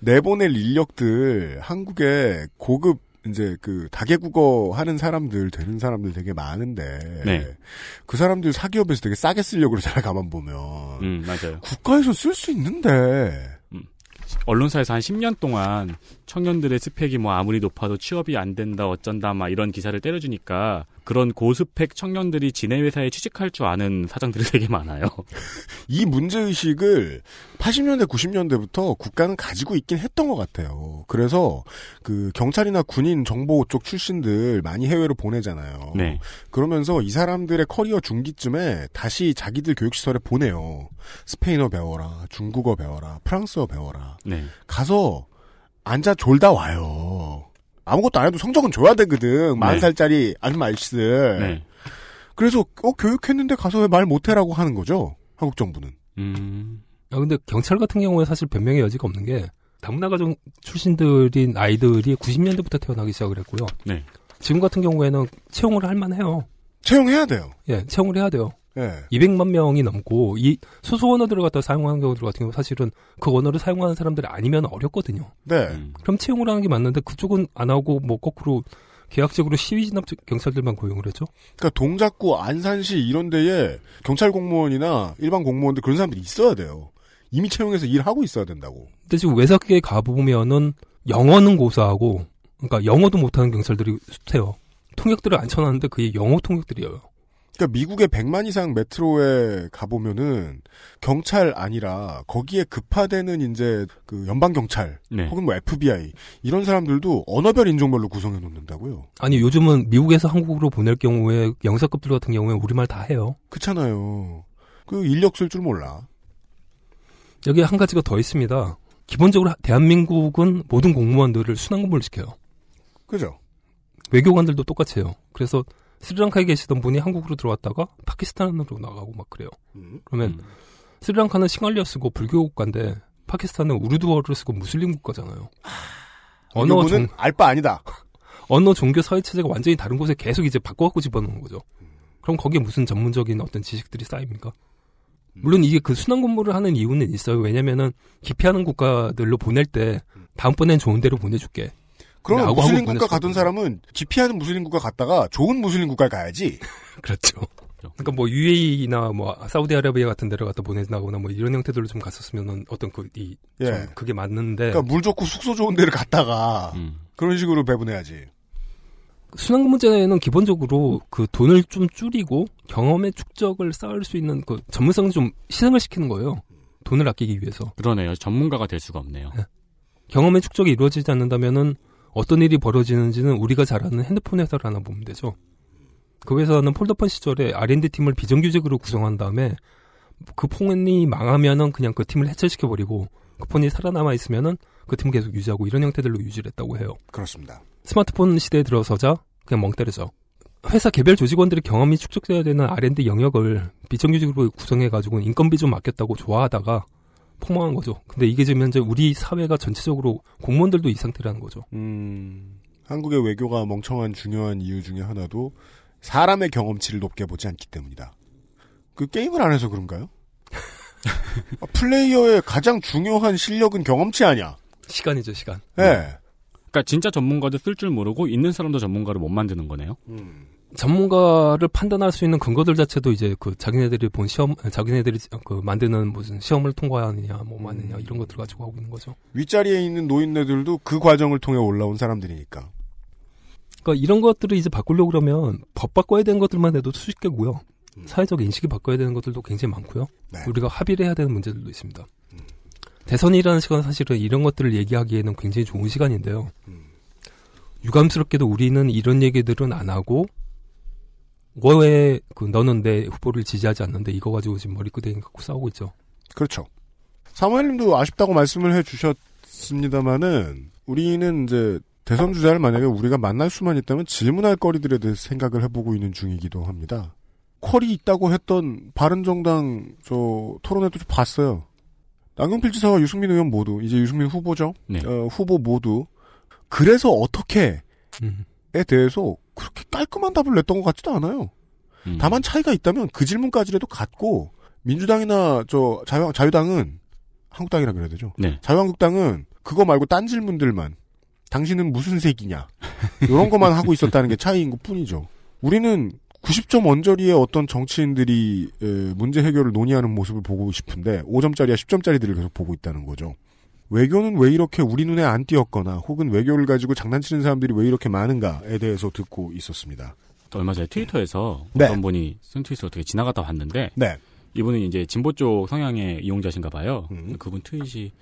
[SPEAKER 2] 내보낼 인력들 한국에 고급 이제 그 다계국어 하는 사람들 되는 사람들 되게 많은데
[SPEAKER 4] 네.
[SPEAKER 2] 그 사람들 사기업에서 되게 싸게 쓰려고 그러잖아 가만 보면
[SPEAKER 4] 음, 맞아요.
[SPEAKER 2] 국가에서 쓸 수 있는데
[SPEAKER 4] 언론사에서 한 10년 동안 청년들의 스펙이 뭐 아무리 높아도 취업이 안 된다 어쩐다 막 이런 기사를 때려주니까 그런 고스펙 청년들이 지네 회사에 취직할 줄 아는 사장들이 되게 많아요.
[SPEAKER 2] 이 문제의식을 80년대, 90년대부터 국가는 가지고 있긴 했던 것 같아요. 그래서 그 경찰이나 군인 정보 쪽 출신들 많이 해외로 보내잖아요.
[SPEAKER 4] 네.
[SPEAKER 2] 그러면서 이 사람들의 커리어 중기쯤에 다시 자기들 교육시설에 보내요. 스페인어 배워라, 중국어 배워라, 프랑스어 배워라.
[SPEAKER 4] 네.
[SPEAKER 2] 가서 앉아 졸다 와요. 아무것도 안 해도 성적은 줘야 되거든. 만
[SPEAKER 4] 네.
[SPEAKER 2] 살짜리 아줌마 아저씨들.
[SPEAKER 4] 네.
[SPEAKER 2] 그래서 어 교육했는데 가서 왜 말 못해라고 하는 거죠. 한국 정부는.
[SPEAKER 4] 음.
[SPEAKER 10] 아, 근데 경찰 같은 경우에 사실 변명의 여지가 없는 게 다문화 가정 출신들인 아이들이 90년대부터 태어나기 시작을 했고요.
[SPEAKER 4] 네.
[SPEAKER 10] 지금 같은 경우에는 채용을 할 만해요.
[SPEAKER 2] 채용해야 돼요.
[SPEAKER 10] 예, 채용을 해야 돼요.
[SPEAKER 2] 예.
[SPEAKER 10] 200만 명이 넘고 이 소수 언어들을 갖다 사용하는 경우들 같은 경우 사실은 그 언어를 사용하는 사람들이 아니면 어렵거든요.
[SPEAKER 2] 네.
[SPEAKER 10] 그럼 채용을 하는 게 맞는데 그쪽은 안 하고 뭐 거꾸로 계약적으로 시위 진압 경찰들만 고용을 했죠.
[SPEAKER 2] 그러니까 동작구 안산시 이런 데에 경찰 공무원이나 일반 공무원들 그런 사람들이 있어야 돼요. 이미 채용해서 일하고 있어야 된다고.
[SPEAKER 10] 근데 지금 외곽에 가보면은 영어는 고사하고 그러니까 영어도 못하는 경찰들이 숱해요. 통역들을 안 쳐놨는데 그게 영어 통역들이에요.
[SPEAKER 2] 그러니까 미국의 100만 이상 메트로에 가보면은 경찰 아니라 거기에 급파되는 이제 그 연방 경찰
[SPEAKER 4] 네.
[SPEAKER 2] 혹은 뭐 FBI 이런 사람들도 언어별 인종별로 구성해 놓는다고요.
[SPEAKER 10] 아니 요즘은 미국에서 한국으로 보낼 경우에 영사급들 같은 경우에 우리말 다 해요.
[SPEAKER 2] 그렇잖아요. 그 인력 쓸 줄 몰라.
[SPEAKER 10] 여기 한 가지가 더 있습니다. 기본적으로 대한민국은 모든 공무원들을 순환근무를 시켜요.
[SPEAKER 2] 그죠?
[SPEAKER 10] 외교관들도 똑같이 해요. 그래서 스리랑카에 계시던 분이 한국으로 들어왔다가 파키스탄으로 나가고 막 그래요. 그러면 스리랑카는 싱할리어 쓰고 불교 국가인데 파키스탄은 우르두어를 쓰고 무슬림 국가잖아요. 언어
[SPEAKER 2] 언어는 알바 아니다.
[SPEAKER 10] 언어, 종교, 사회 체제가 완전히 다른 곳에 계속 이제 바꿔갖고 집어넣는 거죠. 그럼 거기에 무슨 전문적인 어떤 지식들이 쌓입니까? 물론 이게 그 순환 근무를 하는 이유는 있어요. 왜냐면은 기피하는 국가들로 보낼 때 다음번엔 좋은 데로 보내줄게.
[SPEAKER 2] 그럼 무슬림 국가 가던 사람은 기피하는 무슬림 국가 갔다가 좋은 무슬림 국가에 가야지.
[SPEAKER 10] 그렇죠. 그러니까 뭐 UAE나 뭐 사우디아라비아 같은 데를 갖다 보내거나 뭐 이런 형태들로 좀 갔었으면은 어떤 그이
[SPEAKER 2] 예.
[SPEAKER 10] 그게 맞는데
[SPEAKER 2] 그러니까 물 좋고 숙소 좋은 데를 갔다가
[SPEAKER 10] 음.
[SPEAKER 2] 그런 식으로 배분해야지.
[SPEAKER 10] 순환 문제는 기본적으로 그 돈을 좀 줄이고 경험의 축적을 쌓을 수 있는 그 전문성을 좀 희생을 시키는 거예요. 돈을 아끼기 위해서.
[SPEAKER 4] 그러네요. 전문가가 될 수가 없네요.
[SPEAKER 10] 경험의 축적이 이루어지지 않는다면은 어떤 일이 벌어지는지는 우리가 잘 아는 핸드폰 회사를 하나 보면 되죠. 그 회사는 폴더폰 시절에 R&D 팀을 비정규직으로 구성한 다음에 그 폰이 망하면은 그냥 그 팀을 해체시켜 버리고 그 폰이 살아남아 있으면은 그 팀을 계속 유지하고 이런 형태들로 유지를 했다고 해요.
[SPEAKER 2] 그렇습니다.
[SPEAKER 10] 스마트폰 시대에 들어서자 그냥 멍 때려져. 회사 개별 조직원들의 경험이 축적돼야 되는 R&D 영역을 비정규직으로 구성해 가지고 인건비 좀 아꼈다고 좋아하다가 폭망한 거죠. 근데 이게 지금 현재 우리 사회가 전체적으로 공무원들도 이 상태라는 거죠.
[SPEAKER 2] 음, 한국의 외교가 멍청한 중요한 이유 중에 하나도 사람의 경험치를 높게 보지 않기 때문이다. 그 게임을 안 해서 그런가요? 아, 플레이어의 가장 중요한 실력은 경험치 아니야.
[SPEAKER 10] 시간이죠, 시간.
[SPEAKER 2] 예.
[SPEAKER 4] 그러니까 진짜 전문가도 쓸 줄 모르고 있는 사람도 전문가를 못 만드는 거네요.
[SPEAKER 10] 전문가를 판단할 수 있는 근거들 자체도 이제 그 자기네들이 본 시험, 자기네들이 그 만드는 무슨 시험을 통과하느냐, 뭐 마느냐 이런 것들 가지고 하고 있는 거죠.
[SPEAKER 2] 윗자리에 있는 노인네들도 그 과정을 통해 올라온 사람들이니까.
[SPEAKER 10] 그러니까 이런 것들을 이제 바꾸려고 그러면 법 바꿔야 되는 것들만 해도 수십 개고요. 사회적 인식이 바꿔야 되는 것들도 굉장히 많고요. 우리가 합의를 해야 되는 문제들도 있습니다. 대선이라는 시간은 사실은 이런 것들을 얘기하기에는 굉장히 좋은 시간인데요. 유감스럽게도 우리는 이런 얘기들은 안 하고 왜 그 너는 내 후보를 지지하지 않는데 이거 가지고 지금 머리끄댕이 갖고 싸우고 있죠.
[SPEAKER 2] 그렇죠. 사무엘님도 아쉽다고 말씀을 해주셨습니다만은 우리는 이제 대선 주자를 만약에 우리가 만날 수만 있다면 질문할 거리들에 대해서 생각을 해보고 있는 중이기도 합니다. 퀄이 있다고 했던 바른정당 저 토론회도 좀 봤어요. 남경필 지사와 유승민 의원 모두 이제 유승민 후보죠.
[SPEAKER 4] 네.
[SPEAKER 2] 어, 후보 모두 그래서 어떻게에 대해서 그렇게 깔끔한 답을 냈던 것 같지도 않아요.
[SPEAKER 4] 음.
[SPEAKER 2] 다만 차이가 있다면 그 질문까지라도 같고 민주당이나 저 자유, 자유당은 한국당이라 그래야 되죠.
[SPEAKER 4] 네.
[SPEAKER 2] 자유한국당은 그거 말고 딴 질문들만 당신은 무슨 색이냐 이런 것만 하고 있었다는 게 차이인 것 뿐이죠. 우리는 90점 언저리의 어떤 정치인들이 에, 문제 해결을 논의하는 모습을 보고 싶은데 5점짜리와 10점짜리들을 계속 보고 있다는 거죠. 외교는 왜 이렇게 우리 눈에 안 띄었거나 혹은 외교를 가지고 장난치는 사람들이 왜 이렇게 많은가에 대해서 듣고 있었습니다.
[SPEAKER 4] 얼마 전에 트위터에서
[SPEAKER 2] 네.
[SPEAKER 4] 어떤 분이 쓴 트윗을 어떻게 지나가다 봤는데
[SPEAKER 2] 네.
[SPEAKER 4] 이분은 이제 진보 쪽 성향의 이용자신가 봐요.
[SPEAKER 2] 음.
[SPEAKER 4] 그분 트윗이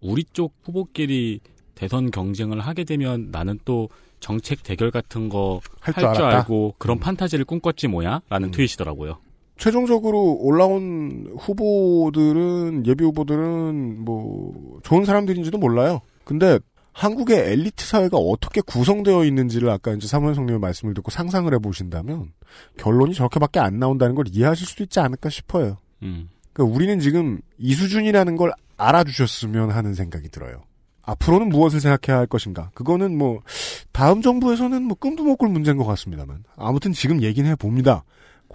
[SPEAKER 4] 우리 쪽 후보끼리 대선 경쟁을 하게 되면 나는 또 정책 대결 같은 거할할
[SPEAKER 2] 줄?
[SPEAKER 4] 알고 그런 판타지를 꿈꿨지 뭐야?
[SPEAKER 2] 음.
[SPEAKER 4] 라는 트윗이더라고요.
[SPEAKER 2] 최종적으로 올라온 후보들은 예비 후보들은 뭐 좋은 사람들인지도 몰라요. 근데 한국의 엘리트 사회가 어떻게 구성되어 있는지를 아까 이제 사무엘 성님의 말씀을 듣고 상상을 해보신다면 결론이 저렇게밖에 안 나온다는 걸 이해하실 수도 있지 않을까 싶어요.
[SPEAKER 4] 음.
[SPEAKER 2] 그러니까 우리는 지금 이 수준이라는 걸 알아주셨으면 하는 생각이 들어요. 앞으로는 무엇을 생각해야 할 것인가? 그거는 뭐 다음 정부에서는 뭐 꿈도 못 꿀 문제인 것 같습니다만 아무튼 지금 얘기는 해봅니다.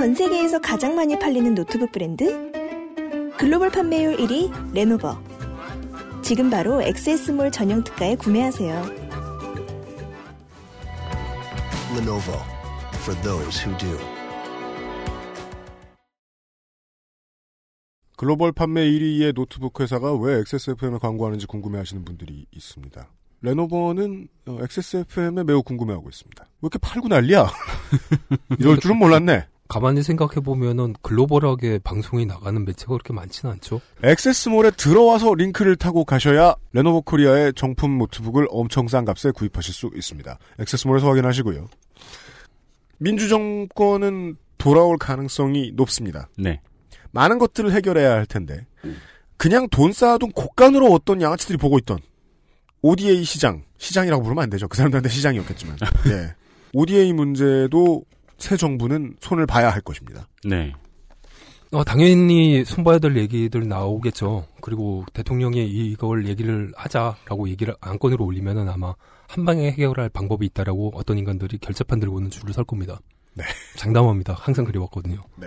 [SPEAKER 6] 전 세계에서 가장 많이 팔리는 노트북 브랜드? 글로벌 판매율 1위 레노버. 지금 바로 엑세스몰 전용 특가에 구매하세요.
[SPEAKER 8] Lenovo for those who do.
[SPEAKER 2] 글로벌 판매 1위의 노트북 회사가 왜 XSFM에 광고하는지 궁금해하시는 분들이 있습니다. 레노버는 어, XSFM에 매우 궁금해하고 있습니다. 왜 이렇게 팔고 난리야? 이럴 줄은 몰랐네.
[SPEAKER 10] 가만히 생각해 보면은 글로벌하게 방송이 나가는 매체가 그렇게 많지는 않죠.
[SPEAKER 2] 액세스몰에 들어와서 링크를 타고 가셔야 레노버 코리아의 정품 노트북을 엄청 싼 값에 구입하실 수 있습니다. 액세스몰에서 확인하시고요. 민주정권은 돌아올 가능성이 높습니다.
[SPEAKER 4] 네.
[SPEAKER 2] 많은 것들을 해결해야 할 텐데 그냥 돈 쌓아둔 곳간으로 어떤 양아치들이 보고 있던 ODA 시장, 시장이라고 부르면 안 되죠. 그 사람들한테 시장이었겠지만. 예. ODA 문제도 새 정부는 손을 봐야 할 것입니다.
[SPEAKER 4] 네.
[SPEAKER 10] 어, 당연히 손봐야 될 얘기들 나오겠죠. 그리고 대통령이 이걸 얘기를 하자라고 얘기를 안건으로 올리면은 아마 한 방에 해결할 방법이 있다라고 어떤 인간들이 결재판 들고는 줄을 설 겁니다.
[SPEAKER 2] 네.
[SPEAKER 10] 장담합니다. 항상 그래왔거든요.
[SPEAKER 2] 네.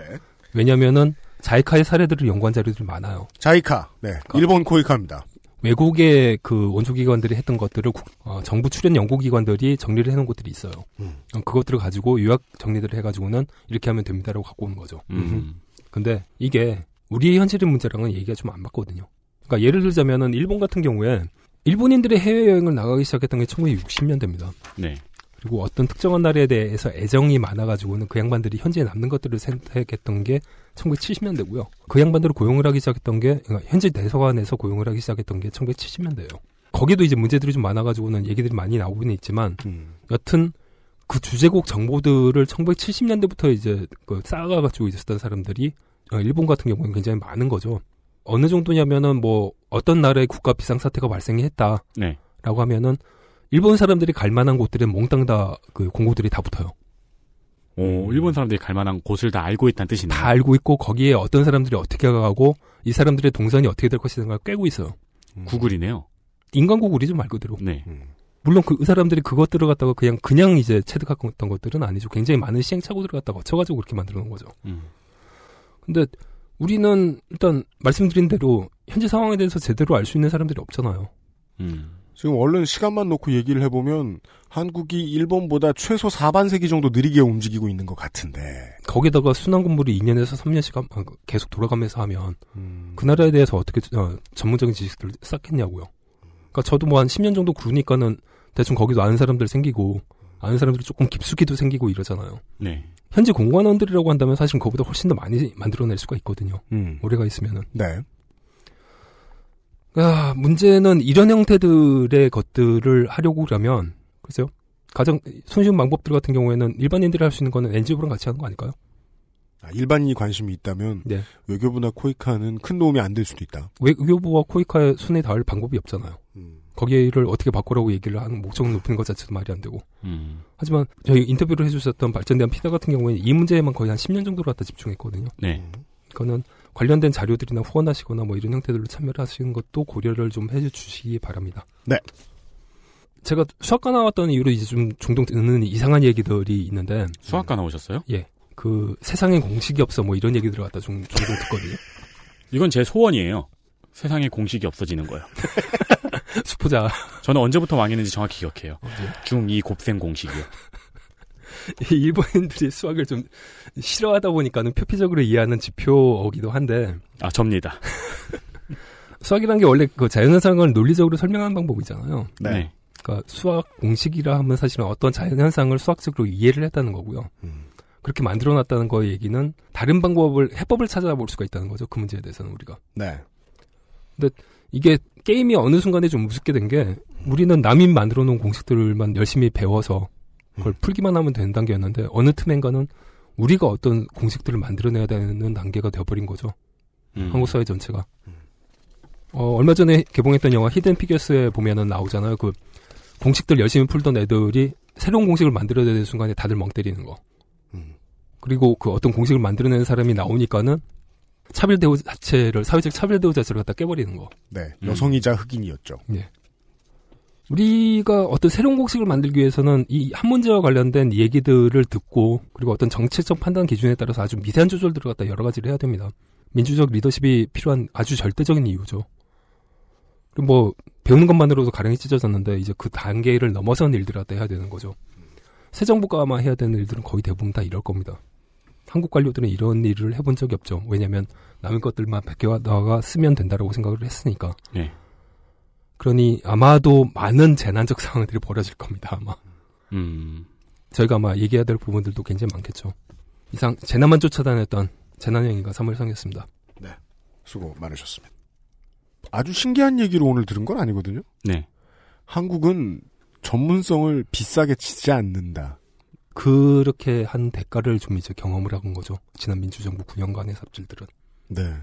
[SPEAKER 10] 왜냐면은 자이카의 사례들을 연구한 자료들이 많아요.
[SPEAKER 2] 자이카, 네. 일본 코이카입니다.
[SPEAKER 10] 외국의 그 원조기관들이 했던 것들을 국- 어, 정부 출연 연구기관들이 정리를 해놓은 곳들이 있어요.
[SPEAKER 2] 음.
[SPEAKER 10] 어, 그것들을 가지고 요약 정리들을 해가지고는 이렇게 하면 됩니다라고 갖고 오는 거죠.
[SPEAKER 4] 음.
[SPEAKER 10] 근데 이게 우리의 현실의 문제랑은 얘기가 좀 안 맞거든요. 그러니까 예를 들자면은 일본 같은 경우에 일본인들이 해외여행을 나가기 시작했던 게 1960년대입니다.
[SPEAKER 4] 네.
[SPEAKER 10] 그리고 어떤 특정한 나라에 대해서 애정이 많아가지고는 그 양반들이 현지에 남는 것들을 선택했던 게 1970년대고요. 그 양반들을 고용을 하기 시작했던 게 그러니까 현지 대사관에서 고용을 하기 시작했던 게 1970년대예요. 거기도 이제 문제들이 좀 많아가지고는 얘기들이 많이 나오고는 있지만 여튼 그 주제국 정보들을 1970년대부터 이제 그 쌓아가지고 있었던 사람들이 어, 일본 같은 경우는 굉장히 많은 거죠. 어느 정도냐면은 뭐 어떤 나라의 국가 비상 사태가 발생이 했다.
[SPEAKER 4] 네.
[SPEAKER 10] 라고 하면은 일본 사람들이 갈 만한 곳들은 몽땅 다 그 공고들이 다 붙어요.
[SPEAKER 4] 오, 일본 사람들이 갈 만한 곳을 다 알고 있다는 뜻이네요.
[SPEAKER 10] 다 알고 있고 거기에 어떤 사람들이 어떻게 가고 이 사람들의 동선이 어떻게 될 것인가를 꿰고 있어요.
[SPEAKER 4] 구글이네요.
[SPEAKER 10] 인간 구글이죠 말 그대로.
[SPEAKER 4] 네.
[SPEAKER 10] 물론 그 사람들이 그것들을 갖다가 그냥 그냥 이제 체득했던 것들은 아니죠. 굉장히 많은 시행착오들을 갖다가 거쳐가지고 그렇게 만들어 놓은 거죠.
[SPEAKER 4] 음.
[SPEAKER 10] 근데 우리는 일단 말씀드린 대로 현재 상황에 대해서 제대로 알 수 있는 사람들이 없잖아요.
[SPEAKER 4] 음.
[SPEAKER 2] 지금 얼른 시간만 놓고 얘기를 해보면 한국이 일본보다 최소 4반세기 정도 느리게 움직이고 있는 것 같은데
[SPEAKER 10] 거기다가 순환 근무를 2년에서 3년씩 함- 아, 계속 돌아가면서 하면
[SPEAKER 2] 음.
[SPEAKER 10] 그 나라에 대해서 어떻게 어, 전문적인 지식들을 쌓겠냐고요. 그러니까 저도 뭐 한 10년 정도 그러니까는 대충 거기도 아는 사람들 생기고 아는 사람들이 조금 깊숙이도 생기고 이러잖아요.
[SPEAKER 4] 네.
[SPEAKER 10] 현재 공관원들이라고 한다면 사실 그거보다 훨씬 더 많이 만들어낼 수가 있거든요.
[SPEAKER 2] 음.
[SPEAKER 10] 오래가 있으면은.
[SPEAKER 2] 네.
[SPEAKER 10] 아, 문제는 이런 형태들의 것들을 하려고 그러면 글쎄요. 가장 손쉬운 방법들 같은 경우에는 일반인들이 할 수 있는 거는 NGO랑 같이 하는 거 아닐까요?
[SPEAKER 2] 아, 일반인이 관심이 있다면
[SPEAKER 10] 네.
[SPEAKER 2] 외교부나 코이카는 큰 도움이 안 될 수도 있다.
[SPEAKER 10] 외교부와 코이카의 손에 닿을 방법이 없잖아요.
[SPEAKER 2] 음.
[SPEAKER 10] 거기를 어떻게 바꾸라고 얘기를 하는 목적을 높이는 것 자체도 말이 안 되고.
[SPEAKER 4] 음.
[SPEAKER 10] 하지만 저희 인터뷰를 해주셨던 발전대한 피다 같은 경우에는 이 문제에만 거의 한 10년 정도를 갖다 집중했거든요.
[SPEAKER 4] 네.
[SPEAKER 10] 그거는 관련된 자료들이나 후원하시거나 뭐 이런 형태들로 참여를 하시는 것도 고려를 좀 해주시기 바랍니다.
[SPEAKER 2] 네.
[SPEAKER 10] 제가 수학과 나왔던 이후로 이제 좀 종종 듣는 이상한 얘기들이 있는데
[SPEAKER 4] 수학과 나오셨어요?
[SPEAKER 10] 예. 그 세상에 공식이 없어 뭐 이런 얘기들을 갖다 종, 종종 듣거든요.
[SPEAKER 4] 이건 제 소원이에요. 세상에 공식이 없어지는 거예요.
[SPEAKER 10] 수포자.
[SPEAKER 4] 저는 언제부터 망했는지 정확히 기억해요. 중2 곱셈 공식이요.
[SPEAKER 10] 이 일본인들이 수학을 좀 싫어하다 보니까는 표피적으로 이해하는 지표이기도 한데.
[SPEAKER 4] 아, 접니다.
[SPEAKER 10] 수학이라는 게 원래 그 자연현상을 논리적으로 설명하는 방법이잖아요.
[SPEAKER 2] 네.
[SPEAKER 10] 그러니까 수학 공식이라 하면 사실은 어떤 자연현상을 수학적으로 이해를 했다는 거고요. 그렇게 만들어 놨다는 거의 얘기는 다른 방법을, 해법을 찾아볼 수가 있다는 거죠. 그 문제에 대해서는 우리가.
[SPEAKER 2] 네.
[SPEAKER 10] 근데 이게 게임이 어느 순간에 좀 우습게 된 게 우리는 남이 만들어 놓은 공식들만 열심히 배워서 그걸 풀기만 하면 되는 단계였는데 어느 틈엔가는 우리가 어떤 공식들을 만들어내야 되는 단계가 되어버린 거죠.
[SPEAKER 4] 음.
[SPEAKER 10] 한국 사회 전체가. 어, 얼마 전에 개봉했던 영화 히든 피겨스에 보면은 나오잖아요. 그 공식들 열심히 풀던 애들이 새로운 공식을 만들어야 되는 순간에 다들 멍 때리는 거. 그리고 그 어떤 공식을 만들어내는 사람이 나오니까는 차별 대우 자체를 사회적 차별 대우 자체를 갖다 깨버리는 거.
[SPEAKER 2] 네. 여성이자 흑인이었죠.
[SPEAKER 10] 예. 우리가 어떤 새로운 공식을 만들기 위해서는 이 한 문제와 관련된 얘기들을 듣고 그리고 어떤 정치적 판단 기준에 따라서 아주 미세한 조절들을 갖다 여러 가지를 해야 됩니다. 민주적 리더십이 필요한 아주 절대적인 이유죠. 그리고 뭐 배우는 것만으로도 가령이 찢어졌는데 이제 그 단계를 넘어선 일들을 갖다 해야 되는 거죠. 새 정부가 아마 해야 되는 일들은 거의 대부분 다 이럴 겁니다. 한국 관료들은 이런 일을 해본 적이 없죠. 왜냐하면 남의 것들만 베껴다가 쓰면 된다라고 생각을 했으니까.
[SPEAKER 4] 네.
[SPEAKER 10] 그러니 아마도 많은 재난적 상황들이 벌어질 겁니다. 아마.
[SPEAKER 4] 음.
[SPEAKER 10] 저희가 아마 얘기해야 될 부분들도 굉장히 많겠죠. 이상 재난만 쫓아다녔던 재난여행가 3월 상이었습니다.
[SPEAKER 2] 네. 수고 많으셨습니다. 아주 신기한 얘기로 오늘 들은 건 아니거든요.
[SPEAKER 4] 네.
[SPEAKER 2] 한국은 전문성을 비싸게 치지 않는다.
[SPEAKER 10] 그렇게 한 대가를 좀 이제 경험을 하는 거죠. 지난 민주정부 9년간의 삽질들은.
[SPEAKER 2] 네.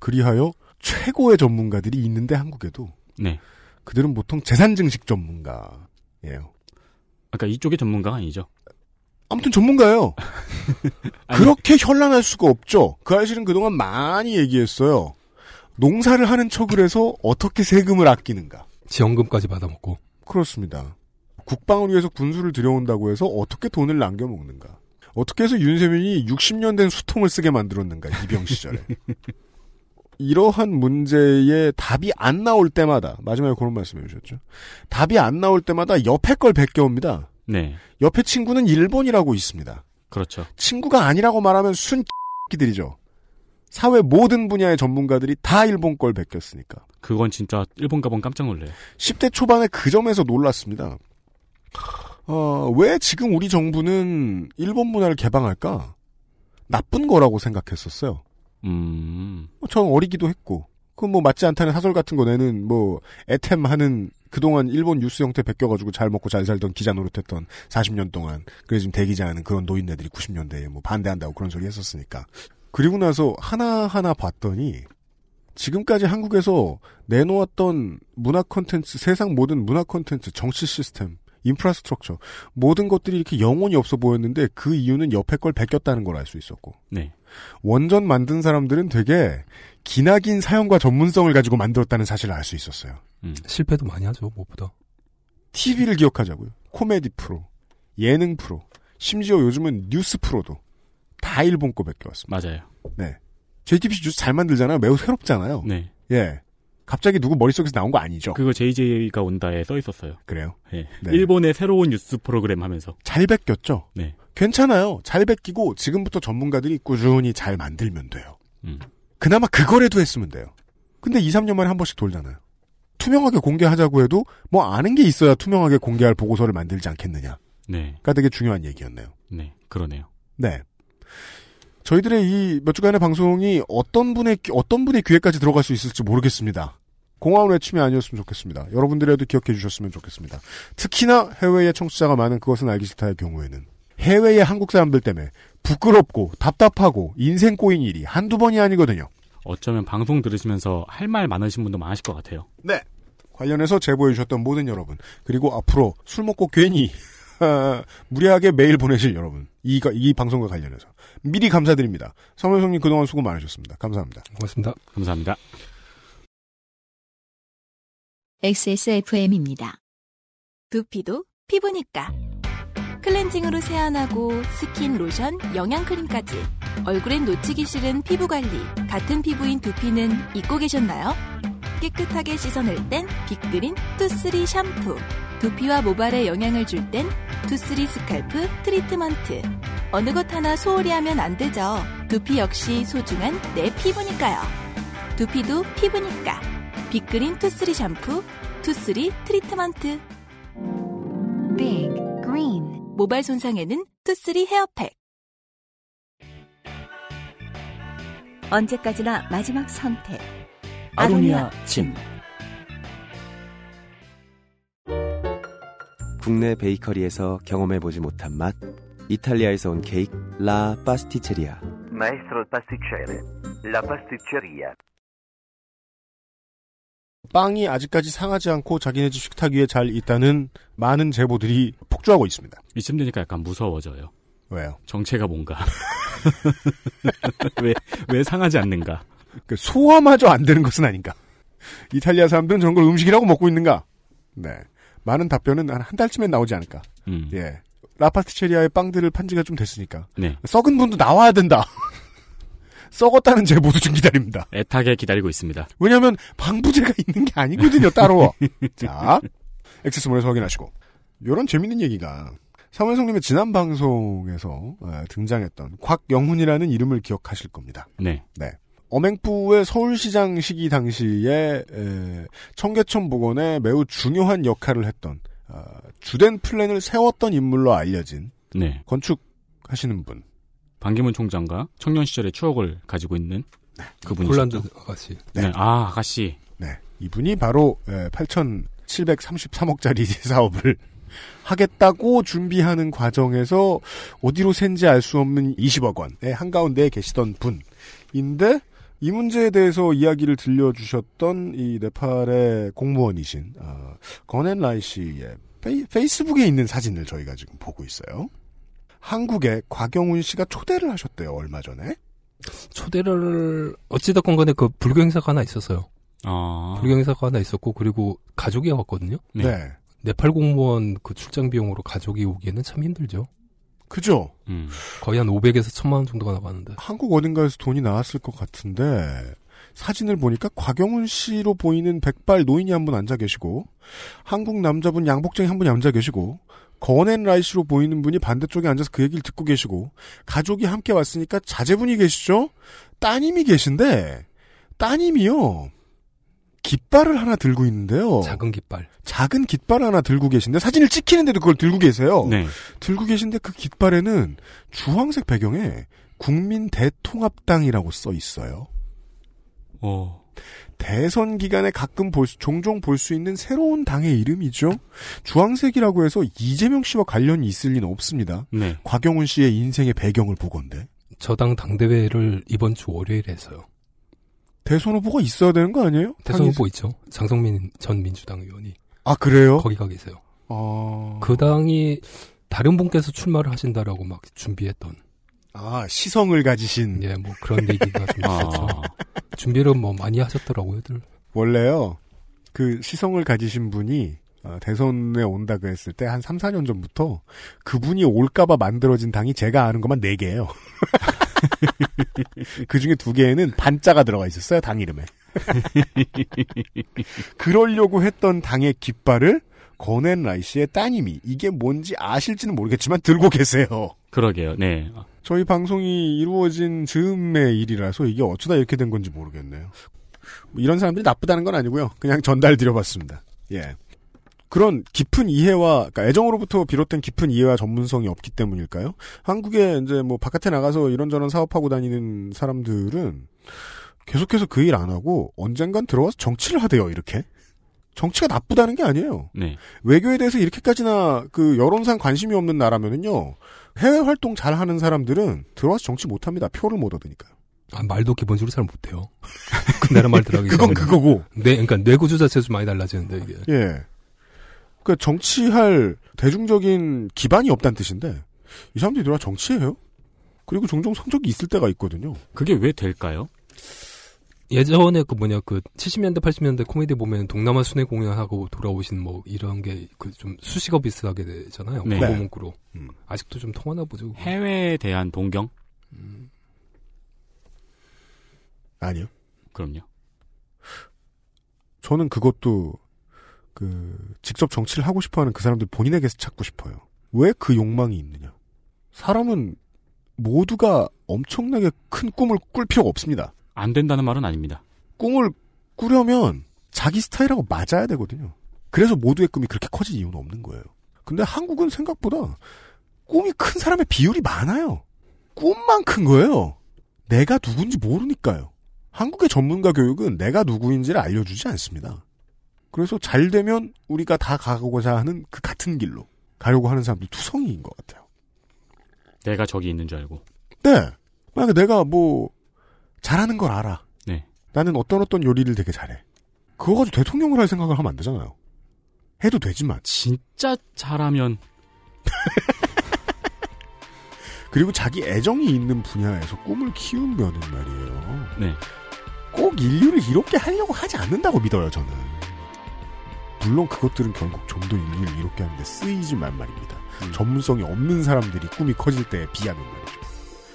[SPEAKER 2] 그리하여 최고의 전문가들이 있는데 한국에도
[SPEAKER 4] 네.
[SPEAKER 2] 그들은 보통 재산 증식 전문가예요.
[SPEAKER 4] 아까 이쪽의 전문가가 아니죠.
[SPEAKER 2] 아무튼 전문가예요. 그렇게 현란할 수가 없죠. 그 아저씨는 그동안 많이 얘기했어요. 농사를 하는 척을 해서 어떻게 세금을 아끼는가.
[SPEAKER 10] 지원금까지 받아먹고.
[SPEAKER 2] 그렇습니다. 국방을 위해서 군수를 들여온다고 해서 어떻게 돈을 남겨먹는가. 어떻게 해서 윤세민이 60년 된 수통을 쓰게 만들었는가, 이병 시절에. 이러한 문제에 답이 안 나올 때마다, 마지막에 그런 말씀 해 주셨죠. 답이 안 나올 때마다 옆에 걸 베껴옵니다.
[SPEAKER 4] 네.
[SPEAKER 2] 옆에 친구는 일본이라고 있습니다.
[SPEAKER 4] 그렇죠.
[SPEAKER 2] 친구가 아니라고 말하면 순 끼들이죠. 사회 모든 분야의 전문가들이 다 일본 걸 베꼈으니까.
[SPEAKER 4] 그건 진짜 일본 가본 깜짝 놀래요.
[SPEAKER 2] 10대 초반에 그 점에서 놀랐습니다. 어, 왜 지금 우리 정부는 일본 문화를 개방할까? 나쁜 거라고 생각했었어요.
[SPEAKER 4] 음.
[SPEAKER 2] 뭐, 전 어리기도 했고, 그뭐 맞지 않다는 사설 같은 거 내는 뭐 애템 하는 그동안 일본 뉴스 형태 베껴가지고 잘 먹고 잘 살던 기자 노릇했던 40년 동안 그래 지금 대기자하는 그런 노인네들이 90년대에 뭐 반대한다고 그런 소리 했었으니까 그리고 나서 하나 하나 봤더니 지금까지 한국에서 내놓았던 문화 콘텐츠 세상 모든 문화 콘텐츠 정치 시스템 인프라스트럭처 모든 것들이 이렇게 영혼이 없어 보였는데 그 이유는 옆에 걸 베꼈다는 걸 알 수 있었고
[SPEAKER 4] 네.
[SPEAKER 2] 원전 만든 사람들은 되게 기나긴 사연과 전문성을 가지고 만들었다는 사실을 알 수 있었어요.
[SPEAKER 4] 음.
[SPEAKER 10] 실패도 많이 하죠, 무엇보다.
[SPEAKER 2] TV를 기억하자고요. 코미디 프로, 예능 프로, 심지어 요즘은 뉴스 프로도 다 일본 거 베껴왔습니다.
[SPEAKER 4] 맞아요.
[SPEAKER 2] 네. JTBC 뉴스 잘 만들잖아요. 매우 새롭잖아요.
[SPEAKER 4] 네.
[SPEAKER 2] 예. 갑자기 누구 머릿속에서 나온 거 아니죠.
[SPEAKER 4] 그거 JJ가 온다에 써 있었어요.
[SPEAKER 2] 그래요?
[SPEAKER 4] 네.
[SPEAKER 2] 네.
[SPEAKER 4] 일본의 새로운 뉴스 프로그램 하면서.
[SPEAKER 2] 잘 베꼈죠?
[SPEAKER 4] 네.
[SPEAKER 2] 괜찮아요. 잘 베끼고 지금부터 전문가들이 꾸준히 잘 만들면 돼요.
[SPEAKER 4] 음.
[SPEAKER 2] 그나마 그거라도 했으면 돼요. 근데 2, 3년 만에 한 번씩 돌잖아요. 투명하게 공개하자고 해도 뭐 아는 게 있어야 투명하게 공개할 보고서를 만들지 않겠느냐가
[SPEAKER 4] 네.
[SPEAKER 2] 되게 중요한 얘기였네요.
[SPEAKER 4] 네. 그러네요.
[SPEAKER 2] 네. 저희들의 이 몇 주간의 방송이 어떤 분의 귀- 어떤 분의 귀에까지 들어갈 수 있을지 모르겠습니다. 공허한 외침이 아니었으면 좋겠습니다. 여러분들에도 기억해 주셨으면 좋겠습니다. 특히나 해외의 청취자가 많은 그것은 알기 싫다의 경우에는 해외의 한국 사람들 때문에 부끄럽고 답답하고 인생 꼬인 일이 한두 번이 아니거든요.
[SPEAKER 4] 어쩌면 방송 들으시면서 할 말 많으신 분도 많으실 것 같아요.
[SPEAKER 2] 네. 관련해서 제보해 주셨던 모든 여러분 그리고 앞으로 술 먹고 괜히 무리하게 메일 보내실 여러분. 이, 이 방송과 관련해서. 미리 감사드립니다. 서명성님 그동안 수고 많으셨습니다. 감사합니다.
[SPEAKER 10] 고맙습니다.
[SPEAKER 4] 감사합니다.
[SPEAKER 1] XSFM입니다.
[SPEAKER 5] 두피도 피부니까. 클렌징으로 세안하고 스킨, 로션, 영양크림까지. 얼굴엔 놓치기 싫은 피부 관리. 같은 피부인 두피는 잊고 계셨나요? 깨끗하게 씻어낼 땐 빅그린 투쓰리 샴푸. 두피와 모발에 영양을 줄 땐 투쓰리 scalp treatment. 어느 것 하나 소홀히 하면 안 되죠. 두피 역시 소중한 내 피부니까요. 두피도 피부니까. 빅그린 투쓰리 샴푸, 투쓰리 트리트먼트. 빅 그린 모발 손상에는 투쓰리 헤어팩.
[SPEAKER 15] 언제까지나 마지막 선택.
[SPEAKER 13] 아로니아진.
[SPEAKER 12] 국내 베이커리에서 경험해보지 못한 맛. 이탈리아에서 온 케이크 라 파스티체리아.
[SPEAKER 11] Maestro pasticcere. La pasticceria.
[SPEAKER 2] 빵이 아직까지 상하지 않고 자기네 집 식탁 위에 잘 있다는 많은 제보들이 폭주하고 있습니다.
[SPEAKER 4] 이쯤 되니까 약간 무서워져요.
[SPEAKER 2] 왜요?
[SPEAKER 4] 정체가 뭔가. 왜, 왜 상하지 않는가?
[SPEAKER 2] 그 소화마저 안 되는 것은 아닌가? 이탈리아 사람들은 저런 걸 음식이라고 먹고 있는가? 네. 많은 답변은 한 한 달쯤엔 나오지 않을까?
[SPEAKER 4] 음.
[SPEAKER 2] 예. 라파스티체리아의 빵들을 판 지가 좀 됐으니까.
[SPEAKER 4] 네.
[SPEAKER 2] 썩은 분도 나와야 된다. 썩었다는 제보도 좀 기다립니다.
[SPEAKER 4] 애타게 기다리고 있습니다.
[SPEAKER 2] 왜냐하면 방부제가 있는 게 아니거든요, 따로. 자, 액세스몰에서 확인하시고. 이런 재밌는 얘기가 사무엘성님의 지난 방송에서 에, 등장했던 곽영훈이라는 이름을 기억하실 겁니다.
[SPEAKER 4] 네.
[SPEAKER 2] 네. 어맹부의 서울시장 시기 당시에 에, 청계천 복원에 매우 중요한 역할을 했던 어, 주된 플랜을 세웠던 인물로 알려진
[SPEAKER 4] 네.
[SPEAKER 2] 건축하시는 분.
[SPEAKER 4] 반기문 총장과 청년 시절의 추억을 가지고 있는 그분이죠.
[SPEAKER 10] 폴란드 아가씨.
[SPEAKER 4] 네. 아, 아가씨.
[SPEAKER 2] 네. 이분이 바로 8,733억짜리 사업을 하겠다고 준비하는 과정에서 어디로 샌지 알 수 없는 20억 원의 한가운데에 계시던 분인데 이 문제에 대해서 이야기를 들려주셨던 이 네팔의 공무원이신 어, 건앤 라이 씨의 페이, 페이스북에 있는 사진을 저희가 지금 보고 있어요. 한국에 곽영훈 씨가 초대를 하셨대요 얼마 전에.
[SPEAKER 10] 초대를 어찌됐건 간에 그 불교 행사가 하나 있었어요.
[SPEAKER 4] 아.
[SPEAKER 10] 불교 행사가 하나 있었고 그리고 가족이 왔거든요.
[SPEAKER 2] 네. 네.
[SPEAKER 10] 네팔 공무원 그 출장 비용으로 가족이 오기에는 참 힘들죠.
[SPEAKER 2] 그죠?
[SPEAKER 4] 음.
[SPEAKER 10] 거의 한 500에서 1000만 원 정도가 나가는데.
[SPEAKER 2] 한국 어딘가에서 돈이 나왔을 것 같은데 사진을 보니까 곽영훈 씨로 보이는 백발 노인이 한 분 앉아 계시고 한국 남자분 양복쟁이 한 분이 앉아 계시고 건앤 라이시로 보이는 분이 반대쪽에 앉아서 그 얘기를 듣고 계시고 가족이 함께 왔으니까 자제분이 계시죠? 따님이 계신데 따님이요. 깃발을 하나 들고 있는데요.
[SPEAKER 10] 작은 깃발.
[SPEAKER 2] 작은 깃발 하나 들고 계신데 사진을 찍히는데도 그걸 들고 계세요.
[SPEAKER 4] 네.
[SPEAKER 2] 들고 계신데 그 깃발에는 주황색 배경에 국민 대통합당이라고 써 있어요.
[SPEAKER 4] 어.
[SPEAKER 2] 대선 기간에 가끔 볼 수, 종종 볼 수 있는 새로운 당의 이름이죠. 주황색이라고 해서 이재명 씨와 관련이 있을 리는 없습니다.
[SPEAKER 4] 네.
[SPEAKER 2] 곽영훈 씨의 인생의 배경을 보건데.
[SPEAKER 10] 저당 당대회를 이번 주 월요일에 했어요.
[SPEAKER 2] 대선 후보가 있어야 되는 거 아니에요?
[SPEAKER 10] 대선 후보 있죠. 장성민 전 민주당 의원이.
[SPEAKER 2] 아 그래요?
[SPEAKER 10] 거기 가 계세요.
[SPEAKER 2] 어...
[SPEAKER 10] 그 당이 다른 분께서 출마를 하신다라고 막 준비했던.
[SPEAKER 2] 아 시성을 가지신.
[SPEAKER 10] 예, 뭐 그런 얘기가 좀
[SPEAKER 2] 아.
[SPEAKER 10] 있었죠. 준비를 뭐 많이 하셨더라고요들.
[SPEAKER 2] 원래요. 그 시성을 가지신 분이 어, 대선에 온다 그랬을 때 한 3, 4년 전부터 그분이 올까봐 만들어진 당이 제가 아는 것만 4개예요. 그 중에 두 개에는 반자가 들어가 있었어요, 당 이름에. 그러려고 했던 당의 깃발을 건앤 라이시의 따님이 이게 뭔지 아실지는 모르겠지만 들고 계세요.
[SPEAKER 4] 그러게요. 네.
[SPEAKER 2] 저희 방송이 이루어진 즈음의 일이라서 이게 어쩌다 이렇게 된 건지 모르겠네요. 뭐 이런 사람들이 나쁘다는 건 아니고요. 그냥 전달 드려봤습니다. 예. 그런 깊은 이해와 그러니까 애정으로부터 비롯된 깊은 이해와 전문성이 없기 때문일까요? 한국에 이제 뭐 바깥에 나가서 이런저런 사업하고 다니는 사람들은 계속해서 그 일 안 하고 언젠간 들어와서 정치를 하대요. 이렇게. 정치가 나쁘다는 게 아니에요.
[SPEAKER 4] 네.
[SPEAKER 2] 외교에 대해서 이렇게까지나 그 여론상 관심이 없는 나라면은요. 해외 활동 잘 하는 사람들은 들어와서 정치 못 합니다. 표를 못 얻으니까요.
[SPEAKER 10] 아, 말도 기본적으로 잘 못해요. 그 나라 말 들어가기
[SPEAKER 2] 그건
[SPEAKER 10] 때문에.
[SPEAKER 2] 그거고.
[SPEAKER 10] 네, 그러니까 뇌구조 자체도 좀 많이 달라지는데 이게.
[SPEAKER 2] 예. 그러니까 정치할 대중적인 기반이 없다는 뜻인데 이 사람들이 누나 정치해요? 그리고 종종 성적이 있을 때가 있거든요.
[SPEAKER 4] 그게 왜 될까요?
[SPEAKER 10] 예전에 그 뭐냐 그 70년대 80년대 코미디 보면 동남아 순회 공연하고 돌아오신 뭐 이런 게 그 좀 수식어 비슷하게 되잖아요.
[SPEAKER 4] 네.
[SPEAKER 10] 광고 문구로.
[SPEAKER 2] 음.
[SPEAKER 10] 아직도 좀 통하나 보죠.
[SPEAKER 4] 해외에 대한 동경?
[SPEAKER 2] 아니요.
[SPEAKER 4] 그럼요.
[SPEAKER 2] 저는 그것도 그 직접 정치를 하고 싶어하는 그 사람들 본인에게서 찾고 싶어요. 왜 그 욕망이 있느냐? 사람은 모두가 엄청나게 큰 꿈을 꿀 필요가 없습니다.
[SPEAKER 4] 안 된다는 말은 아닙니다.
[SPEAKER 2] 꿈을 꾸려면 자기 스타일하고 맞아야 되거든요. 그래서 모두의 꿈이 그렇게 커질 이유는 없는 거예요. 근데 한국은 생각보다 꿈이 큰 사람의 비율이 많아요. 꿈만 큰 거예요. 내가 누군지 모르니까요. 한국의 전문가 교육은 내가 누구인지를 알려주지 않습니다. 그래서 잘 되면 우리가 다 가고자 하는 그 같은 길로 가려고 하는 사람들 투성이인 것 같아요.
[SPEAKER 4] 내가 저기 있는 줄 알고.
[SPEAKER 2] 네. 만약에 내가 뭐 잘하는 걸 알아.
[SPEAKER 4] 네.
[SPEAKER 2] 나는 어떤 어떤 요리를 되게 잘해. 그거 가지고 대통령을 할 생각을 하면 안 되잖아요. 해도 되지만.
[SPEAKER 4] 진짜 잘하면.
[SPEAKER 2] 그리고 자기 애정이 있는 분야에서 꿈을 키우면은 말이에요.
[SPEAKER 4] 네.
[SPEAKER 2] 꼭 인류를 이롭게 하려고 하지 않는다고 믿어요, 저는. 물론 그것들은 결국 좀 더 인류를 이롭게 하는데 쓰이지만 말입니다. 전문성이 없는 사람들이 꿈이 커질 때에 비하면 말이죠.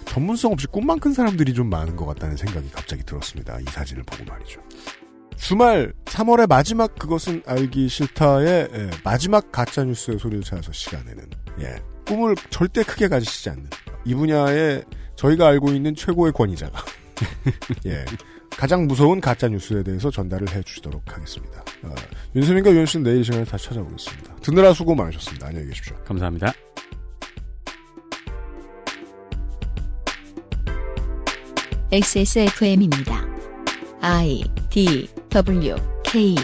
[SPEAKER 2] 전문성 없이 꿈만 큰 사람들이 좀 많은 것 같다는 생각이 갑자기 들었습니다. 이 사진을 보고 말이죠. 주말 3월의 마지막 그것은 알기 싫다의 예, 마지막 가짜뉴스의 소리를 찾아서 시간에는 예, 꿈을 절대 크게 가지시지 않는 이 분야에 저희가 알고 있는 최고의 권위자가 예, 가장 무서운 가짜뉴스에 대해서 전달을 해주시도록 하겠습니다. 어, 윤세민과 유현씨는 내일 이 시간에 다시 찾아오겠습니다. 듣느라 수고 많으셨습니다. 안녕히 계십시오.
[SPEAKER 4] 감사합니다.
[SPEAKER 1] XSFM입니다. I D W K